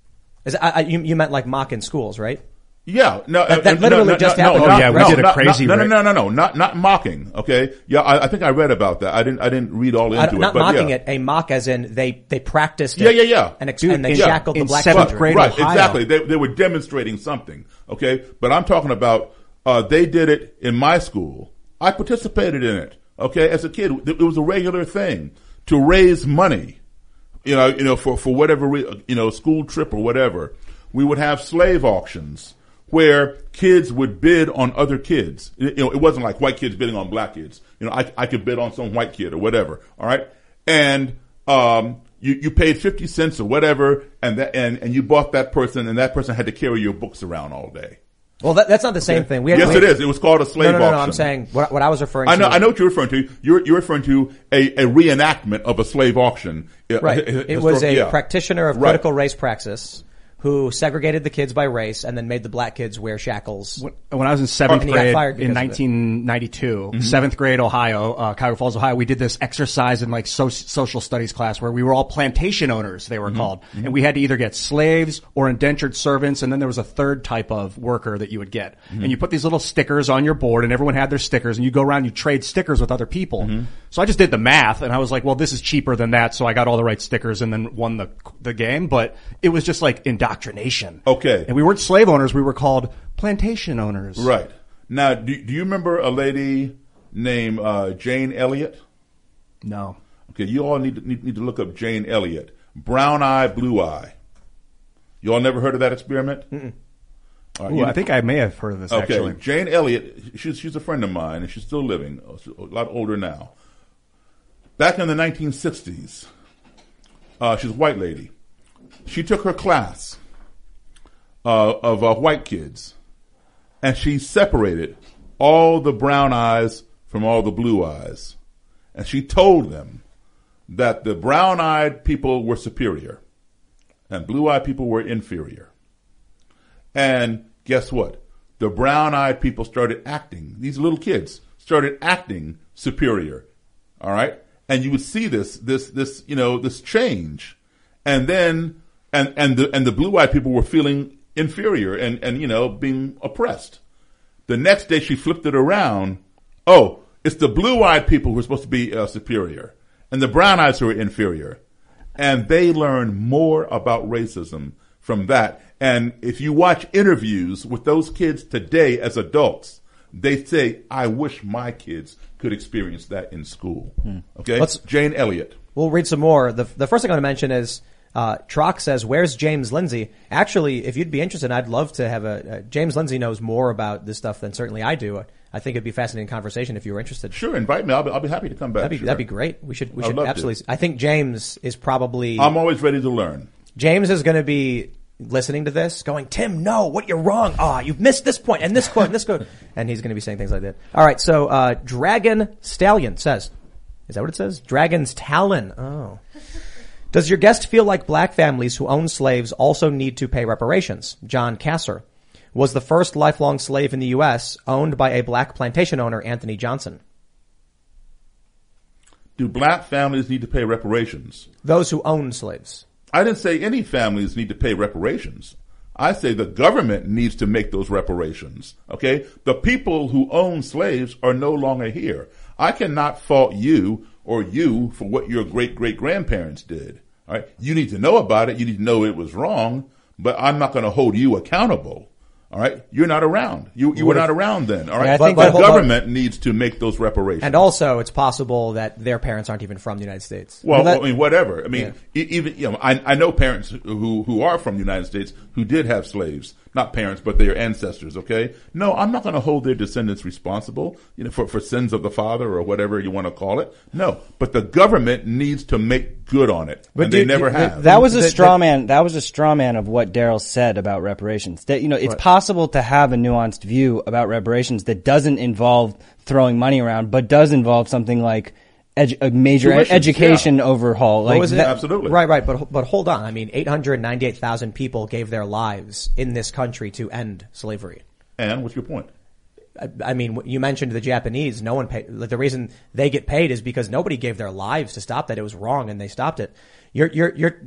Is I, I, you, you meant like mock in schools, right? Yeah, no, That- that uh, literally no, no, just no, happened. No, Oh, yeah, no, we no, did a not- crazy No, no, no, no, no, not not mocking. Okay, yeah, I, I think I read about that. I didn't I didn't read all into I- it. not but mocking yeah. it. A mock as in they they practiced. Yeah, it yeah, yeah. And, ex- and they shackled the black right, children. Right, exactly. They they were demonstrating something. Okay, but I'm talking about uh, they did it in my school. I participated in it. Okay, as a kid, it was a regular thing to raise money. You know, you know, for for whatever re- you know, school trip or whatever. We would have slave auctions where kids would bid on other kids. You know, it wasn't like white kids bidding on black kids. You know, I, I could bid on some white kid or whatever. All right. And, um, you, you paid 50 cents or whatever and that, and, and you bought that person and that person had to carry your books around all day. Well, that, that's not the same thing. We had, yes, we it is. It was called a slave no, no, no, auction. No, I'm saying what, what I was referring I know, to. I know what you're referring to. You're, you're referring to a, a reenactment of a slave auction. Uh, Right. hi- It was a yeah. practitioner of Right. critical race praxis who segregated the kids by race and then made the black kids wear shackles. When I was in seventh And grade in because of it. 1992, mm-hmm. seventh grade Ohio, uh, Cuyahoga Falls, Ohio, we did this exercise in like so- social studies class where we were all plantation owners, they were mm-hmm. called. Mm-hmm. And we had to either get slaves or indentured servants. And then there was a third type of worker that you would get. And you put these little stickers on your board and everyone had their stickers and you go around, you trade stickers with other people. So I just did the math and I was like, well, this is cheaper than that. So I got all the right stickers and then won the, the game. But it was just like indoctrination. Okay. And we weren't slave owners. We were called plantation owners. Right. Now, do, do you remember a lady named uh, Jane Elliott? No. Okay, you all need to, need, need to look up Jane Elliott. Brown eye, blue eye. You all never heard of that experiment? All right, Ooh, you- I think I may have heard of this Okay, actually. Jane Elliott, she's, she's a friend of mine, and she's still living, a lot older now. Back in the 1960s, uh, she's a white lady. She took her class uh, of uh, white kids, and she separated all the brown eyes from all the blue eyes. And she told them that the brown eyed people were superior and blue eyed people were inferior. And guess what? The brown eyed people started acting, these little kids started acting superior. All right. And you would see this, this, this, you know, this change. And then, and, and the, and the blue eyed people were feeling inferior and, and, you know, being oppressed. The next day she flipped it around. Oh, it's the blue eyed people who are supposed to be uh, superior and the brown eyes who are inferior. And they learn more about racism from that. And if you watch interviews with those kids today as adults, they say, I wish my kids could experience that in school. Okay. Let's- Jane Elliott. We'll read some more. The, the first thing I want to mention is uh, Trock says, "Where's James Lindsay?" Actually, if you'd be interested, I'd love to have a. Uh, James Lindsay knows more about this stuff than certainly I do. I think it'd be a fascinating conversation if you were interested. Sure, invite me. I'll be, I'll be happy to come back. That'd be Sure. that'd be great. We should we should love to. absolutely. I think James is probably. I'm always ready to learn. James is going to be listening to this, going, "Tim, no, what you're wrong. Ah, you've missed this point and this quote and this quote," and he's going to be saying things like that. All right, so uh, Dragon Stallion says, "Is that what it says? Dragon's Talon." Oh. Does your guest feel like black families who own slaves also need to pay reparations? John Casor was the first lifelong slave in the U.S. owned by a black plantation owner, Anthony Johnson. Do black families need to pay reparations? Those who own slaves. I didn't say any families need to pay reparations. I say the government needs to make those reparations. Okay? The people who own slaves are no longer here. I cannot fault you or you for what your great great grandparents did. All right? You need to know about it. You need to know it was wrong, but I'm not going to hold you accountable. All right? You're not around. You, you were not around then. All right? Yeah, I think- the but- but- government needs to make those reparations. And also, it's possible that their parents aren't even from the United States. Well, That- I mean, whatever. I mean, Yeah. even you know, I, I know parents who who are from the United States who did have slaves, not parents, but their ancestors. Okay, no, I'm not going to hold their descendants responsible, you know, for for sins of the father or whatever you want to call it. No, but the government needs to make good on it, But and they never th- have. That was a straw man. That was a straw man of what Daryl said about reparations. That you know, it's Right. possible to have a nuanced view about reparations that doesn't involve throwing money around, but does involve something like edu- a major Tuitions, education yeah. overhaul. What Like was it? that- Absolutely. Right, right. But, but hold on. I mean, 898,000 people gave their lives in this country to end slavery. and what's your point? I, I mean, you mentioned the Japanese. No one paid. Like, the reason they get paid is because nobody gave their lives to stop that. It was wrong, and they stopped it. You're, you're, you're.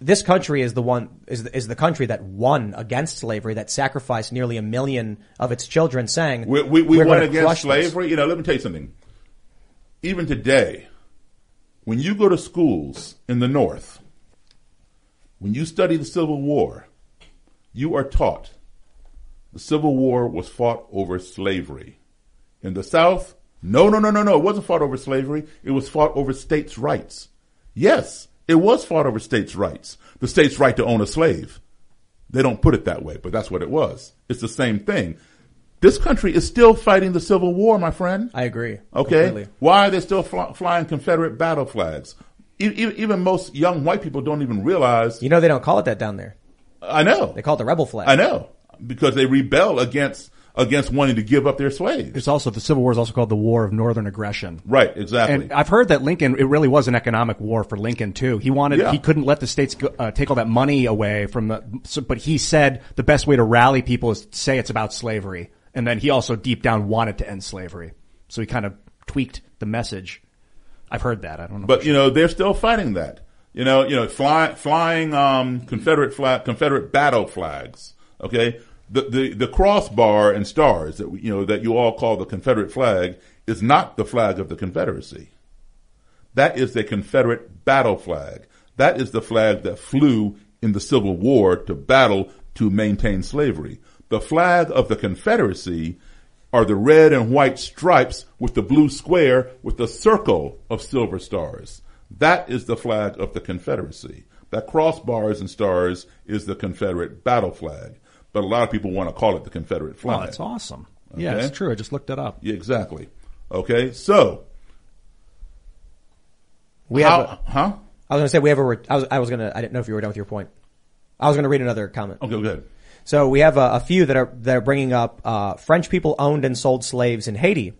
This country is the one is the, is the country that won against slavery, that sacrificed nearly a million of its children, saying We, we, we "We're went gonna against crush this." slavery. You know, let me tell you something. Even today, when you go to schools in the North, when you study the Civil War, you are taught the Civil War was fought over slavery. In the South, no, no, no, no, no. It wasn't fought over slavery. It was fought over states' rights. Yes, it was fought over states' rights. The state's right to own a slave. They don't put it that way, but that's what it was. It's the same thing. This country is still fighting the Civil War, my friend. I agree. Okay. completely. Why are they still fly, flying Confederate battle flags? E- e- even most young white people don't even realize. You know they don't call it that down there. I know. They call it the rebel flag. I know. because they rebel against against wanting to give up their slaves. It's also the Civil War is also called the War of Northern Aggression. Right, exactly. And I've heard that Lincoln, it really was an economic war for Lincoln too. He wanted, Yeah. he couldn't let the states go, uh, take all that money away from the, so, but he said the best way to rally people is to say it's about slavery. And then he also deep down wanted to end slavery. So he kind of tweaked the message. I've heard that. I don't know. But you know, they're still fighting that. You know, you know, fly, flying um, Confederate flag, Confederate battle flags. Okay, the, the the crossbar and stars that you know that you all call the Confederate flag is not the flag of the Confederacy. That is the Confederate battle flag. That is the flag that flew in the Civil War to battle to maintain slavery. The flag of the Confederacy are the red and white stripes with the blue square with the circle of silver stars. That is the flag of the Confederacy. That crossbars and stars is the Confederate battle flag. But a lot of people want to call it the Confederate oh, flag. Oh, that's awesome. Yeah, Okay? it's true. I just looked it up. Yeah, exactly. Okay, so We How- have, a, huh? I was going to say we have a. Re- I was, I was going to. I didn't know if you were done with your point. I was going to read another comment. Okay, good. So we have a, a few that are that are bringing up uh, French people owned and sold slaves in Haiti,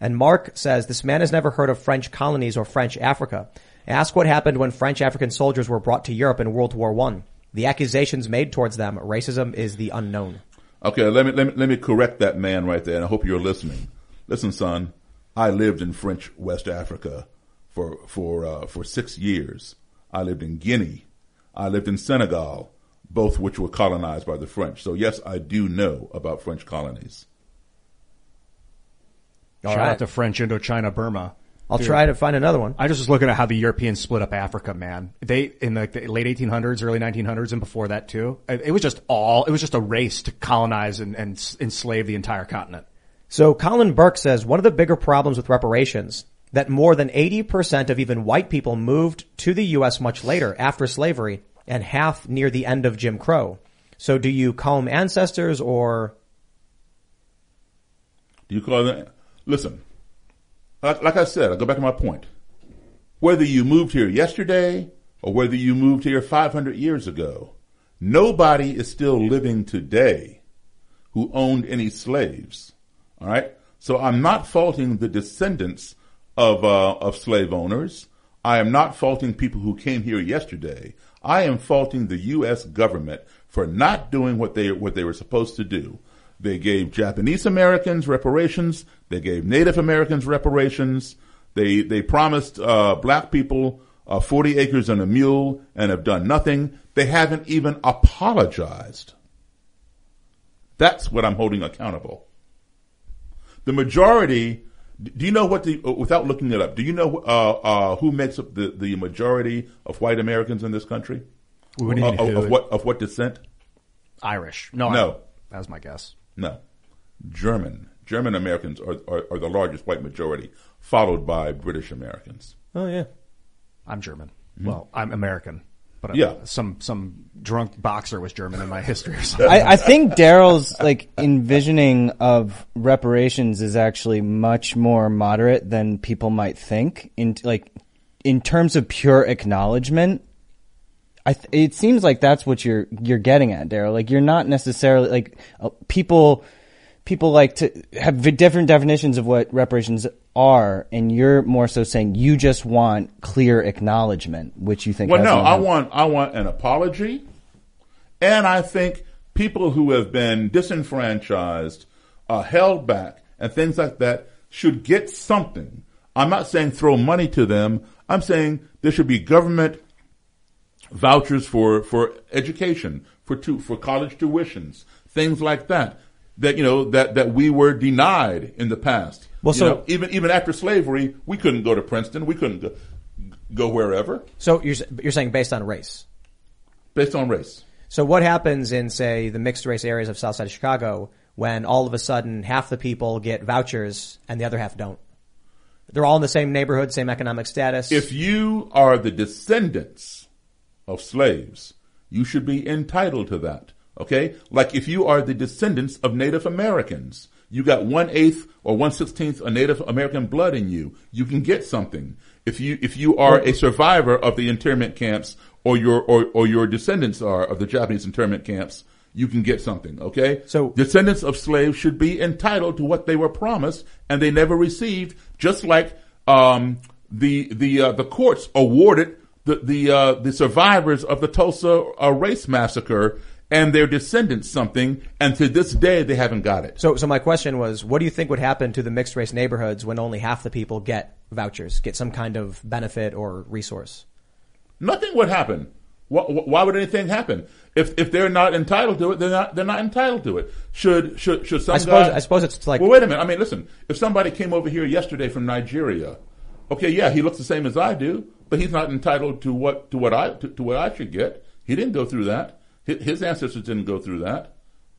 and Mark says this man has never heard of French colonies or French Africa. Ask what happened when French African soldiers were brought to Europe in World War One. The accusations made towards them, racism is the unknown. Okay, let me, let me let me correct that man right there, and I hope you're listening. Listen, son, I lived in French West Africa for for uh, for six years. I lived in Guinea. I lived in Senegal, both which were colonized by the French. So yes, I do know about French colonies. All Shout right. out to French Indochina Burma. I'll try to find another one. I just was looking at how the Europeans split up Africa, man. They, in like the late 1800s, early 1900s, and before that too. It it was just all, it was just a race to colonize and, and enslave the entire continent. So Colin Burke says one of the bigger problems with reparations that more than 80% of even white people moved to the U.S. much later after slavery and half near the end of Jim Crow. So do you call them ancestors or Do you call them? Listen, like, like I said, I go back to my point. Whether you moved here yesterday or whether you moved here 500 years ago, nobody is still living today who owned any slaves. All right. So I'm not faulting the descendants of uh, of slave owners. I am not faulting people who came here yesterday. I am faulting the U.S. government for not doing what they what they were supposed to do. They gave Japanese Americans reparations. They gave Native Americans reparations. They they promised uh, black people uh, 40 acres and a mule and have done nothing. They haven't even apologized. That's what I'm holding accountable. The majority. Do you know what the? uh, Without looking it up, do you know uh, uh, who makes up the, the majority of white Americans in this country? What do you of, mean, of who? what of what descent? Irish. No, No. I, that was my guess. No, German. German Americans are, are are the largest white majority, followed by British Americans. Oh yeah. I'm German. Well, I'm American. But Yeah. uh, some some drunk boxer was German in my history or something. I, I think Daryl's like envisioning of reparations is actually much more moderate than people might think. In like in terms of pure acknowledgement, I th- it seems like that's what you're you're getting at, Daryl. Like you're not necessarily like uh, people people like to have different definitions of what reparations are, and you're more so saying you just want clear acknowledgement, which you think. Well, no, I want I want an apology, and I think people who have been disenfranchised, uh, held back, and things like that should get something. I'm not saying throw money to them. I'm saying there should be government vouchers for for education, for tu- for college tuitions, things like that. That you know that that we were denied in the past. Well, You so- know, even even after slavery, we couldn't go to Princeton. We couldn't go, go wherever So you're, you're saying based on race. based on race. So what happens in, say, the mixed race areas of South Side of Chicago when all of a sudden half the people get vouchers and the other half don't? They're all in the same neighborhood, same economic status. If you are the descendants of slaves, you should be entitled to that. Okay? Like if you are the descendants of Native Americans, you got one eighth or one sixteenth of Native American blood in you, you can get something. If you, if you are a survivor of the internment camps or your, or, or your descendants are of the Japanese internment camps, you can get something. Okay. So descendants of slaves should be entitled to what they were promised and they never received, just like um, the the uh, the courts awarded the the uh, the survivors of the Tulsa uh, race massacre and their descendants something, and to this day they haven't got it. So, so my question was, what do you think would happen to the mixed race neighborhoods when only half the people get vouchers, get some kind of benefit or resource? Nothing would happen. Why, why would anything happen? If if they're not entitled to it, they're not they're not entitled to it. Should should should some I suppose guy- I suppose it's like Well, wait a minute. I mean, listen. If somebody came over here yesterday from Nigeria, okay, yeah, he looks the same as I do, but he's not entitled to what to what I to, to what I should get. He didn't go through that. His, ancestors didn't go through that.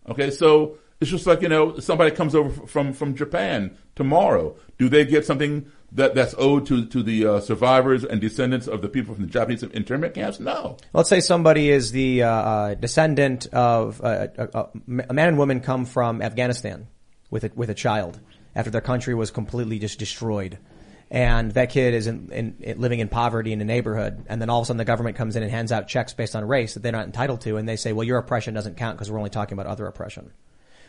Okay, so it's just like you know, somebody comes over from from Japan tomorrow. Do they get something that that's owed to to the uh, survivors and descendants of the people from the Japanese internment camps? No. Let's say somebody is the uh, uh, descendant of uh, a, a, a man and woman come from Afghanistan with a, with a child after their country was completely just destroyed, and that kid is in, in, in living in poverty in a neighborhood, and then all of a sudden the government comes in and hands out checks based on race that they're not entitled to, and they say, well, your oppression doesn't count because we're only talking about other oppression.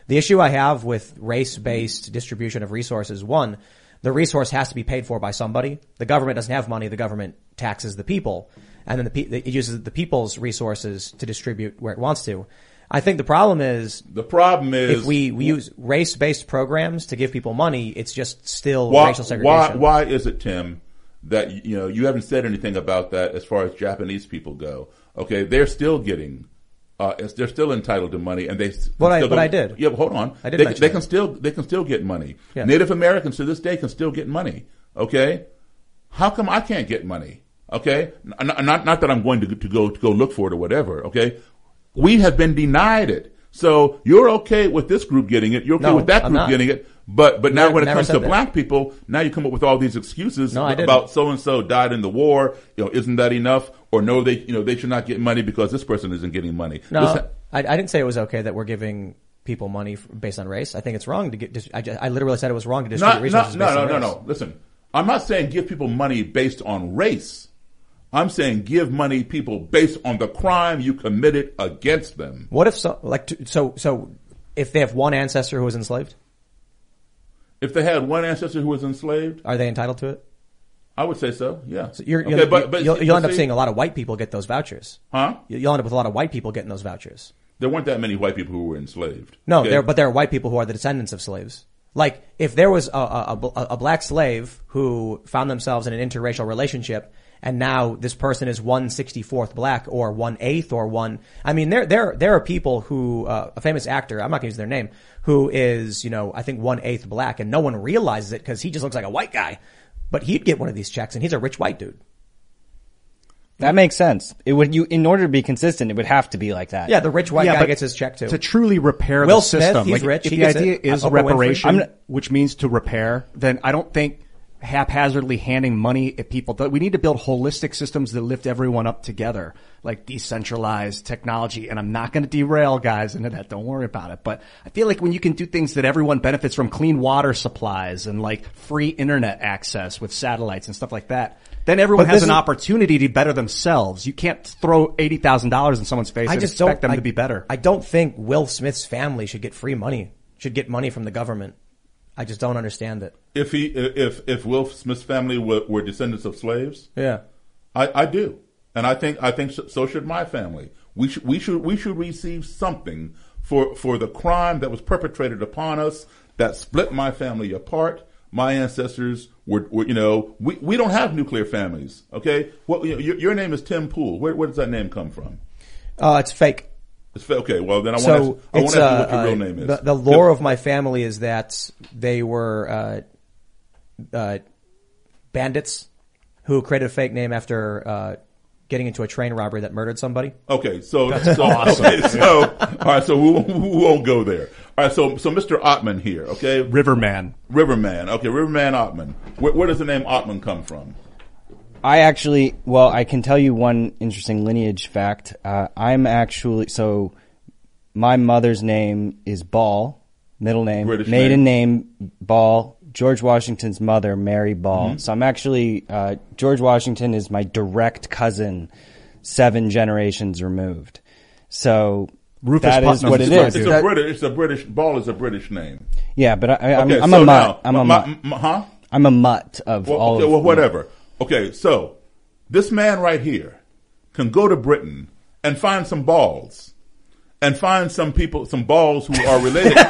The issue I have with race-based distribution of resources, one, the resource has to be paid for by somebody. The government doesn't have money. The government taxes the people, and then the it uses the people's resources to distribute where it wants to. I think the problem is the problem is if we, we use race-based programs to give people money, it's just still why, racial segregation. Why, why is it, Tim, that you know you haven't said anything about that as far as Japanese people go? Okay, they're still getting. Uh, they're still entitled to money, and they. But I- but I did. Yeah, but hold on. I did They, they that. can still they can still get money. Yeah. Native Americans to this day can still get money. Okay, how come I can't get money? Okay, N- n- not not that I'm going to to go to go look for it or whatever. Okay, we have been denied it. So you're okay with this group getting it. You're okay No, with that group getting it. But but now Never- when it comes to that. black people, now you come up with all these excuses No, about so and so died in the war. You know, isn't that enough? Or no, they you know they should not get money because this person isn't getting money. No, ha- I, I didn't say it was okay that we're giving people money f- based on race. I think it's wrong to get. dis- I, just, I literally said it was wrong to distribute Not, resources not, based no, no, no, no. Listen, I'm not saying give people money based on race. I'm saying give money people based on the crime you committed against them. What if so? Like so? So if they have one ancestor who was enslaved, If they had one ancestor who was enslaved, are they entitled to it? I would say so. Yeah. So you're, Okay, you'll, but- but you'll, you'll end up see- seeing a lot of white people get those vouchers. Huh? You- You'll end up with a lot of white people getting those vouchers. There weren't that many white people who were enslaved. No, Okay? there, but there are white people who are the descendants of slaves. Like, if there was a, a, a, a black slave who found themselves in an interracial relationship, and now this person is one sixty fourth black or one eighth or one. I mean, there there there are people who uh, a famous actor. I'm not going to use their name. Who is you know I think one eighth black, and no one realizes it because he just looks like a white guy. But he'd get one of these checks, and he's a rich white dude. That makes sense. It would you in order to be consistent, it would have to be like that. Yeah, the rich white Yeah, guy gets his check too. To truly repair Will the Smith, system, he's like, rich, if he the gets idea it. is Oprah reparation, not- which means to repair, then I don't think haphazardly handing money at people. We need to build holistic systems that lift everyone up together, like decentralized technology. And I'm not going to derail guys into that. Don't worry about it. But I feel like when you can do things that everyone benefits from, clean water supplies and like free internet access with satellites and stuff like that. Then everyone But has an is- opportunity to better themselves. You can't throw eighty thousand dollars in someone's face I and just expect them I, to be better. I don't think Will Smith's family should get free money. Should get money from the government. I just don't understand it. If he, if if Will Smith's family were, were descendants of slaves, Yeah. I, I do, and I think I think so, so should my family. We should we should we should receive something for for the crime that was perpetrated upon us that split my family apart. My ancestors were, were you know, we, we don't have nuclear families. Okay, what you know, your, your name is Tim Pool. Where where does that name come from? Uh, it's fake. It's fa- okay. Well, then I want to ask, I want to ask you what your real uh, name is. The, the lore of my family is that they were uh, uh, bandits who created a fake name after uh, getting into a train robbery that murdered somebody. Okay, so That's so, awesome. okay, so all right, so we, won't- we won't go there. All right, so so Mr. Ottman here, okay, Riverman, Riverman, okay, Riverman Ottman. Where, where does the name Ottman come from? I actually, well, I can tell you one interesting lineage fact. Uh, I'm actually, so my mother's name is Ball, middle name, British maiden name. Ball. George Washington's mother, Mary Ball. Mhm. So I'm actually, uh, George Washington is my direct cousin, seven generations removed. So Rufus That is Putnam what is it my is. dude. It's a British. It's a British. Ball is a British name. Yeah, but I, I'm, Okay, I'm so a now, mutt. I'm a my- mutt. my- huh? I'm a mutt of Well, all okay, of well, whatever. Okay, so this man right here can go to Britain and find some balls and find some people, some balls who are related.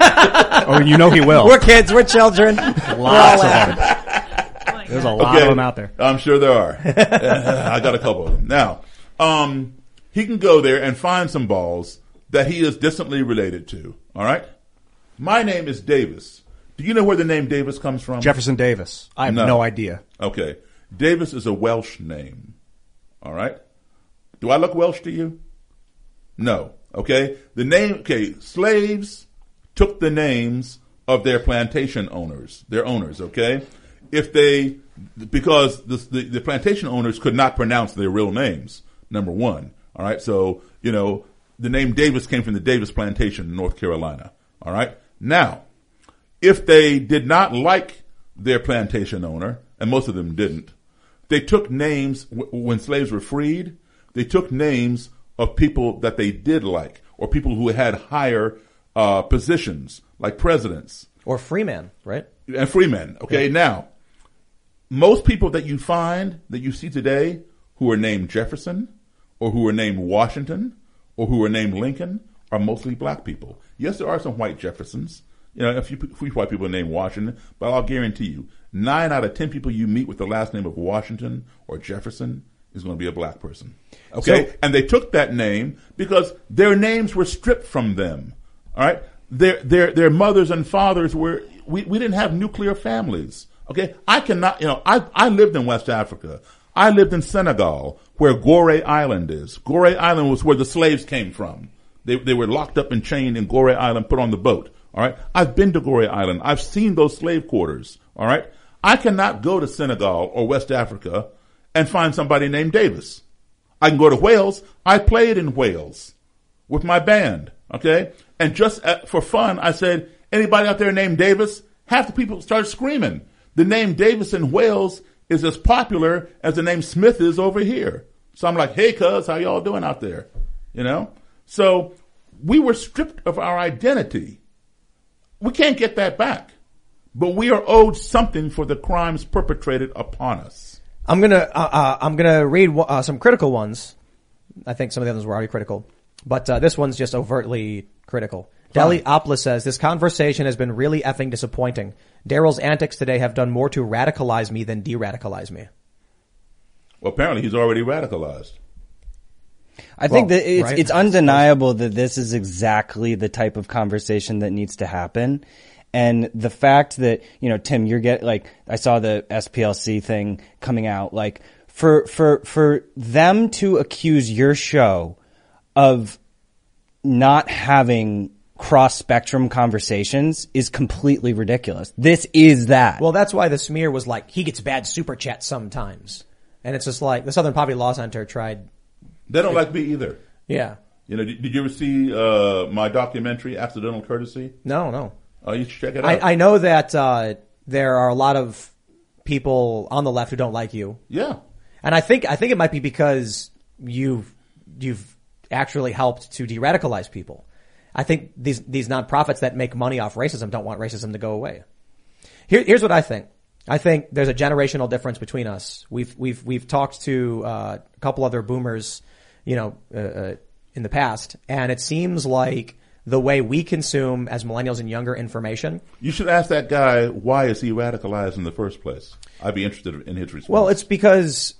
Oh, you know he will. We're kids. We're children. We're Lots of them. There's a lot Okay, of them out there. I'm sure there are. I got a couple of them. Now, um, he can go there and find some balls that he is distantly related to. All right. My name is Davis. Do you know where the name Davis comes from? Jefferson Davis. I have no, idea. Okay. Davis is a Welsh name. All right. Do I look Welsh to you? No. Okay. The name, okay, slaves took the names of their plantation owners, their owners, okay? If they, because the, the, the plantation owners could not pronounce their real names, number one. All right. So, you know, the name Davis came from the Davis plantation in North Carolina. All right. Now, if they did not like their plantation owner, and most of them didn't, they took names when slaves were freed. They took names of people that they did like, or people who had higher uh, positions, like presidents Or freemen, right? and freemen. Okay, now most people that you find that you see today who are named Jefferson, or who are named Washington, or who are named Lincoln, are mostly black people. Yes, there are some white Jeffersons. You know, a few, a few white people named Washington, but I'll guarantee you, nine out of ten people you meet with the last name of Washington or Jefferson is going to be a black person. Okay, So- and they took that name because their names were stripped from them. All right, their their their mothers and fathers were. We, we didn't have nuclear families. Okay, I cannot. You know, I I lived in West Africa. I lived in Senegal, where Goree Island is. Goree Island was where the slaves came from. They they were locked up and chained in Goree Island, put on the boat. All right, I've been to Goree Island. I've seen those slave quarters. All right, I cannot go to Senegal or West Africa and find somebody named Davis. I can go to Wales. I played in Wales with my band. Okay. And just uh for fun, I said, anybody out there named Davis? Half the people start screaming. The name Davis in Wales is as popular as the name Smith is over here. So I'm like, hey, cuz, how y'all doing out there? You know? So we were stripped of our identity. We can't get that back. But we are owed something for the crimes perpetrated upon us. I'm gonna uh, uh, I'm gonna read uh, some critical ones. I think some of the others were already critical, but uh, this one's just overtly critical. Deli Opla says this conversation has been really effing disappointing. Daryl's antics today have done more to radicalize me than de-radicalize me. Well, apparently he's already radicalized. I think Well, that it's, right. it's undeniable that this is exactly the type of conversation that needs to happen. And the fact that, you know, Tim, you're get like, I saw the SPLC thing coming out, like, for, for, for them to accuse your show of not having cross spectrum conversations is completely ridiculous. This is that. Well, that's why the smear was like he gets bad super chats sometimes, and it's just like the Southern Poverty Law Center tried. They don't like me either. Yeah. You know, did, did you ever see uh, my documentary, Accidental Courtesy? No, no. Oh, you should check it out. I, I know that uh, there are a lot of people on the left who don't like you. Yeah. And I think I think it might be because you've you've actually helped to de-radicalize people. I think these these nonprofits that make money off racism don't want racism to go away. Here, here's what I think. I think there's a generational difference between us. We've we've we've talked to uh, a couple other boomers, you know, uh, uh, in the past, and it seems like the way we consume as millennials and younger information. You should ask that guy why is he radicalized in the first place. I'd be interested in his response. Well, it's because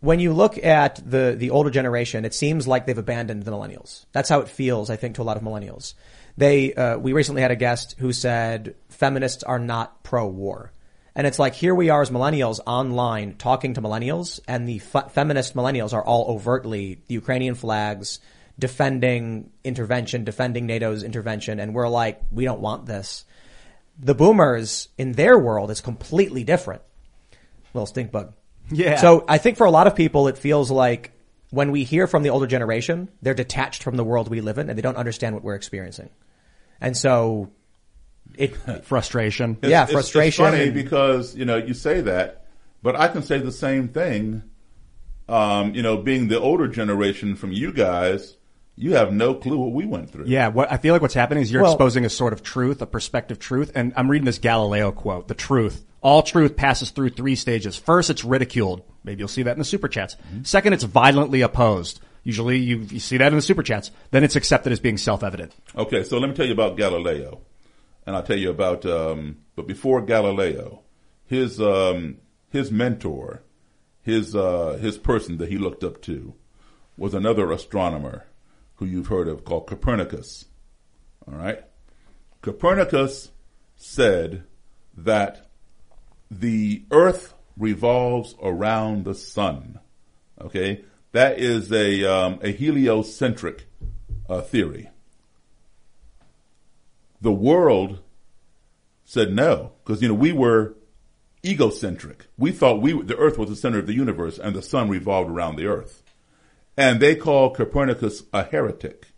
when you look at the the older generation, it seems like they've abandoned the millennials. That's how it feels, I think, to a lot of millennials. They uh, we recently had a guest who said feminists are not pro-war. And it's like here we are as millennials online talking to millennials, and the fe- feminist millennials are all overtly the Ukrainian flags, defending intervention, defending NATO's intervention, and we're like, we don't want this. The boomers in their world is completely different. Little stink bug. Yeah. So I think for a lot of people, it feels like when we hear from the older generation, they're detached from the world we live in and they don't understand what we're experiencing. And so it, frustration. It's- yeah, it's- frustration. It's funny and- because you know you say that, but I can say the same thing. Um, you know, being the older generation from you guys, You have no clue what we went through. Yeah, what I feel like what's happening is you're Well- exposing a sort of truth, a perspective truth, and I'm reading this Galileo quote, the truth. All truth passes through three stages. First, it's ridiculed. Maybe you'll see that in the super chats. Second, it's violently opposed. Usually you, you see that in the super chats. Then it's accepted as being self-evident. Okay, so let me tell you about Galileo, and I'll tell you about. Um, but before Galileo, his um, his mentor, his uh, his person that he looked up to, was another astronomer who you've heard of called Copernicus. All right, Copernicus said that the Earth revolves around the sun. Okay, that is a um, a heliocentric uh, theory. The world said no because you know we were egocentric. We thought we the Earth was the center of the universe and the sun revolved around the Earth, and they called Copernicus a heretic,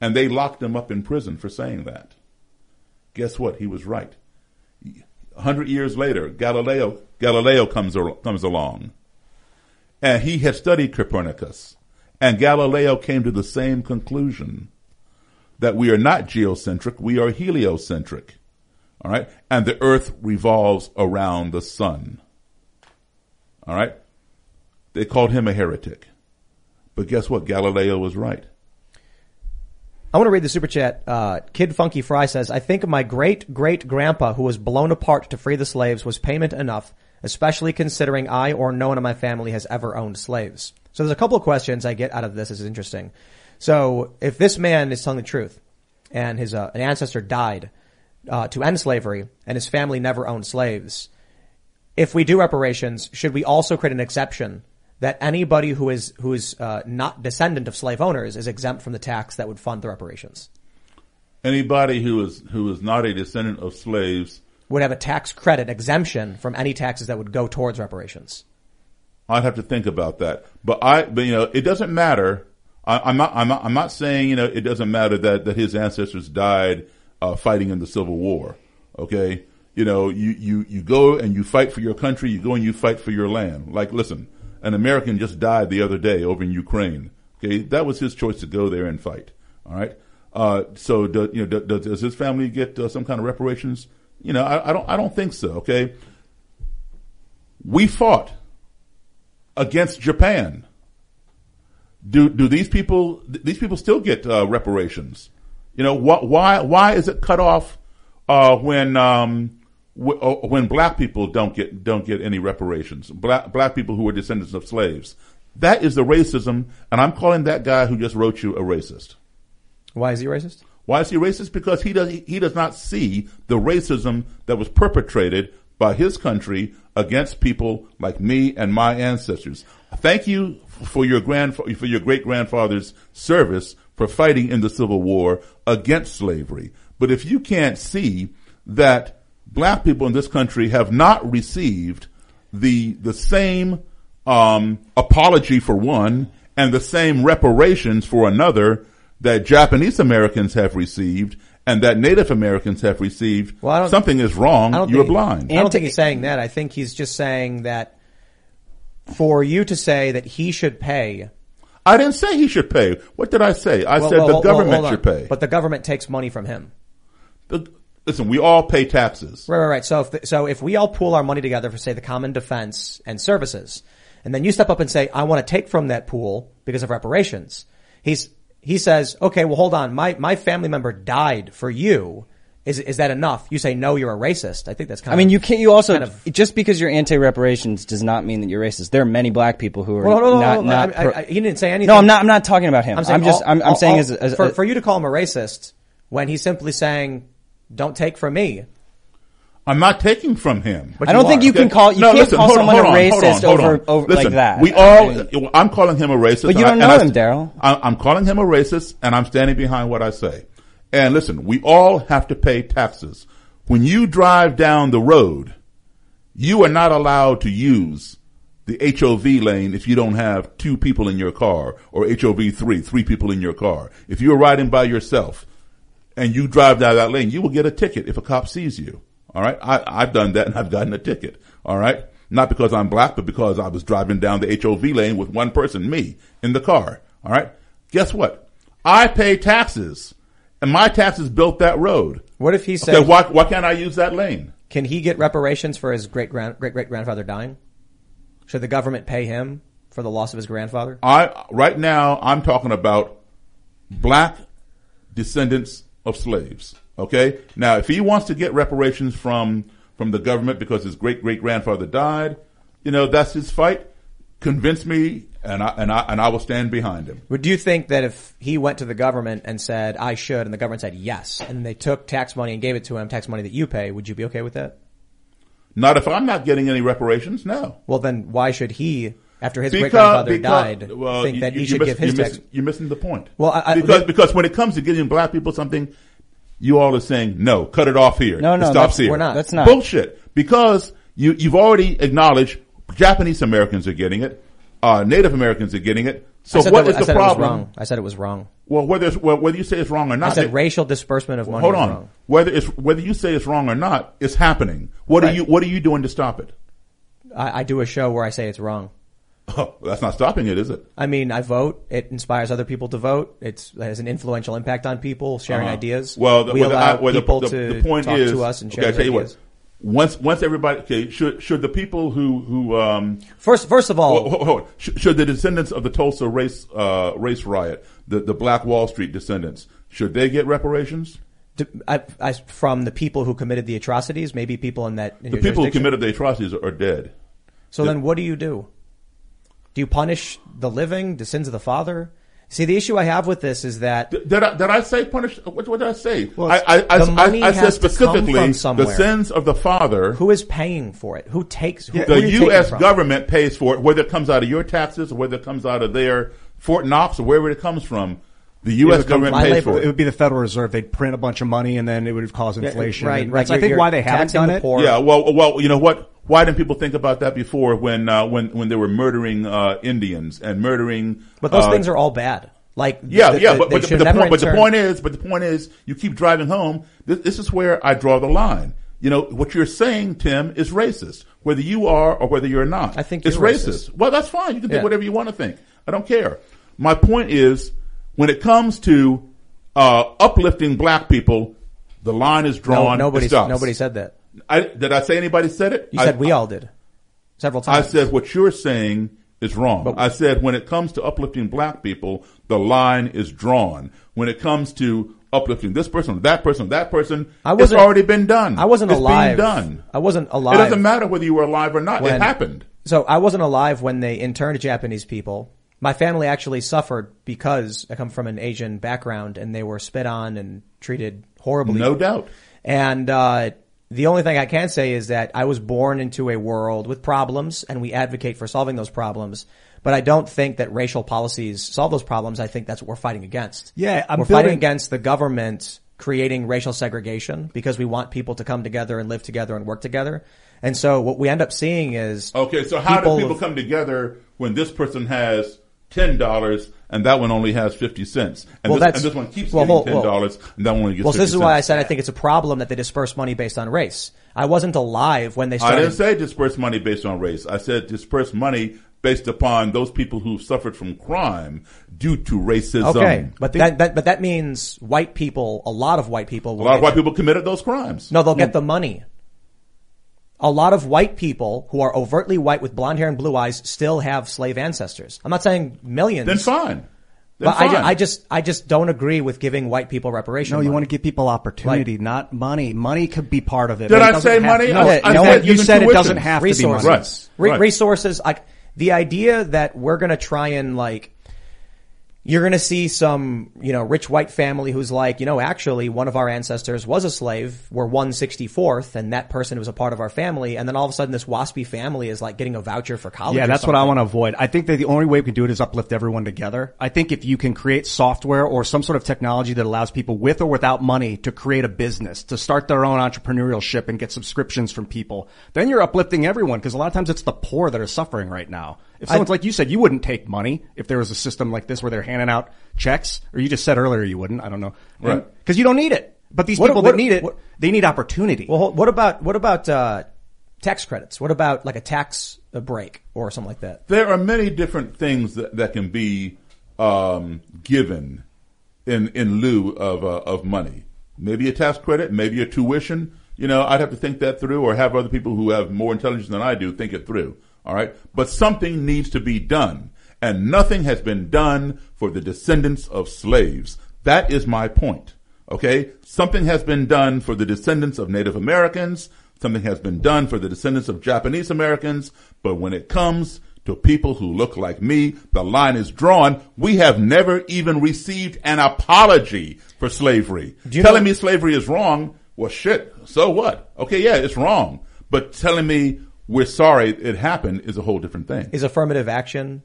and they locked him up in prison for saying that. Guess what? He was right. A hundred years later, Galileo Galileo comes comes along, and he had studied Copernicus, and Galileo came to the same conclusion that we are not geocentric, we are heliocentric. All right, and the Earth revolves around the sun. All right, they called him a heretic, but guess what? Galileo was right. I want to read the super chat. Uh, Kid Funky Fry says, I think my great great grandpa who was blown apart to free the slaves was payment enough, especially considering I or no one in my family has ever owned slaves. So there's a couple of questions I get out of this. This is interesting. So if this man is telling the truth and his, uh, an ancestor died, uh, to end slavery and his family never owned slaves, if we do reparations, should we also create an exception that anybody who is who is uh, not descendant of slave owners is exempt from the tax that would fund the reparations? Anybody who is who is not a descendant of slaves Would have a tax credit exemption from any taxes that would go towards reparations. I'd have to think about that. But I, but you know, it doesn't matter. I, I'm not, I'm not, I'm not saying, you know, it doesn't matter that, that his ancestors died, uh, fighting in the Civil War. Okay. You know, you, you, you go and you fight for your country. You go and you fight for your land. Like, listen, an American just died the other day over in Ukraine. Okay. That was his choice to go there and fight. All right. Uh, so do, you know, does, does his family get uh, some kind of reparations? You know, I, I don't, I don't think so. Okay. We fought against Japan. Do do these people these people still get uh, reparations? You know wh- why why is it cut off uh, when um, Oh, when black people don't get don't get any reparations? Black black people who are descendants of slaves. That is the racism, and I'm calling that guy who just wrote you a racist. Why is he racist? Why is he racist? Because he does he does not see the racism that was perpetrated by his country against people like me and my ancestors. Thank you for your grand for your great grandfather's service for fighting in the Civil War against slavery. But if you can't see that black people in this country have not received the the same um, apology for one and the same reparations for another that Japanese Americans have received and that Native Americans have received, Well, I don't- something is wrong. You're think- blind. I don't think he's saying that. I think he's just saying that for you to say that he should pay. I didn't say he should pay. What did I say? I Well, said well, the well, government hold should pay. But the government takes money from him. The- listen, we all pay taxes. Right, right, right. So if the, so if we all pool our money together for say the common defense and services, and then you step up and say, I want to take from that pool because of reparations. He's he says, okay, well hold on, my my family member died for you. Is is that enough? You say no, you're a racist. I think that's kind I of. I mean, you can't. You also kind of- just because you're anti-reparations does not mean that you're racist. There are many black people who are Well, no, no, no, not. no, no, not I- pro- I- he didn't say anything. No, I'm not. I'm not talking about him. I'm, saying just. all- I'm, I'm all- saying all- as, as, for, as- for you to call him a racist when he's simply saying, "Don't take from me." I'm not taking from him. I don't think you can call- you can't call hold on, someone hold a on, hold on, racist hold on. over- over- Listen, like that. We I all, I'm calling him a racist. But you don't I- know him, Daryl. I'm calling him a racist and I'm standing behind what I say. And listen, we all have to pay taxes. When you drive down the road, you are not allowed to use the HOV lane if you don't have two people in your car or HOV three, three people in your car. If you're riding by yourself and you drive down that lane, you will get a ticket if a cop sees you. All right. I, I've done that and I've gotten a ticket. All right. Not because I'm black, but because I was driving down the HOV lane with one person, me, in the car. All right. Guess what? I pay taxes, and my taxes built that road. What if he said, Okay, why why can't I use that lane? can he get reparations for his great grand, great great grandfather dying? Should the government pay him for the loss of his grandfather? I right now I'm talking about black descendants of slaves. Okay, now if he wants to get reparations from from the government because his great great grandfather died, you know that's his fight. Convince me, and I and I and I will stand behind him. Would you think that if he went to the government and said, I should, and the government said yes, and they took tax money and gave it to him, tax money that you pay, would you be okay with that? Not if I'm not getting any reparations. No. Well, then why should he, after his great grandfather died, well, think you, that he you, should miss, give his you're tax? miss- You're missing the point. Well, I- I- because because when it comes to giving black people something, you all are saying no, cut it off here. No, no, it stops here. we're not. That's not. bullshit. Because you you've already acknowledged Japanese Americans are getting it, uh, Native Americans are getting it. So what that- is I the said It was problem? wrong. I said it was wrong. Well, whether it's, well, whether you say it's wrong or not, I said it- racial disbursement of money hold on. wrong. Whether it's whether you say it's wrong or not, it's happening. What are you What are you doing to stop it? I, I do a show where I say it's wrong. Oh, that's not stopping it, is it? I mean, I vote. It inspires other people to vote. It's, it has an influential impact on people sharing Uh-huh. ideas. Well, the, we well, the- allow well, the- people the, to the point talk is, to us and share okay, I their tell you ideas. what. Once, once everybody, okay, should should the people who who um first first of all, hold, hold. Should, should the descendants of the Tulsa race uh race riot, the the Black Wall Street descendants, should they get reparations? I, I, from the people who committed the atrocities, maybe people in that in The people who committed the atrocities are dead. So then, what do you do? Do you punish the living, the sins of the father? See, the issue I have with this is that Did I, did I say punish? What, what did I say? Well, I, I, I, the money I, I said specifically the sins of the father. who is paying for it? Who takes? Who, who the taking U.S. government pays for it, whether it comes out of your taxes or whether it comes out of their Fort Knox or wherever it comes from. The U.S. would come- government pays for It it. would be the Federal Reserve. They'd print a bunch of money and then it would cause Yeah, inflation. right, And right. That's, I think why they haven't done the it. poor. Yeah, well, well, you know what? Why didn't people think about that before when uh, when when they were murdering uh, Indians and murdering? But those uh, things are all bad. Like Yeah, the- yeah, the- but, but, the- but the point, but the point is, but the point is, you keep driving home. This, this is where I draw the line. You know what you're saying, Tim, is racist, whether you are or whether you're not. I think it's you're racist. racist. Well, that's fine. You can think whatever you want to think. I don't care. My point is, when it comes to uh, uplifting black people, the line is No, drawn. nobody, nobody said that. I, did I say anybody said it? You I- said we all did several times. I said what you're saying is wrong. But- I said when it comes to uplifting black people, the line is drawn. When it comes to uplifting this person, that person, that person, I it's already been done. I wasn't It's alive. Being done. I wasn't alive. It doesn't matter whether you were alive or not. when- it happened. So I wasn't alive when they interned Japanese people. My family actually suffered because I come from an Asian background and they were spit on and treated horribly. No doubt. And uh, the only thing I can say is that I was born into a world with problems and we advocate for solving those problems. But I don't think that racial policies solve those problems. I think that's what we're fighting against. Yeah, I'm we're fighting against the government creating racial segregation because we want people to come together and live together and work together. And so what we end up seeing is Okay, so how do people come together when this person has ten dollars and that one only has fifty cents, and, Well, this, and this one keeps well, getting ten dollars and that one only gets. Well, so this 50 is why I said I think it's a problem that they disperse money based on race. I wasn't alive when they started. I didn't say disperse money based on race. I said disperse money based upon those people who suffered from crime due to racism. Okay, but that, that but that means white people, a lot of white people, a lot of white people committed those crimes. No, they'll get the money. A lot of white people who are overtly white with blonde hair and blue eyes still have slave ancestors. I'm not saying millions. Then fine. Then but I, fine. I just, I just don't agree with giving white people reparations. No, you want to give people opportunity, not money. Money could be part of it. Did it I say money? to- I- No, I no, said you even said it doesn't have resources. to be money. Right. Re- Right. Resources, like the idea that we're going to try and like, you're going to see some, you know, rich white family who's like, you know, actually one of our ancestors was a slave. We're 164th and that person was a part of our family. And then all of a sudden this waspy family is like getting a voucher for college. Yeah, that's what I want to avoid. I think that the only way we can do it is uplift everyone together. I think if you can create software or some sort of technology that allows people with or without money to create a business, to start their own entrepreneurship and get subscriptions from people, then you're uplifting everyone because a lot of times it's the poor that are suffering right now. If someone's like you said, you wouldn't take money if there was a system like this where they're handing out checks, or you just said earlier you wouldn't. I don't know. Right. Because you don't need it. But these What- people what- that need it, what- they need opportunity. Well, what about, what about, uh, tax credits? What about like a tax uh, break or something like that? There are many different things that, that can be um, given in in lieu of uh, of money. Maybe a tax credit, maybe a tuition. You know, I'd have to think that through, or have other people who have more intelligence than I do think it through. All right, but something needs to be done, and nothing has been done for the descendants of slaves. That is my point. Okay, something has been done for the descendants of Native Americans. Something has been done for the descendants of Japanese Americans, but when it comes to people who look like me, the line is drawn. We have never even received an apology for slavery. telling me slavery is wrong, well shit, so what? Okay, yeah, it's wrong. But telling me we're sorry it happened is a whole different thing. Is affirmative action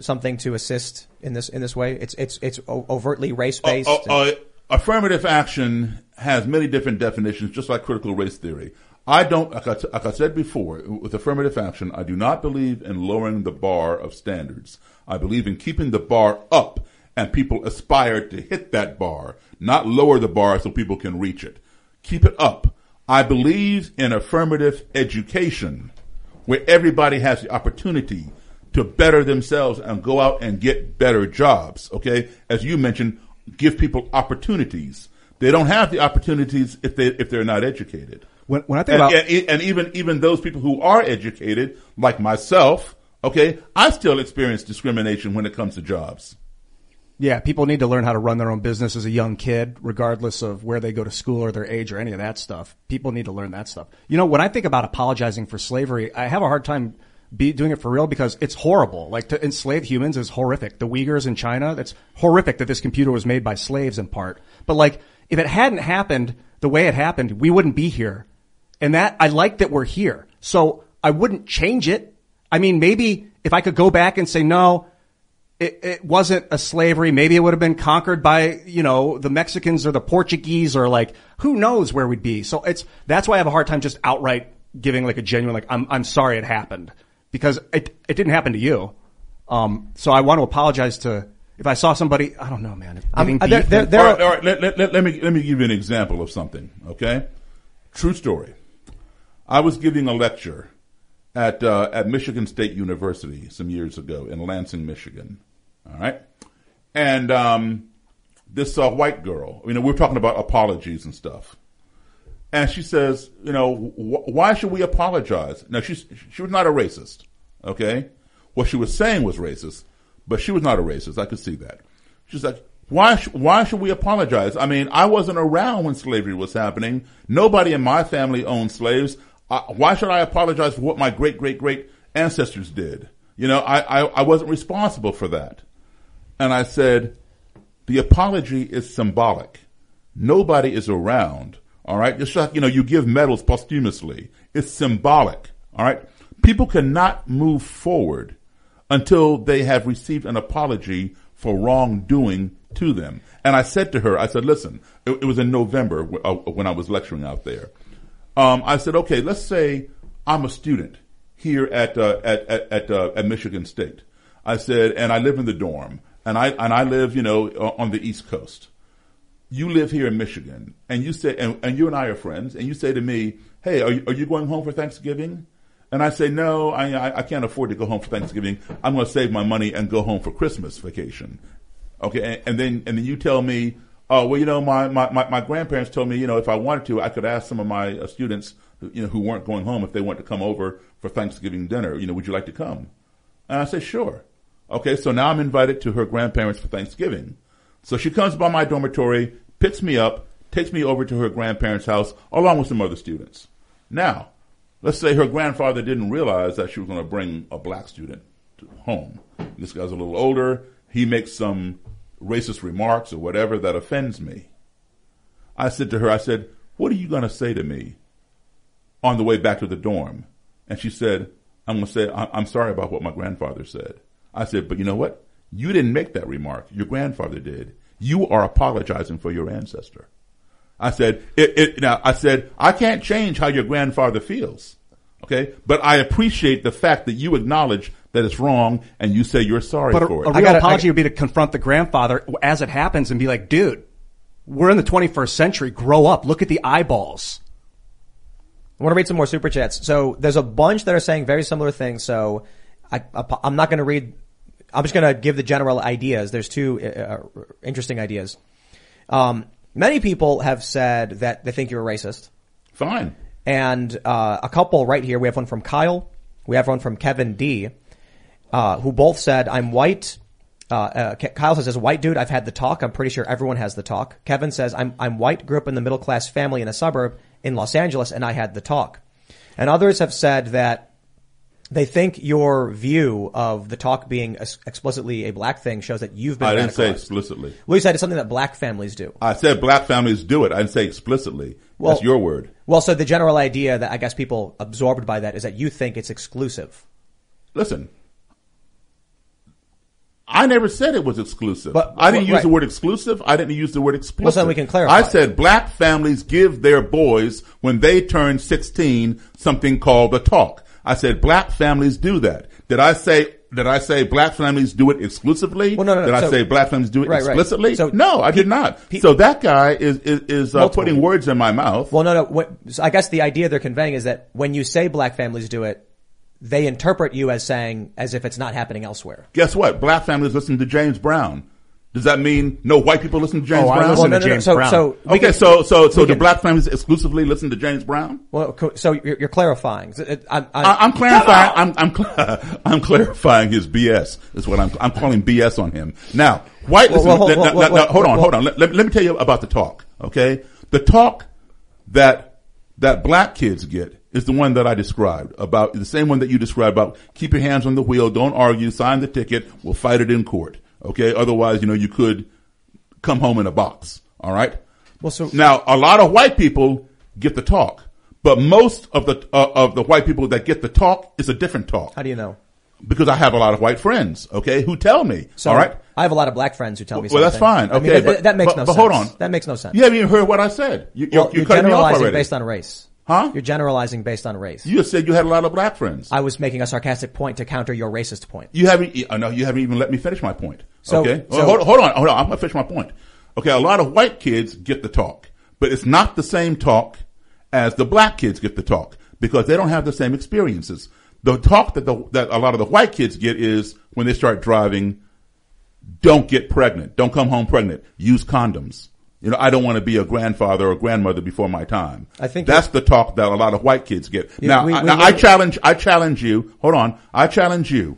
something to assist in this in this way? It's it's it's overtly race based. Uh, uh, affirmative action has many different definitions, just like critical race theory. I don't, like I, like I said before, with affirmative action, I do not believe in lowering the bar of standards. I believe in keeping the bar up and people aspire to hit that bar, not lower the bar so people can reach it. Keep it up. I believe in affirmative education where everybody has the opportunity to better themselves and go out and get better jobs. Okay. As you mentioned, give people opportunities. They don't have the opportunities if they, if they're not educated. When, when I think and, about and, and even even those people who are educated, like myself, okay, I still experience discrimination when it comes to jobs. Yeah, people need to learn how to run their own business as a young kid, regardless of where they go to school or their age or any of that stuff. People need to learn that stuff. You know, when I think about apologizing for slavery, I have a hard time be doing it for real because it's horrible. Like to enslave humans is horrific. The Uyghurs in China, that's horrific that this computer was made by slaves in part. But like, if it hadn't happened the way it happened, we wouldn't be here. And that, I like that we're here. So I wouldn't change it. I mean, maybe if I could go back and say, no, it, it wasn't a slavery. Maybe it would have been conquered by, you know, the Mexicans or the Portuguese or like, who knows where we'd be. So it's, that's why I have a hard time just outright giving like a genuine, like, I'm, I'm sorry it happened because it, it didn't happen to you. Um, so I want to apologize to, if I saw somebody, I don't know, man. Um, getting beef and- all right, all right, let, let, let, let me let me give you an example of something. Okay, true story. I was giving a lecture at uh, at Michigan State University some years ago in Lansing, Michigan. All right, and um, this uh, white girl, you know, we we're talking about apologies and stuff, and she says, you know, wh- why should we apologize? Now she's she was not a racist. Okay, what she was saying was racist, but she was not a racist. I could see that. She's like, why, sh- why should we apologize? I mean, I wasn't around when slavery was happening. Nobody in my family owned slaves. Uh, why should I apologize for what my great, great, great ancestors did? You know, I, I, I wasn't responsible for that. And I said, the apology is symbolic. Nobody is around. All right. Just like, you know, you give medals posthumously. It's symbolic. All right. People cannot move forward until they have received an apology for wrongdoing to them. And I said to her, I said, listen, it, it was in November uh, when I was lecturing out there. Um, I said, okay, let's say I'm a student here at, uh, at, at, at, uh, at Michigan State. I said, and I live in the dorm and I, and I live, you know, on the East Coast. You live here in Michigan and you say, and, and you and I are friends and you say to me, Hey, are you, are you going home for Thanksgiving? And I say, no, I, I, can't afford to go home for Thanksgiving. I'm going to save my money and go home for Christmas vacation. Okay. And, and then, and then you tell me, oh, well, you know, my, my, my, my grandparents told me, you know, if I wanted to, I could ask some of my uh, students, you know, who weren't going home if they want to come over for Thanksgiving dinner, you know, would you like to come? And I say, sure. Okay. So now I'm invited to her grandparents for Thanksgiving. So she comes by my dormitory, picks me up, takes me over to her grandparents' house along with some other students. Now, let's say her grandfather didn't realize that she was going to bring a black student home. This guy's a little older. He makes some racist remarks or whatever that offends me. I said to her, I said, what are you going to say to me on the way back to the dorm? And she said, I'm going to say, I'm sorry about what my grandfather said. I said, but you know what? You didn't make that remark. Your grandfather did. You are apologizing for your ancestor. I said, it, it, now I said, I can't change how your grandfather feels. Okay. But I appreciate the fact that you acknowledge that it's wrong and you say you're sorry But a, for a it. real apology would be to confront the grandfather as it happens and be like, dude, we're in the 21st century. Grow up. Look at the eyeballs. I want to read some more super chats. So there's a bunch that are saying very similar things. So I, I'm not going to read I'm just going to give the general ideas. There's two uh, uh, interesting ideas. Um, many people have said that they think you're a racist. Fine. And uh, a couple right here. We have one from Kyle. We have one from Kevin D. Uh, who both said, "I'm white." Uh, uh, Kyle says, "As a white dude, I've had the talk. I'm pretty sure everyone has the talk." Kevin says, "I'm I'm white, grew up in the middle class family in a suburb in Los Angeles, and I had the talk." And others have said that they think your view of the talk being explicitly a black thing shows that you've been. I didn't say explicitly. Well, you said it's something that black families do. I said black families do it. I didn't say explicitly. That's your word. Well, so the general idea that I guess people absorbed by that is that you think it's exclusive. Listen, I never said it was exclusive. But- I didn't use the word exclusive. I didn't use the word explicit. then we can clarify. I said black families give their boys when they turn 16 something called a talk. I said black families do that. Did I say did I say black families do it exclusively? Well, no, no, no. Did I say black families do it Right, right. explicitly? So no, I pe- did not. pe- so that guy is is, is uh, putting words in my mouth. Well, no, no. What, so I guess the idea they're conveying is that when you say black families do it, they interpret you as saying as if it's not happening elsewhere. Guess what? Black families listen to James Brown. Does that mean no white people listen to James Oh, I Brown? listen Well, no, to no, no. James So- Brown. so- okay, can- so so so we do can- black families exclusively listen to James Brown? Well, so you're, you're clarifying. I'm, I'm, I, I'm clarifying. I'm I'm, cl- I'm clarifying his BS. Is what I'm I'm calling BS on him. Now, white. Well, listen, well, hold- now- well, now- well, now, hold on, well, hold on. Let, let, let me tell you about the talk. Okay, the talk that that black kids get is the one that I described about the same one that you described about keep your hands on the wheel, don't argue, sign the ticket, we'll fight it in court. Okay, otherwise, you know, you could come home in a box. All right. Well, so Now, a lot of white people get the talk, but most of the uh, of the white people that get the talk is a different talk how do you know? because I have a lot of white friends. Okay, who tell me. So all right. I have a lot of black friends who tell me Well, that's something. fine. I mean, Okay, that, but- that makes but- no but sense. hold on. That makes no sense. You haven't even heard what I said. You, you're, you're you're cutting me off generalizing already. based on race. Huh? You're generalizing based on race. You just said you had a lot of black friends. I was making a sarcastic point to counter your racist point. You haven't. Uh, I know you haven't even let me finish my point. So- okay, so- hold, hold on, hold on. I'm gonna finish my point. Okay, a lot of white kids get the talk, but it's not the same talk as the black kids get the talk because they don't have the same experiences. The talk that the that a lot of the white kids get is when they start driving. Don't get pregnant. Don't come home pregnant. Use condoms. You know, I don't want to be a grandfather or grandmother before my time. I think that's the talk that a lot of white kids get. You- now, we- I, we now I challenge, I challenge you. Hold on. I challenge you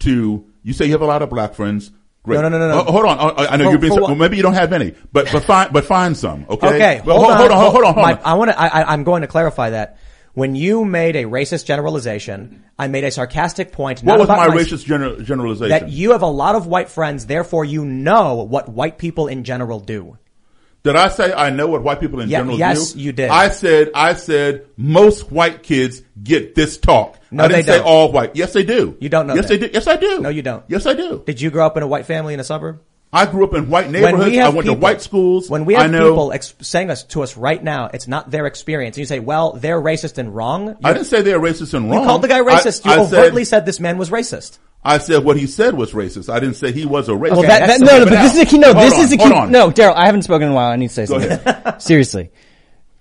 to, you say you have a lot of black friends. Great. No, no, no, no. Oh, hold on. Oh, I, I know For- you've been. well, maybe you don't have any, but, but find, but find some. Okay. Okay, Well, hold, on, hold on, hold on, hold My- on. I want to. I, I- I'm going to clarify that. When you made a racist generalization, I made a sarcastic point. What was about my racist gener- generalization? That you have a lot of white friends, therefore you know what white people in general do. Did I say I know what white people in Yeah, general yes, do? you did. I said, I said most white kids get this talk. No, I didn't they say don't. all white. Yes, they do. You don't know Yes, that. they do. Yes, I do. No, you don't. Yes, I do. Did you grow up in a white family in a suburb? I grew up in white neighborhoods. we I went people, to white schools. When we I have know, people ex- saying us to us right now, it's not their experience. And you say, "Well, they're racist and wrong." I didn't say they're racist and wrong. You called the guy I- racist. you I overtly said, this man was racist. I said what he said was racist. I didn't say he was a racist. Well, that, that, no, no, but this is a key. No, Hold this on, is a key. No, Daryl, I haven't spoken in a while. I need to say Go something. Seriously,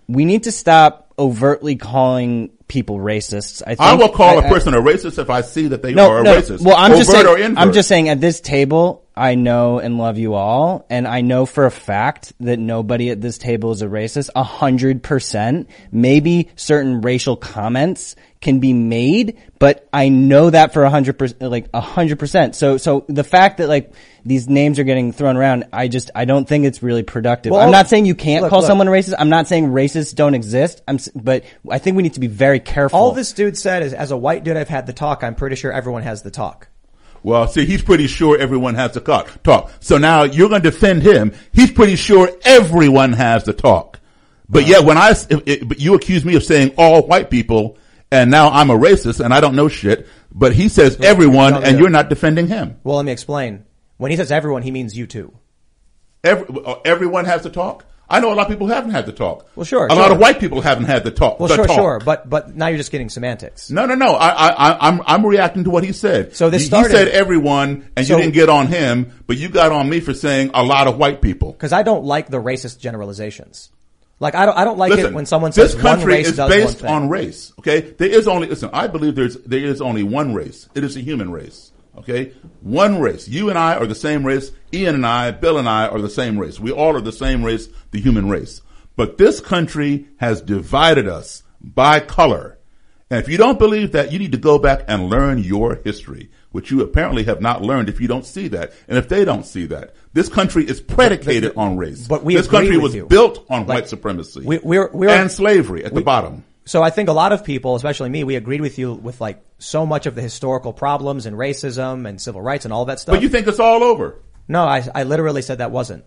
we need to stop overtly calling people racists. I think I will call a I- I- person a racist if I see that they no, are a no. racist. Well, I'm just saying. I'm just saying. At this table, I know and love you all, and I know for a fact that nobody at this table is a racist. A hundred percent. Maybe certain racial comments can be made, but I know that for a hundred percent, like a hundred percent. So, so the fact that like these names are getting thrown around, I just I don't think it's really productive. Well, I'm not saying you can't look, call look. someone a racist. I'm not saying racists don't exist. I'm, but I think we need to be very careful. All this dude said is, as a white dude, I've had the talk. I'm pretty sure everyone has the talk. Well, see, he's pretty sure everyone has the talk. Talk. So now you're going to defend him. He's pretty sure everyone has the talk. But yet, when I, s- if, if- but you accuse me of saying all white people, and now I'm a racist and I don't know shit. But he says everyone, No, and you're not defending him. Well, let me explain. When he says everyone, he means you too. Every, uh, everyone has to talk. I know a lot of people haven't had the talk. Well, sure, A lot of white people haven't had the talk. Well, the sure, talk. sure, but but now you're just getting semantics. No, no, no. I, I, I- I'm, I'm reacting to what he said. So this he, started- he said everyone, and So- you didn't get on him, but you got on me for saying a lot of white people. Because I don't like the racist generalizations. Like I don't I don't like listen, it when someone says this country one race is based on race. Okay, there is only listen. I believe there's there is only one race. It is the human race. Okay? One race. You and I are the same race. Ian and I, Bill and I are the same race. We all are the same race, the human race. But this country has divided us by color. And if you don't believe that, you need to go back and learn your history, which you apparently have not learned if you don't see that. And if they don't see that, this country is predicated on race. but we this country was you. built on Like, white supremacy we- we're- we're- and slavery at the bottom. So I think a lot of people, especially me, we agreed with you with like so much of the historical problems and racism and civil rights and all that stuff. But you think it's all over. no, I, I literally said that wasn't.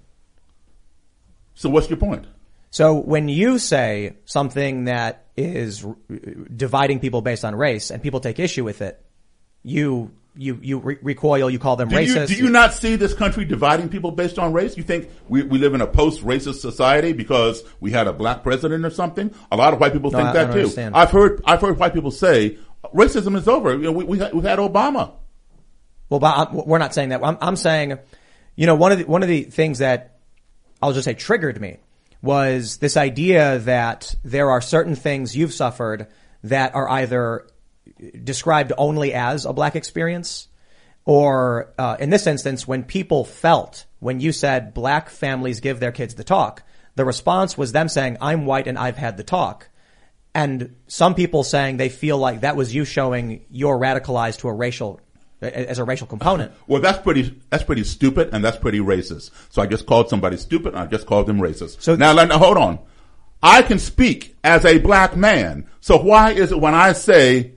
So what's your point? So when you say something that is r- dividing people based on race and people take issue with it, you you you re- recoil. You call them Do racist. you, do you not see this country dividing people based on race? You think we, we live in a post-racist society because we had a black president or something? A lot of white people No, think I- I that don't too. understand. I've heard I've heard white people say racism is over. You know, we, we had, we've had Obama. Well, but I'm- we're not saying that. I'm, I'm saying, you know, one of the, one of the things that I'll just say triggered me was this idea that there are certain things you've suffered that are either described only as a black experience or, uh, in this instance, when people felt, when you said black families give their kids the talk, the response was them saying, I'm white and I've had the talk. And some people saying they feel like that was you showing you're radicalized to a racial, as a racial component. Well, that's pretty that's pretty stupid and that's pretty racist. So I just called somebody stupid and I just called them racist. So now, now hold on. I can speak as a black man. So why is it when I say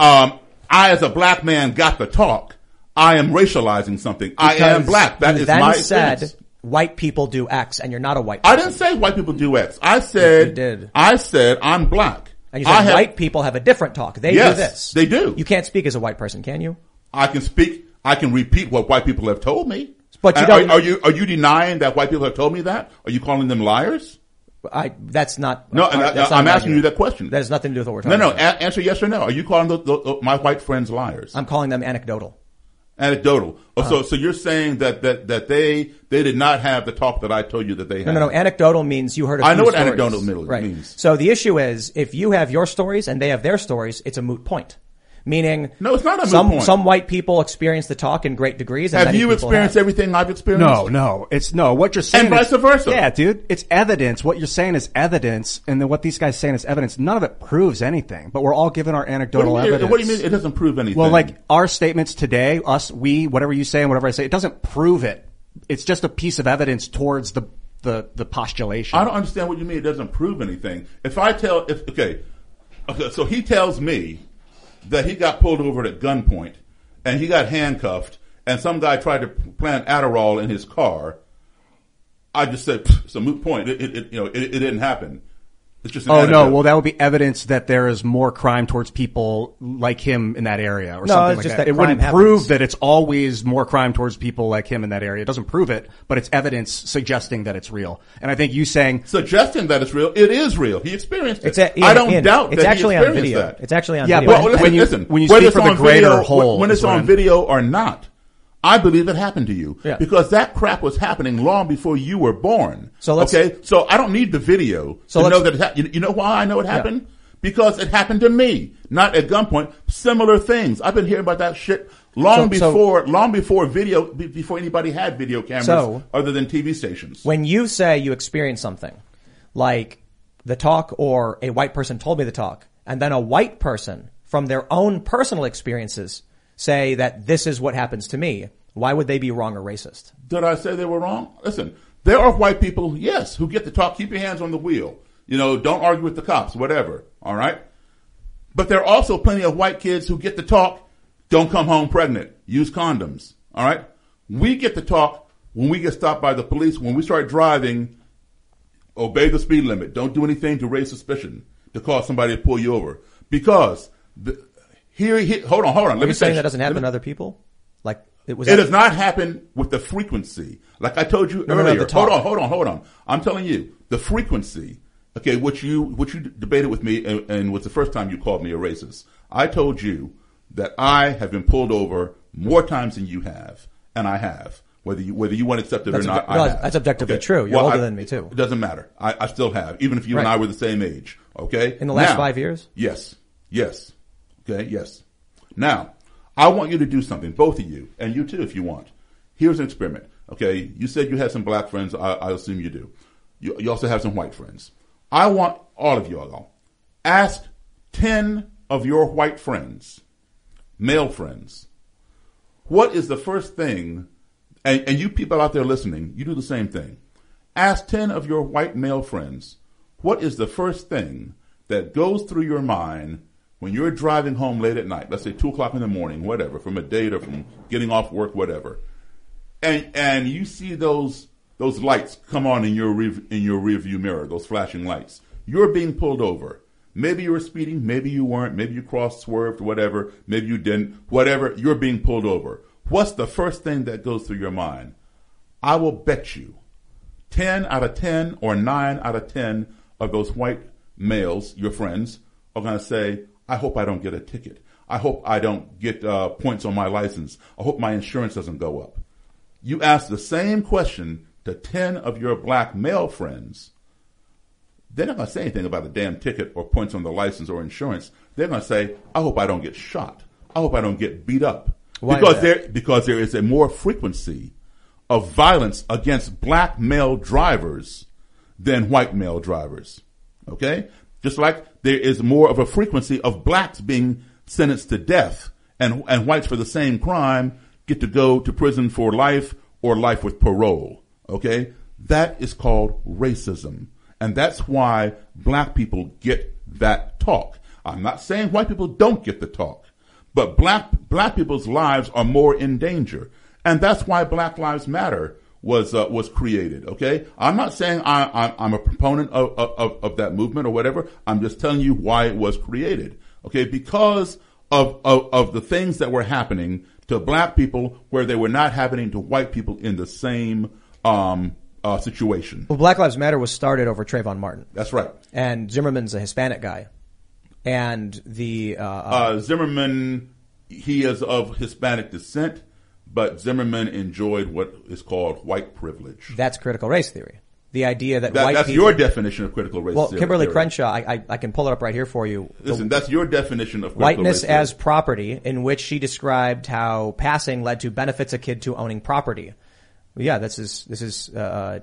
um, I as a black man got the talk, I am racializing something. I am black. That is then my said experience. white people do X and you're not a white I didn't say white people do X. I said You did. I said I'm black. And you said I have- white people have a different talk. They Yes, do this. they do. You can't speak as a white person, can you? I can speak. I can repeat what white people have told me. But you don't- Are, are you are you denying that white people have told me that? Are you calling them liars? I, that's not. No, and I- that's not I'm asking you that question. That has nothing to do with what we're No, talking no. about. A- answer yes or no. Are you calling the, the, the- my white friends liars? I'm calling them anecdotal. Anecdotal. Oh, Uh-huh. so so you're saying that that that they they did not have the talk that I told you that they had. No, no, no. Anecdotal means you heard. a I few know what stories. anecdotal mean- right. means. So the issue is, if you have your stories and they have their stories, it's a moot point. Meaning, no, it's not a some point. some white people experience the talk in great degrees. And Have you people experienced have. everything I've experienced? No, no, it's no. What you're saying, And vice is- versa. Yeah, dude, it's evidence. What you're saying is evidence, and then what these guys saying is evidence. None of it proves anything, but we're all given our anecdotal you mean, evidence. what do you mean it doesn't prove anything? Well, like our statements today, us, we, whatever you say and whatever I say, it doesn't prove it. It's just a piece of evidence towards the the the postulation. I don't understand what you mean. It doesn't prove anything. If I tell, if okay, okay, so he tells me that he got pulled over at gunpoint and he got handcuffed, and some guy tried to plant Adderall in his car. I just said it's a moot point. It, it, it you know, it, it didn't happen. It's just an Oh no! Well, that would be evidence that there is more crime towards people like him in that area, or No, something it's like just that. that It wouldn't crime prove that it's always more crime towards people like him in that area. It doesn't prove it, but it's evidence suggesting that it's real. And I think you saying suggesting that it's real. It is real. He experienced it. It's a- I Ian, don't Ian, doubt it's that actually he on video. that. It's actually on Yeah, video. but Well, listen, when you- listen, when you speak it's from the on greater video, whole when is it's on I'm- video or not, I believe it happened to you Yeah. because that crap was happening long before you were born. So let's- okay, so I don't need the video So to know that it happened. You, you know why I know it happened? Because it happened to me, not at gunpoint. Similar things. I've been hearing about that shit long So- so- before, long before video, be- before anybody had video cameras So- other than TV stations. When you say you experienced something, like the talk or a white person told me the talk, and then a white person from their own personal experiences say that this is what happens to me, why would they be wrong or racist? Did I say they were wrong? Listen, there are white people, yes, who get to talk, keep your hands on the wheel. You know, don't argue with the cops, whatever. All right? But there are also plenty of white kids who get to talk, don't come home pregnant, use condoms. All right? We get to talk when we get stopped by the police, when we start driving, obey the speed limit. Don't do anything to raise suspicion to cause somebody to pull you over. Because the, here, here, hold on, hold on. Are Let you me saying finish. that doesn't Let happen me- to other people? Like it was. it does not happen with the frequency. Like I told you No, no, no, earlier. the hold on, hold on, hold on. I'm telling you, the frequency, okay, what you, which you debated with me and, and was the first time you called me a racist. I told you that I have been pulled over more times than you have, and I have. Whether you, whether you want to accept it That's or not, obje- I no, have. that's objectively true. You're older I- than me, too. It doesn't matter. I, I still have, even if you and Right. I were the same age. Okay. In the last Now- five years? Yes. Yes. Okay. Yes. Now, I want you to do something, both of you, and you too if you want. Here's an experiment. Okay, you said you had some black friends. I, I assume you do. You, you also have some white friends. I want all of y'all ask ten of your white friends, male friends, what is the first thing, and, and you people out there listening, you do the same thing. Ask 10 of your white male friends, what is the first thing that goes through your mind when you're driving home late at night, let's say two o'clock in the morning, whatever, from a date or from getting off work, whatever, and and you see those those lights come on in your rev, in your rearview mirror, those flashing lights. You're being pulled over. Maybe you were speeding, maybe you weren't, maybe you crossed, swerved, whatever, maybe you didn't, whatever. You're being pulled over. What's the first thing that goes through your mind? I will bet you 10 out of 10 or 9 out of 10 of those white males, your friends, are going to say, I hope I don't get a ticket. I hope I don't get uh, points on my license. I hope my insurance doesn't go up. You ask the same question to 10 of your black male friends. They're not going to say anything about a damn ticket or points on the license or insurance. They're going to say, I hope I don't get shot. I hope I don't get beat up. Why because there, because there is a more frequency of violence against black male drivers than white male drivers. Okay? Just like there is more of a frequency of blacks being sentenced to death and, and whites for the same crime get to go to prison for life or life with parole. Okay? That is called racism. And that's why black people get that talk. I'm not saying white people don't get the talk, but black, black people's lives are more in danger. And that's why Black Lives Matter was, uh, was created. Okay. I'm not saying I, I, I'm a proponent of, of, of that movement or whatever. I'm just telling you why it was created. Okay. Because of, of, of the things that were happening to black people where they were not happening to white people in the same, um, uh, situation. Well, Black Lives Matter was started over Trayvon Martin. That's right. And Zimmerman's a Hispanic guy. And the, uh, Uh, Zimmerman, he is of Hispanic descent, but Zimmerman enjoyed what is called white privilege. that's critical race theory. The idea that, That- white that's people, your definition of critical race Well, theory- Kimberly theory. Crenshaw, I, I, I can pull it up right here for you. The- Listen, that's your definition of critical whiteness race theory. as property, in which she described how passing led to benefits akin to owning property. Yeah, this is this is uh,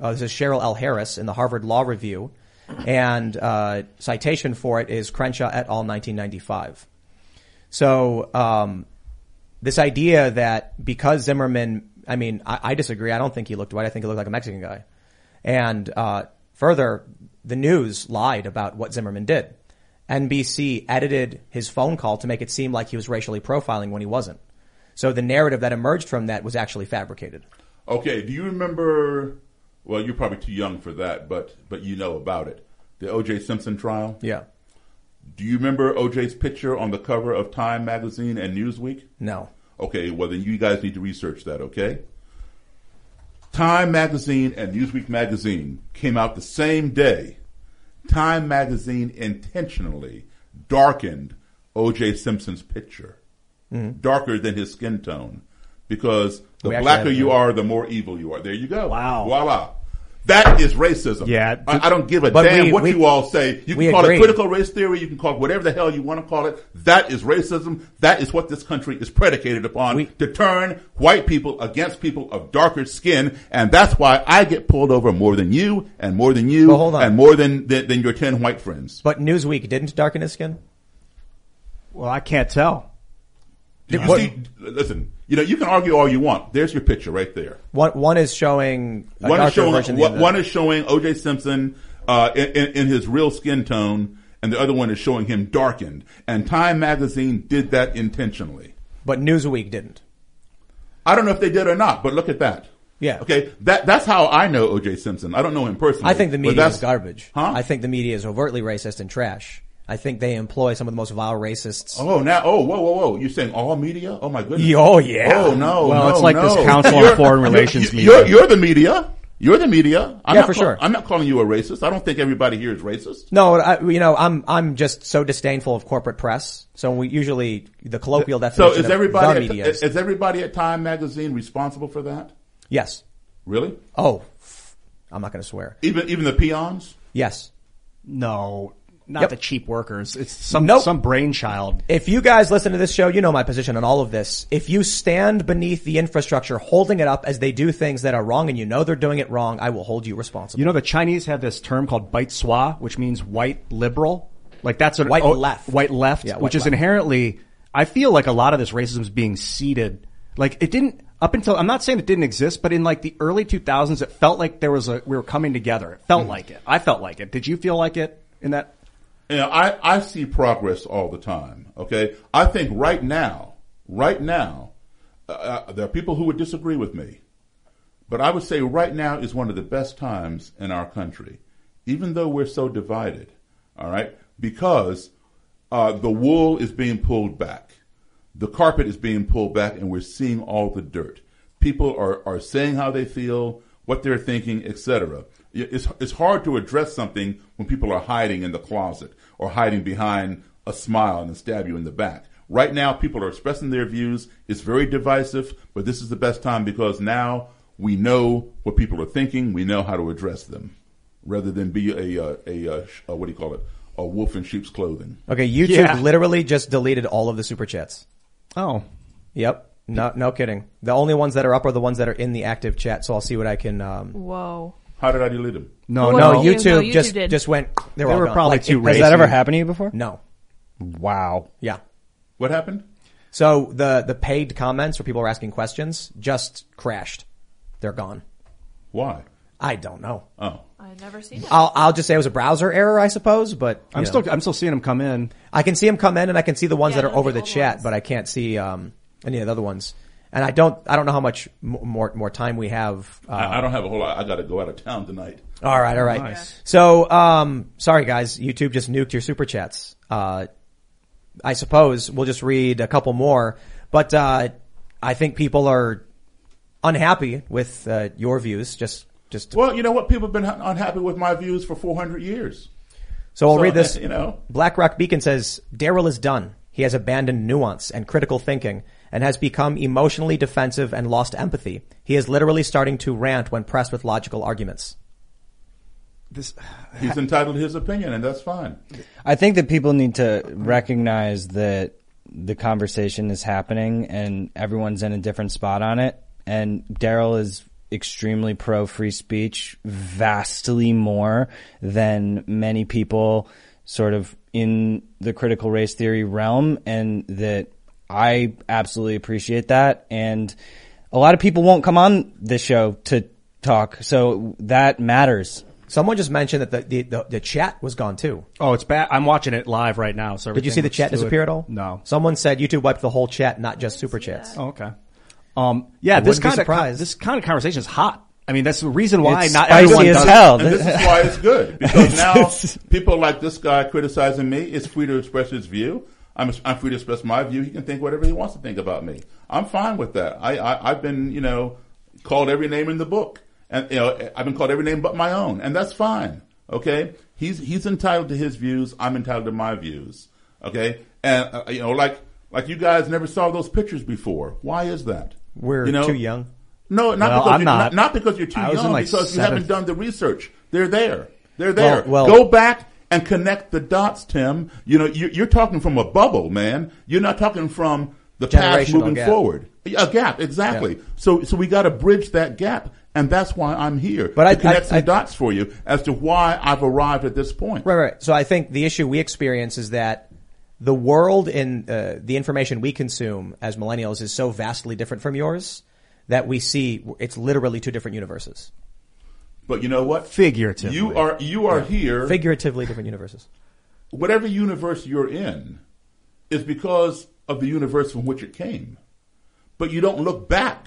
uh, this is Cheryl L. Harris in the Harvard Law Review, and uh, citation for it is Crenshaw et al. 1995. So um, this idea that because Zimmerman, I mean, I, I disagree. I don't think he looked white. I think he looked like a Mexican guy. And uh, further, the news lied about what Zimmerman did. NBC edited his phone call to make it seem like he was racially profiling when he wasn't. So the narrative that emerged from that was actually fabricated. Okay, do you remember? Well, you're probably too young for that, but but you know about it. The O.J. Simpson trial. Yeah. Do you remember O.J.'s picture on the cover of Time magazine and Newsweek? No. Okay, well then you guys need to research that. Okay. Time magazine and Newsweek magazine came out the same day. Time magazine intentionally darkened O.J. Simpson's picture, Mhm. darker than his skin tone, because the We blacker you are, the more evil you are. There you go. Wow. Voila. That is racism. Yeah. I, I don't give a damn we- what we- you all say. You can call agree. it critical race theory. You can call it whatever the hell you want to call it. That is racism. That is what this country is predicated upon to turn white people against people of darker skin. And that's why I get pulled over more than you and more than you hold on. and more than, than, than your 10 white friends. But Newsweek didn't darken his skin? Well, I can't tell. Did you see, listen, you know, you can argue all you want. There's your picture right there. One, one is showing a One is showing version of the one, one is showing O.J. Simpson uh, in, in, in his real skin tone, and the other one is showing him darkened. And Time Magazine did that intentionally. But Newsweek didn't. I don't know if they did or not, but look at that. Yeah. Okay. That that's how I know O.J. Simpson. I don't know him personally. I think the media is garbage. Huh? I think the media is overtly racist and trash. I think they employ some of the most vile racists. Oh, now, oh, whoa, whoa, whoa! You're saying all media? Oh my goodness! Oh, yeah. Oh no! Well, no, it's like no. this Council on You're- Foreign you're- Relations you're, media. You're, the media. You're the media. I'm Yeah, not for call- sure. I'm not calling you a racist. I don't think everybody here is racist. No, I, you know, I'm I'm just so disdainful of corporate press. So we usually the colloquial So definition is of everybody the at, media is is, everybody at Time Magazine responsible for that? yes. Really? Oh, I'm not going to swear. Even even the peons? Yes. No. Not Yep. the cheap workers. It's some Nope. some brainchild. If you guys listen to this show, you know my position on all of this. If you stand beneath the infrastructure holding it up as they do things that are wrong and you know they're doing it wrong, I will hold you responsible. You know, the Chinese have this term called baizuo, which means white liberal. Like that's an White oh, left. White left, Yeah, white which is left. inherently. I feel like a lot of this racism is being seeded. Like it didn't up until. I'm not saying it didn't exist, but in like the early 2000s, it felt like there was a we were coming together. It felt hmm. like it. I felt like it. Did you feel like it in that? You know, I, I see progress all the time. Okay. I think right now, right now, uh, uh, there are people who would disagree with me, but I would say right now is one of the best times in our country, even though we're so divided. All right. Because, uh, the wool is being pulled back. The carpet is being pulled back and we're seeing all the dirt. People are, are saying how they feel, what they're thinking, etc. It's, it's hard to address something when people are hiding in the closet or hiding behind a smile and stab you in the back. Right now, people are expressing their views. It's very divisive, but this is the best time because now we know what people are thinking. We know how to address them rather than be a, uh, a, uh, sh- uh, what do you call it? A wolf in sheep's clothing. Okay, YouTube Yeah. literally just deleted all of the super chats. Oh, Yep. No, no kidding. The only ones that are up are the ones that are in the active chat. So I'll see what I can. Um, Whoa. How did I delete them? no, Well, no. no, you- YouTube, no, YouTube just did. just went. They were, They all were gone. probably Like, too it- Has racist. that ever happened to you before? No. Wow. Yeah. What happened? So the the paid comments where people are asking questions just crashed. They're gone. Why? I don't know. Oh. I've never seen it. I'll I'll just say it was a browser error, I suppose. But you I'm know. still I'm still seeing them come in. I can see them come in, and I can see the ones Yeah, that are those over are the old chat, ones. but I can't see um, any of the other ones. And I don't I don't know how much more more time we have. Uh, I, I don't have a whole lot. I got to go out of town tonight. all right, all right. Nice. So um, sorry guys, YouTube just nuked your super chats. Uh, I suppose we'll just read a couple more, but uh, I think people are unhappy with uh, your views. Just just Well, you know what? People have been unhappy with my views for 400 years. So I'll So, read this. you know. Black Rock Beacon says, Daryl is done. He has abandoned nuance and critical thinking and has become emotionally defensive and lost empathy. He is literally starting to rant when pressed with logical arguments. This He's entitled to his opinion, and that's fine. I think that people need to recognize that the conversation is happening and everyone's in a different spot on it. And Daryl is extremely pro free speech, vastly more than many people sort of in the critical race theory realm. And that I absolutely appreciate that. And a lot of people won't come on this show to talk. So that matters. Someone just mentioned that the, the, the, the chat was gone too. oh, it's bad. I'm watching it live right now. So Did you see the chat disappear at all? No. Someone said YouTube wiped the whole chat, not just super chats. Oh, okay. Um, yeah, I this wouldn't be kind of this kind of conversation is hot. I mean, that's the reason why It's not spicy everyone as does. hell. And this is why it's good because now people like this guy criticizing me is free to express his view. I'm, I'm free to express my view. He can think whatever he wants to think about me. I'm fine with that. I, I I've been you know called every name in the book, and you know I've been called every name but my own, and that's fine. Okay, he's he's entitled to his views. I'm entitled to my views. Okay, and uh, you know like like you guys never saw those pictures before. Why is that? We're You know? too young. No, not Well, because I'm you're, not. not. not because you're too I was in, young, like, because you haven't done the research. They're there. They're there. Well- well- Go back and connect the dots, Tim. You know, you're, you're talking from a bubble, man. You're not talking from the past moving gap. forward. A gap, exactly. Yeah. So, so we got to bridge that gap, and that's why I'm here But to I- connect I- some I- dots for you as to why I've arrived at this point. Right, right. So I think the issue we experience is that the world and uh, the information we consume as millennials is so vastly different from yours that we see it's literally two different universes. But you know what? Figuratively. You are you are here. Figuratively different universes. whatever universe you're in is because of the universe from which it came. But you don't look back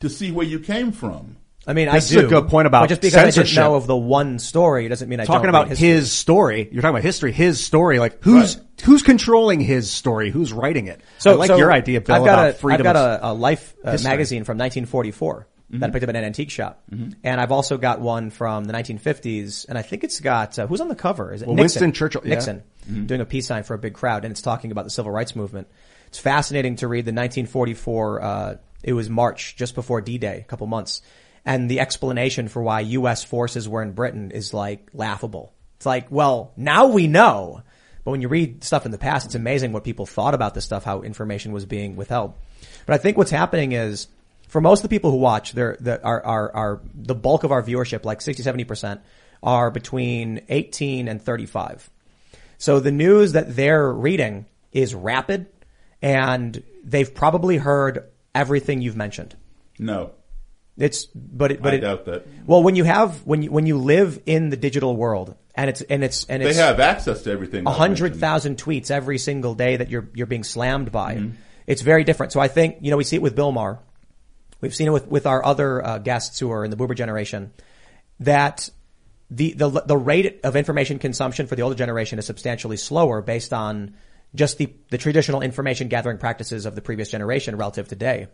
to see where you came from. I mean, This I is do. a good point about but just because I didn't censorship. know of the one story doesn't mean I talking don't about read his story. You're talking about history, his story. Like who's Right. who's controlling his story? Who's writing it? I like so your idea, Bill, I've got about a, freedom. I've got a, a Life uh, magazine from 1944 that I picked up at an antique shop, and I've also got one from the 1950s, and I think it's got uh, who's on the cover? Is it Well, Nixon? Winston Churchill, yeah. Nixon doing a peace sign for a big crowd, and it's talking about the civil rights movement. It's fascinating to read the 1944. Uh, it was March, just before D-Day, a couple months, and the explanation for why U.S. forces were in Britain is like laughable It's like, well, now we know. But when you read stuff in the past, it's amazing what people thought about this stuff, how information was being withheld. But I think what's happening is, for most of the people who watch, they're, the, are, are, are, the bulk of our viewership, like 60, 70%, are between 18 and 35. So the news that they're reading is rapid and they've probably heard everything you've mentioned. No. It's, but it, but I it, doubt that. well, when you have, when you, when you live in the digital world and it's, and it's, and it's, They have access to everything. a hundred thousand tweets every single day that you're, you're being slammed by. Mm-hmm. It's very different. So I think, you know, we see it with Bill Maher. We've seen it with, with our other uh, guests who are in the boomer generation that the, the, the rate of information consumption for the older generation is substantially slower based on just the, the traditional information gathering practices of the previous generation relative to today.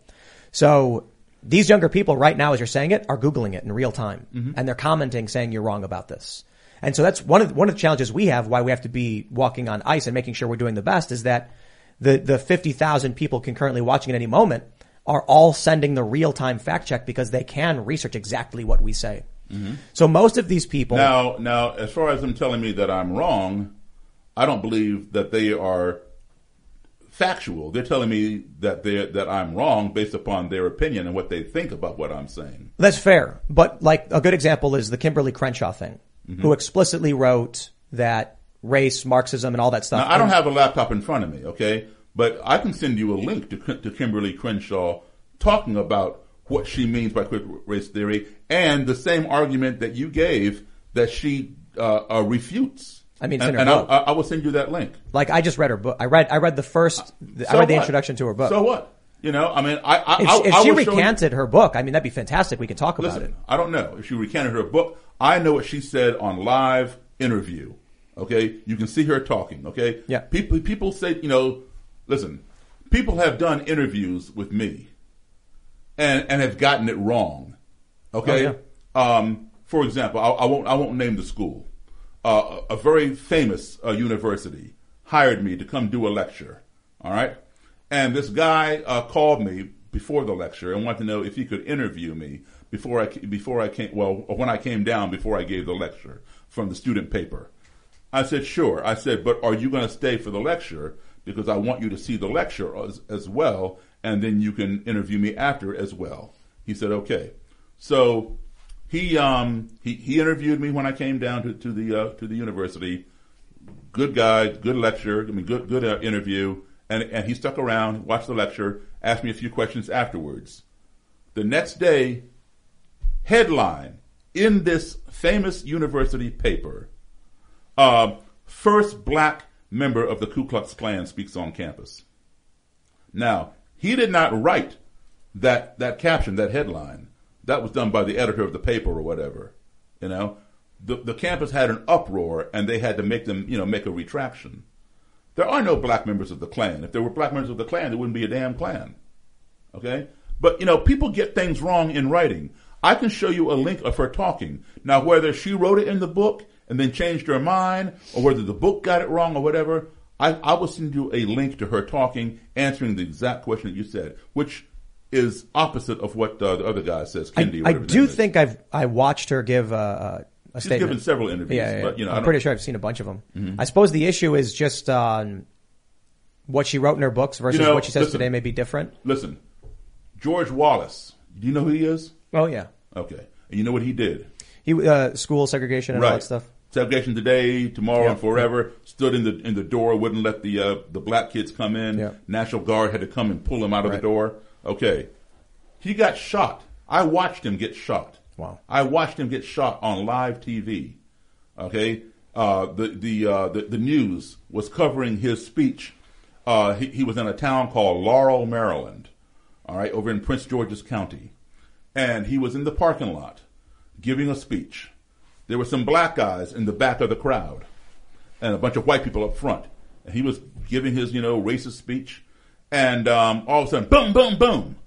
So these younger people right now, as you're saying it, are Googling it in real time Mhm. and they're commenting saying you're wrong about this. And so that's one of the, one of the challenges we have why we have to be walking on ice and making sure we're doing the best is that the, the 50,000 people concurrently watching at any moment are all sending the real time fact check because they can research exactly what we say. Mhm. So most of these people Now, now, as far as them telling me that I'm wrong, I don't believe that they are factual. They're telling me that they that I'm wrong based upon their opinion and what they think about what I'm saying. That's fair. But like a good example is the Kimberly Crenshaw thing, Mhm. who explicitly wrote that race, Marxism, and all that stuff. Now, I don't have a laptop in front of me, okay, but I can send you a link to to Kimberly Crenshaw talking about what she means by critical race theory and the same argument that you gave that she uh, uh, refutes. I mean, it's and, and I. I, will send you that link. Like I just read her book. I read I read the first. So I read the introduction to her book. So what? You know, I mean, I, I, If, I, if she will show you- recanted her book, I mean that'd be fantastic. We could talk about it. I don't know if she recanted her book. I know what she said on live interview. Okay, you can see her talking. Okay, Yeah. People people say you know, listen, people have done interviews with me, and and have gotten it wrong. Okay, Oh, um, for example, I, I won't I won't name the school. Uh, a a very famous uh, university hired me to come do a lecture. All right, and this guy uh, called me before the lecture and wanted to know if he could interview me before I before I came well when I came down before I gave the lecture from the student paper. I said sure. I said, but are you going to stay for the lecture because I want you to see the lecture as, as well, and then you can interview me after as well. He said okay. So he um he, he interviewed me when I came down to, to the uh, to the university. Good guy, good lecture. I mean, good good uh, interview. And and he stuck around, watched the lecture, asked me a few questions afterwards. The next day, headline in this famous university paper: uh, first black member of the Ku Klux Klan speaks on campus. Now he did not write that that caption, that headline. That was done by the editor of the paper or whatever. You know, the the campus had an uproar, and they had to make them, you know, make a retraction. There are no black members of the Klan. If there were black members of the Klan, there wouldn't be a damn Klan. Okay? But, you know, people get things wrong in writing. I can show you a link of her talking. Now, whether she wrote it in the book and then changed her mind, or whether the book got it wrong or whatever, I, I will send you a link to her talking, answering the exact question that you said, which is opposite of what uh, the other guy says, I, Kendi. or I do think I've I watched her give a, a She's statement. given several interviews, Yeah, yeah, but, you know, I I'm pretty sure I've seen a bunch of them. Mhm. I suppose the issue is just um, what she wrote in her books versus You know, what she says listen. today may be different. Listen, George Wallace. Do you know who he is? Oh yeah, Okay. And you know what he did? he uh, school segregation and all that stuff. Segregation today, tomorrow, Yeah. and forever. Stood in the in the door, wouldn't let the uh, the black kids come in. Yeah. National Guard had to come and pull him out of Right. the door. Okay, he got shot. I watched him get shot. Wow. I watched him get shot on live TV. Okay, uh, the the, uh, the the news was covering his speech. Uh, he, he was in a town called Laurel, Maryland. All right, over in Prince George's County, and he was in the parking lot giving a speech. There were some black guys in the back of the crowd, and a bunch of white people up front. And he was giving his, you know, racist speech, and um, all of a sudden, boom, boom, boom,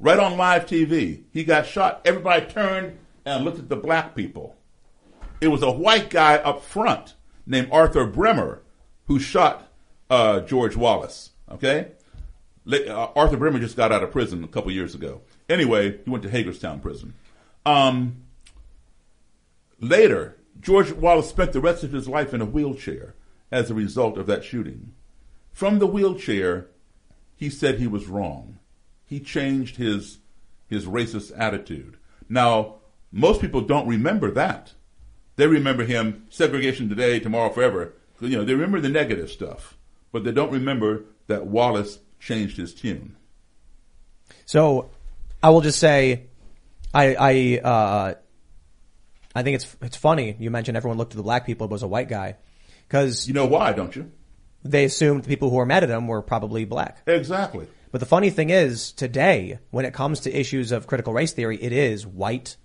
right on live TV, he got shot. Everybody turned and looked at the black people. It was a white guy up front named Arthur Bremer who shot uh, George Wallace. Okay, uh, Arthur Bremer just got out of prison a couple years ago. Anyway, he went to Hagerstown Prison. Um, later, George Wallace spent the rest of his life in a wheelchair as a result of that shooting. From the wheelchair, he said he was wrong. He changed his his racist attitude. Now, most people don't remember that. They remember him segregation today, tomorrow, forever. You know, they remember the negative stuff, but they don't remember that Wallace changed his tune. So, I will just say, I I uh, I think it's it's funny you mentioned everyone looked at the black people but was a white guy because you know why, don't you? They assumed the people who were mad at him were probably black. Exactly. But the funny thing is, today, when it comes to issues of critical race theory, it is white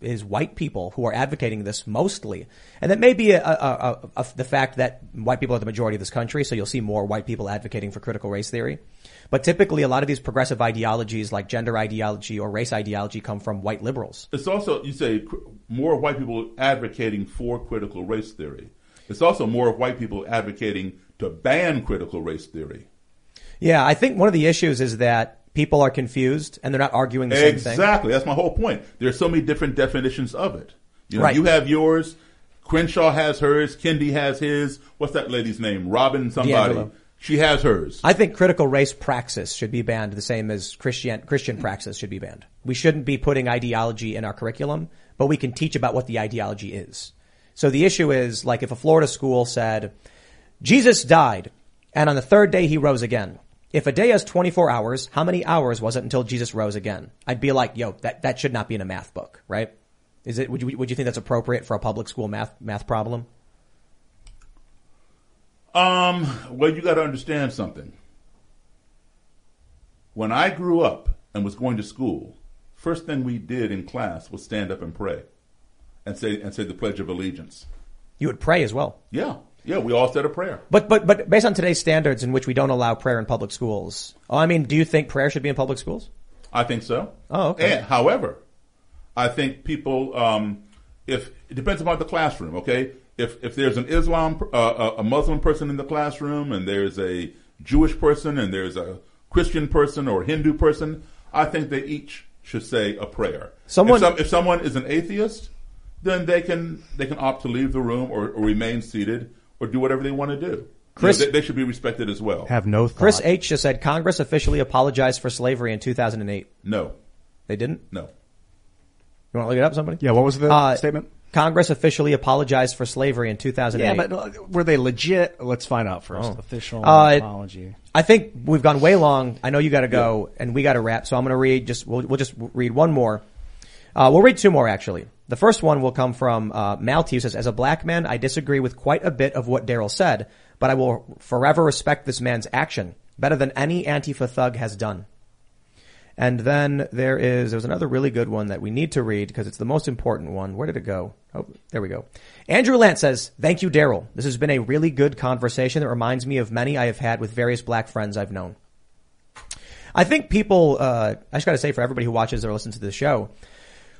is white people who are advocating this mostly, and that may be a, a, a, the fact that white people are the majority of this country. So you'll see more white people advocating for critical race theory. But typically, a lot of these progressive ideologies, like gender ideology or race ideology, come from white liberals. It's also you say more white people advocating for critical race theory. It's also more white people advocating to ban critical race theory. Yeah, I think one of the issues is that people are confused and they're not arguing the exactly. same thing. Exactly. That's my whole point. There's so many different definitions of it. You know, right. you have yours, Crenshaw has hers, Kendi has his. What's that lady's name? Robin somebody. DiAngelo. She has hers. I think critical race praxis should be banned the same as Christian Christian praxis should be banned. We shouldn't be putting ideology in our curriculum, but we can teach about what the ideology is. So the issue is like if a Florida school said, Jesus died and on the third day he rose again. If a day has 24 hours, how many hours was it until Jesus rose again? I'd be like, yo, that, that should not be in a math book, right? Is it, would you, would you think that's appropriate for a public school math, math problem? Um, well, you gotta understand something. When I grew up and was going to school, first thing we did in class was stand up and pray and say, and say the Pledge of Allegiance. You would pray as well. Yeah. Yeah, we all said a prayer. But but but based on today's standards, in which we don't allow prayer in public schools, oh, I mean, do you think prayer should be in public schools? I think so. Oh, okay. And, however, I think people, um, if it depends upon the classroom. Okay, if if there's an Islam, uh, a Muslim person in the classroom, and there's a Jewish person, and there's a Christian person or Hindu person, I think they each should say a prayer. Someone, if, some, if someone is an atheist, then they can they can opt to leave the room or, or remain seated or do whatever they want to do. Chris, you know, they, they, should be respected as well. Have no thought. Chris H just said Congress officially apologized for slavery in 2008. No. They didn't? No. You want to look it up, somebody? Yeah, what was the uh, statement? Congress officially apologized for slavery in 2008. Yeah, but were they legit? Let's find out first. Oh. Official uh, apology. I think we've gone way long. I know you got to go, yeah. and we got to wrap. So I'm going to read just we'll, we'll just read one more. Uh, we'll read two more actually. The first one will come from uh, Malty, who says, "As a black man, I disagree with quite a bit of what Daryl said, but I will forever respect this man's action better than any Antifa thug has done." And then there is there was another really good one that we need to read because it's the most important one. Where did it go? Oh, there we go. Andrew Lance says, "Thank you, Daryl. This has been a really good conversation that reminds me of many I have had with various black friends I've known." I think people, uh, I just got to say for everybody who watches or listens to the show,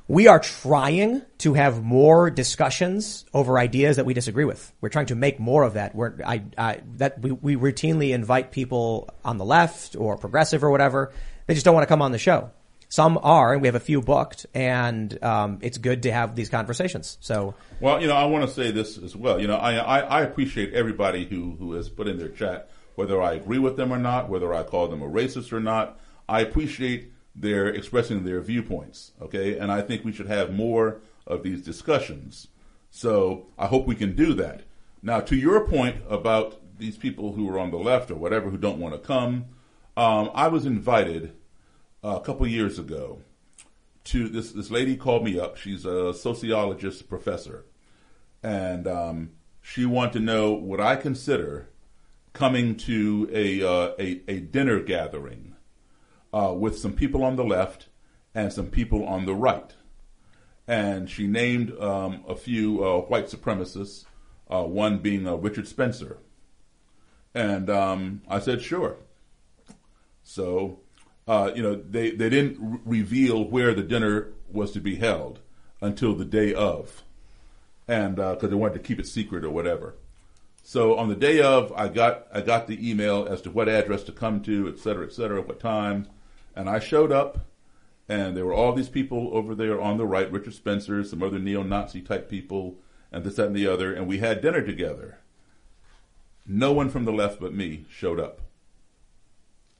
we are trying to have more discussions over ideas that we disagree with. We're trying to make more of that. We're, I, I, that we, we routinely invite people on the left or progressive or whatever. They just don't want to come on the show. Some are, and we have a few booked, and um, it's good to have these conversations. So, well, you know, I want to say this as well. You know, I, I, I appreciate everybody who who has put in their chat, whether I agree with them or not, whether I call them a racist or not. I appreciate they're expressing their viewpoints, okay? And I think we should have more of these discussions. So I hope we can do that. Now, to your point about these people who are on the left or whatever who don't want to come, um, I was invited a couple years ago to this. This lady called me up. She's a sociologist professor, and um, she wanted to know what I consider coming to a uh, a, a dinner gathering uh, with some people on the left and some people on the right. And she named um, a few uh, white supremacists, uh, one being uh, Richard Spencer. And um, I said, sure. So, uh, you know, they, they didn't r- reveal where the dinner was to be held until the day of. And because they wanted to keep it secret or whatever. So on the day of, I got I got the email as to what address to come to, et cetera, et cetera, what time, and I showed up, and there were all these people over there on the right, Richard Spencer, some other neo-Nazi type people, and this, that, and the other, and we had dinner together. No one from the left but me showed up.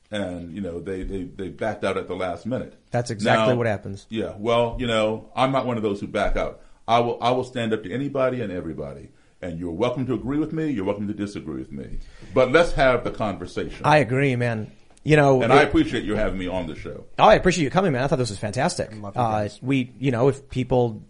And, you know, they, they, they backed out at the last minute. That's exactly Now- what happens. Yeah. Well, you know, I'm not one of those who back out. I will, I will stand up to anybody and everybody. And you're welcome to agree with me. You're welcome to disagree with me. But let's have the conversation. I agree, man. You know, and I appreciate you having me on the show. Oh, I appreciate you coming, man. I thought this was fantastic. Uh, we, you know, if people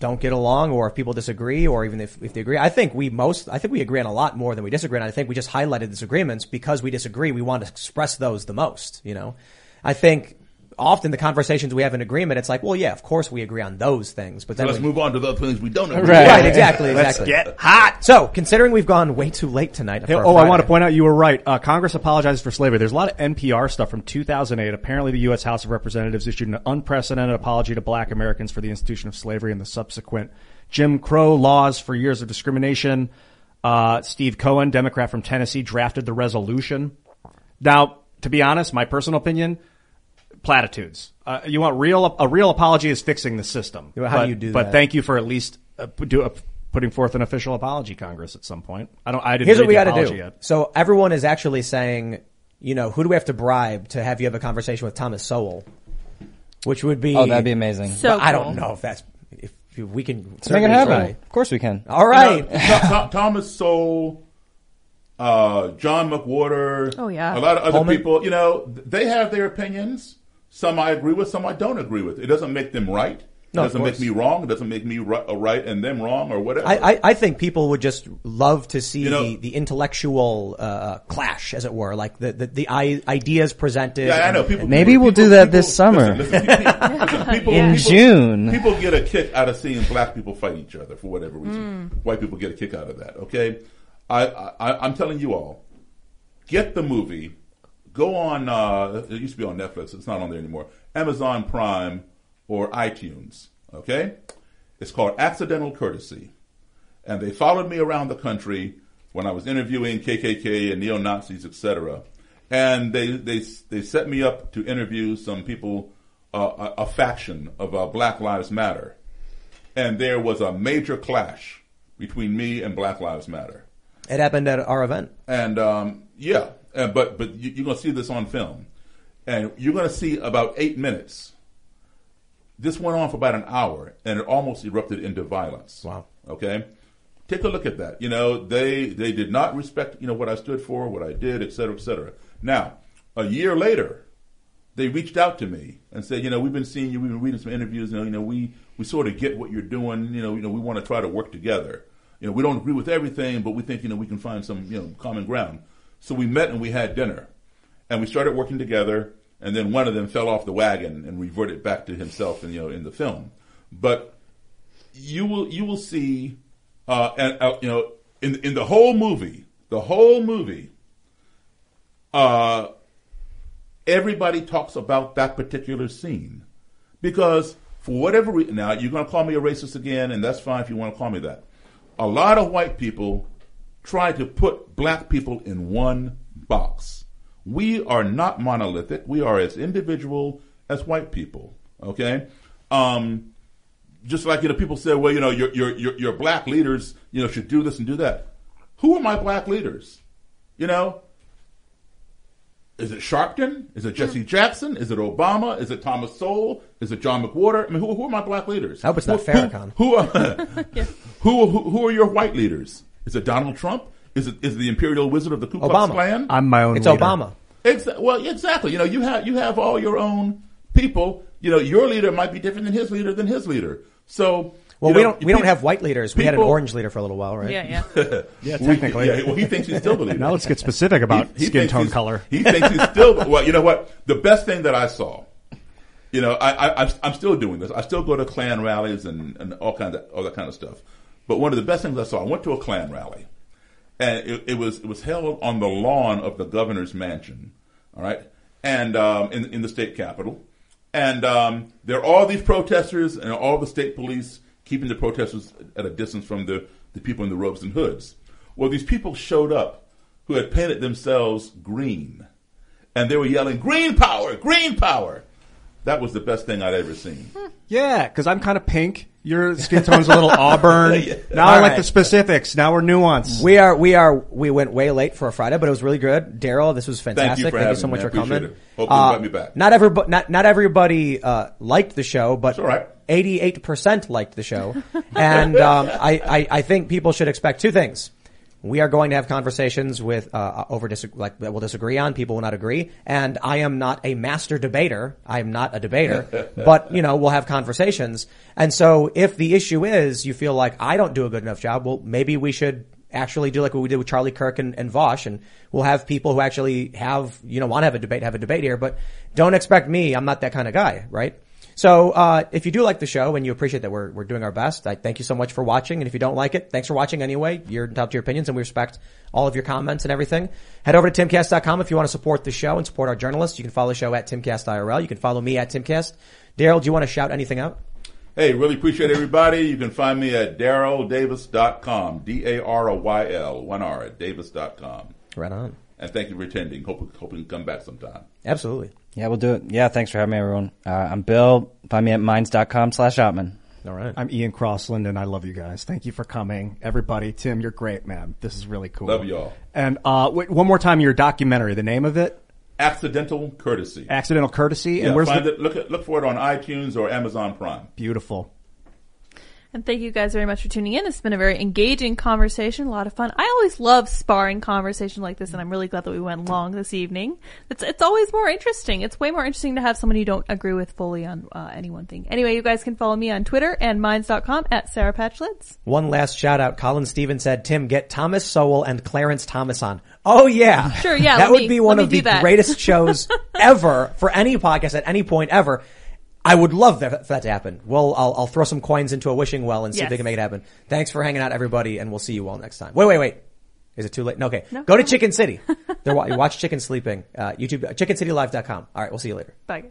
don't get along or if people disagree or even if, if they agree, I think we most, I think we agree on a lot more than we disagree on. I think we just highlighted disagreements because we disagree. We want to express those the most, you know? I think often the conversations we have in agreement, it's like, well, yeah, of course we agree on those things, but So then let's we- move on to the other things we don't agree Right, on. right, exactly, Let's exactly. get hot. So, considering we've gone way too late tonight. Hey, for a oh, I want to point out you were right. Uh, Congress apologizes for slavery. There's a lot of NPR stuff from 2008. Apparently, the U.S. House of Representatives issued an unprecedented apology to Black Americans for the institution of slavery and the subsequent Jim Crow laws for years of discrimination. Uh, Steve Cohen, Democrat from Tennessee, drafted the resolution. Now, to be honest, my personal opinion, platitudes. Uh, you want real a real apology is fixing the system. How do But- you do But that? thank you for at least uh, do, uh, putting forth an official apology, Congress, at some point. I don't. I didn't. Here's read what we the got to apology do. Yet. So everyone is actually saying, you know, who do we have to bribe to have you have a conversation with Thomas Sowell? Which would be Oh, that'd be amazing. So But I don't know if that's if we can. Make it happen. try. Of course we can. All right. You know, Tho- Tho- Thomas Sowell, uh, John McWhorter. Oh, yeah. A lot of other Pullman. people, you know, they have their opinions. Some I agree with, some I don't agree with. It doesn't make them right. No, it of doesn't make me wrong. It doesn't make me ri- uh, right and them wrong or whatever. I, I, I think people would just love to see You know- the, the intellectual uh, clash, as it were, like the the, the ideas presented. Yeah, I know. People, Maybe people- we'll do that people- this summer. Listen, listen, people, people- In people- June. People get a kick out of seeing black people fight each other for whatever reason. White people get a kick out of that. Okay, I, I I'm telling you all, get the movie. Go on. Uh, it used to be on Netflix. It's not on there anymore. Amazon Prime or iTunes. Okay, it's called Accidental Courtesy and they followed me around the country when I was interviewing KKK and neo Nazis, etc. And they they they set me up to interview some people, uh, a, a faction of uh, Black Lives Matter, and there was a major clash between me and Black Lives Matter. It happened at our event. And um, yeah, and, but but you, you're going to see this on film, and you're going to see about eight minutes. This went on for about an hour, and it almost erupted into violence. Wow. Okay, take a look at that. You know, they they did not respect you know what I stood for, what I did, et cetera, et cetera. Now, a year later, they reached out to me and said, you know, we've been seeing you, we've been reading some interviews, and you know, we we sort of get what you're doing, you know, you know, we want to try to work together. You know, we don't agree with everything, but we think you know we can find some you know common ground. So we met and we had dinner, and we started working together. And then one of them fell off the wagon and reverted back to himself, in, you know, in the film. But you will you will see, uh, and uh, you know, in in the whole movie, the whole movie, uh, everybody talks about that particular scene because for whatever reason, now you're going to call me a racist again, and that's fine if you want to call me that. A lot of white people try to put black people in one box. We are not monolithic. We are as individual as white people. Okay. Um, just like you know, people say, well, you know, your your your, your black leaders, you know, should do this and do that. Who are my black leaders? You know, is it Sharpton? Is it Jesse Jackson? Is it Obama? Is it Thomas Sowell? Is it John McWhorter? I mean, who, who are my black leaders? I hope it's not Who- Farrakhan. Who, who, are, who, who, who are your white leaders? Is it Donald Trump? Is it is it the Imperial Wizard of the Ku Klux Obama. Klan? I'm my own. It's leader. Obama. Exa- well, exactly. You know, you have you have all your own people. You know, your leader might be different than his leader than his leader. So, Well, you we don't we don't have white leaders. We had an orange leader for a little while, right? Yeah, yeah. Yeah, We- technically. yeah, well, he thinks he's still the leader. Now let's get specific about He- he skin tone color. He thinks he's still. Well, you know what? The best thing that I saw, you know, I, I I'm- I'm still doing this. I still go to Klan rallies and, and all kinds of all that kind of stuff. But one of the best things I saw, I went to a Klan rally, and it, it was it was held on the lawn of the governor's mansion. All right, and um, in in the state capitol, and um, there are all these protesters and all the state police keeping the protesters at a distance from the the people in the robes and hoods. Well, these people showed up who had painted themselves green, and they were yelling "Green power! Green power!" That was the best thing I'd ever seen. Yeah, because I'm kind of pink Your skin tone's a little auburn. Now I like right. the specifics. Now we're nuanced. We are, we are, we went way late for a Friday, but it was really good. Daryl, this was fantastic. for having so me. much I for coming. it. Hope you invite me back. Not everybody, not, not everybody, uh, liked the show, but all right. 88% liked the show. and, um, I, I, I think people should expect two things. We are going to have conversations with, uh, over disagree, like, that we'll disagree on, people will not agree. And I am not a master debater. I am not a debater, but, you know, we'll have conversations. And so if the issue is you feel like I don't do a good enough job, well, maybe we should actually do like what we did with Charlie Kirk and, and Vaush, and we'll have people who actually have, you know, want to have a debate, have a debate here, but don't expect me. I'm not that kind of guy, right? So, uh, if you do like the show and you appreciate that we're, we're doing our best, I thank you so much for watching. And if you don't like it, thanks for watching anyway. You're entitled to your opinions and we respect all of your comments and everything. Head over to timcast.com if you want to support the show and support our journalists. You can follow the show at timcastirl. You can follow me at timcast. Daryl, do you want to shout anything out? Hey, really appreciate everybody. You can find me at daryldavis.com. D-A-R-O-Y-L, one R at davis.com. Right on. And thank you for attending. Hope, hope you can come back sometime. Absolutely. Yeah, we'll do it. Yeah, thanks for having me, everyone. Uh, I'm Bill. Find me at minds.com slash Ottman. All right. I'm Ian Crossland and I love you guys. Thank you for coming. Everybody, Tim, you're great, man. This is really cool. Love y'all. And, uh, wait, one more time, your documentary, the name of it? Accidental Courtesy. Accidental Courtesy. Yeah, and where's find the, it, look, look for it on iTunes or Amazon Prime. beautiful. And thank you guys very much for tuning in. This has been a very engaging conversation, a lot of fun. I always love sparring conversation like this, and I'm really glad that we went long this evening. It's it's always more interesting. It's way more interesting to have someone you don't agree with fully on uh, any one thing. Anyway, you guys can follow me on Twitter and minds.com at Sour Patch Lyds. One last shout out. Colin Stevens said, Tim, get Thomas Sowell and Clarence Thomas on. Oh yeah. Sure, yeah, That would me- be one of the that. greatest shows ever for any podcast at any point ever. I would love that, for that to happen. Well, I'll, I'll throw some coins into a wishing well and see if Yes. they can make it happen. Thanks for hanging out, everybody, and we'll see you all next time. Wait, wait, wait. Is it too late? No, okay. No, Go to Chicken City. They're, wa- watch Chicken Sleeping. Uh, YouTube, uh, chickencitylive.com. All right, we'll see you later. Bye. guys.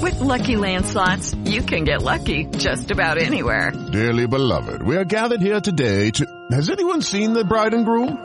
With Lucky Land slots, you can get lucky just about anywhere. Dearly beloved, we are gathered here today to. Has anyone seen the bride and groom?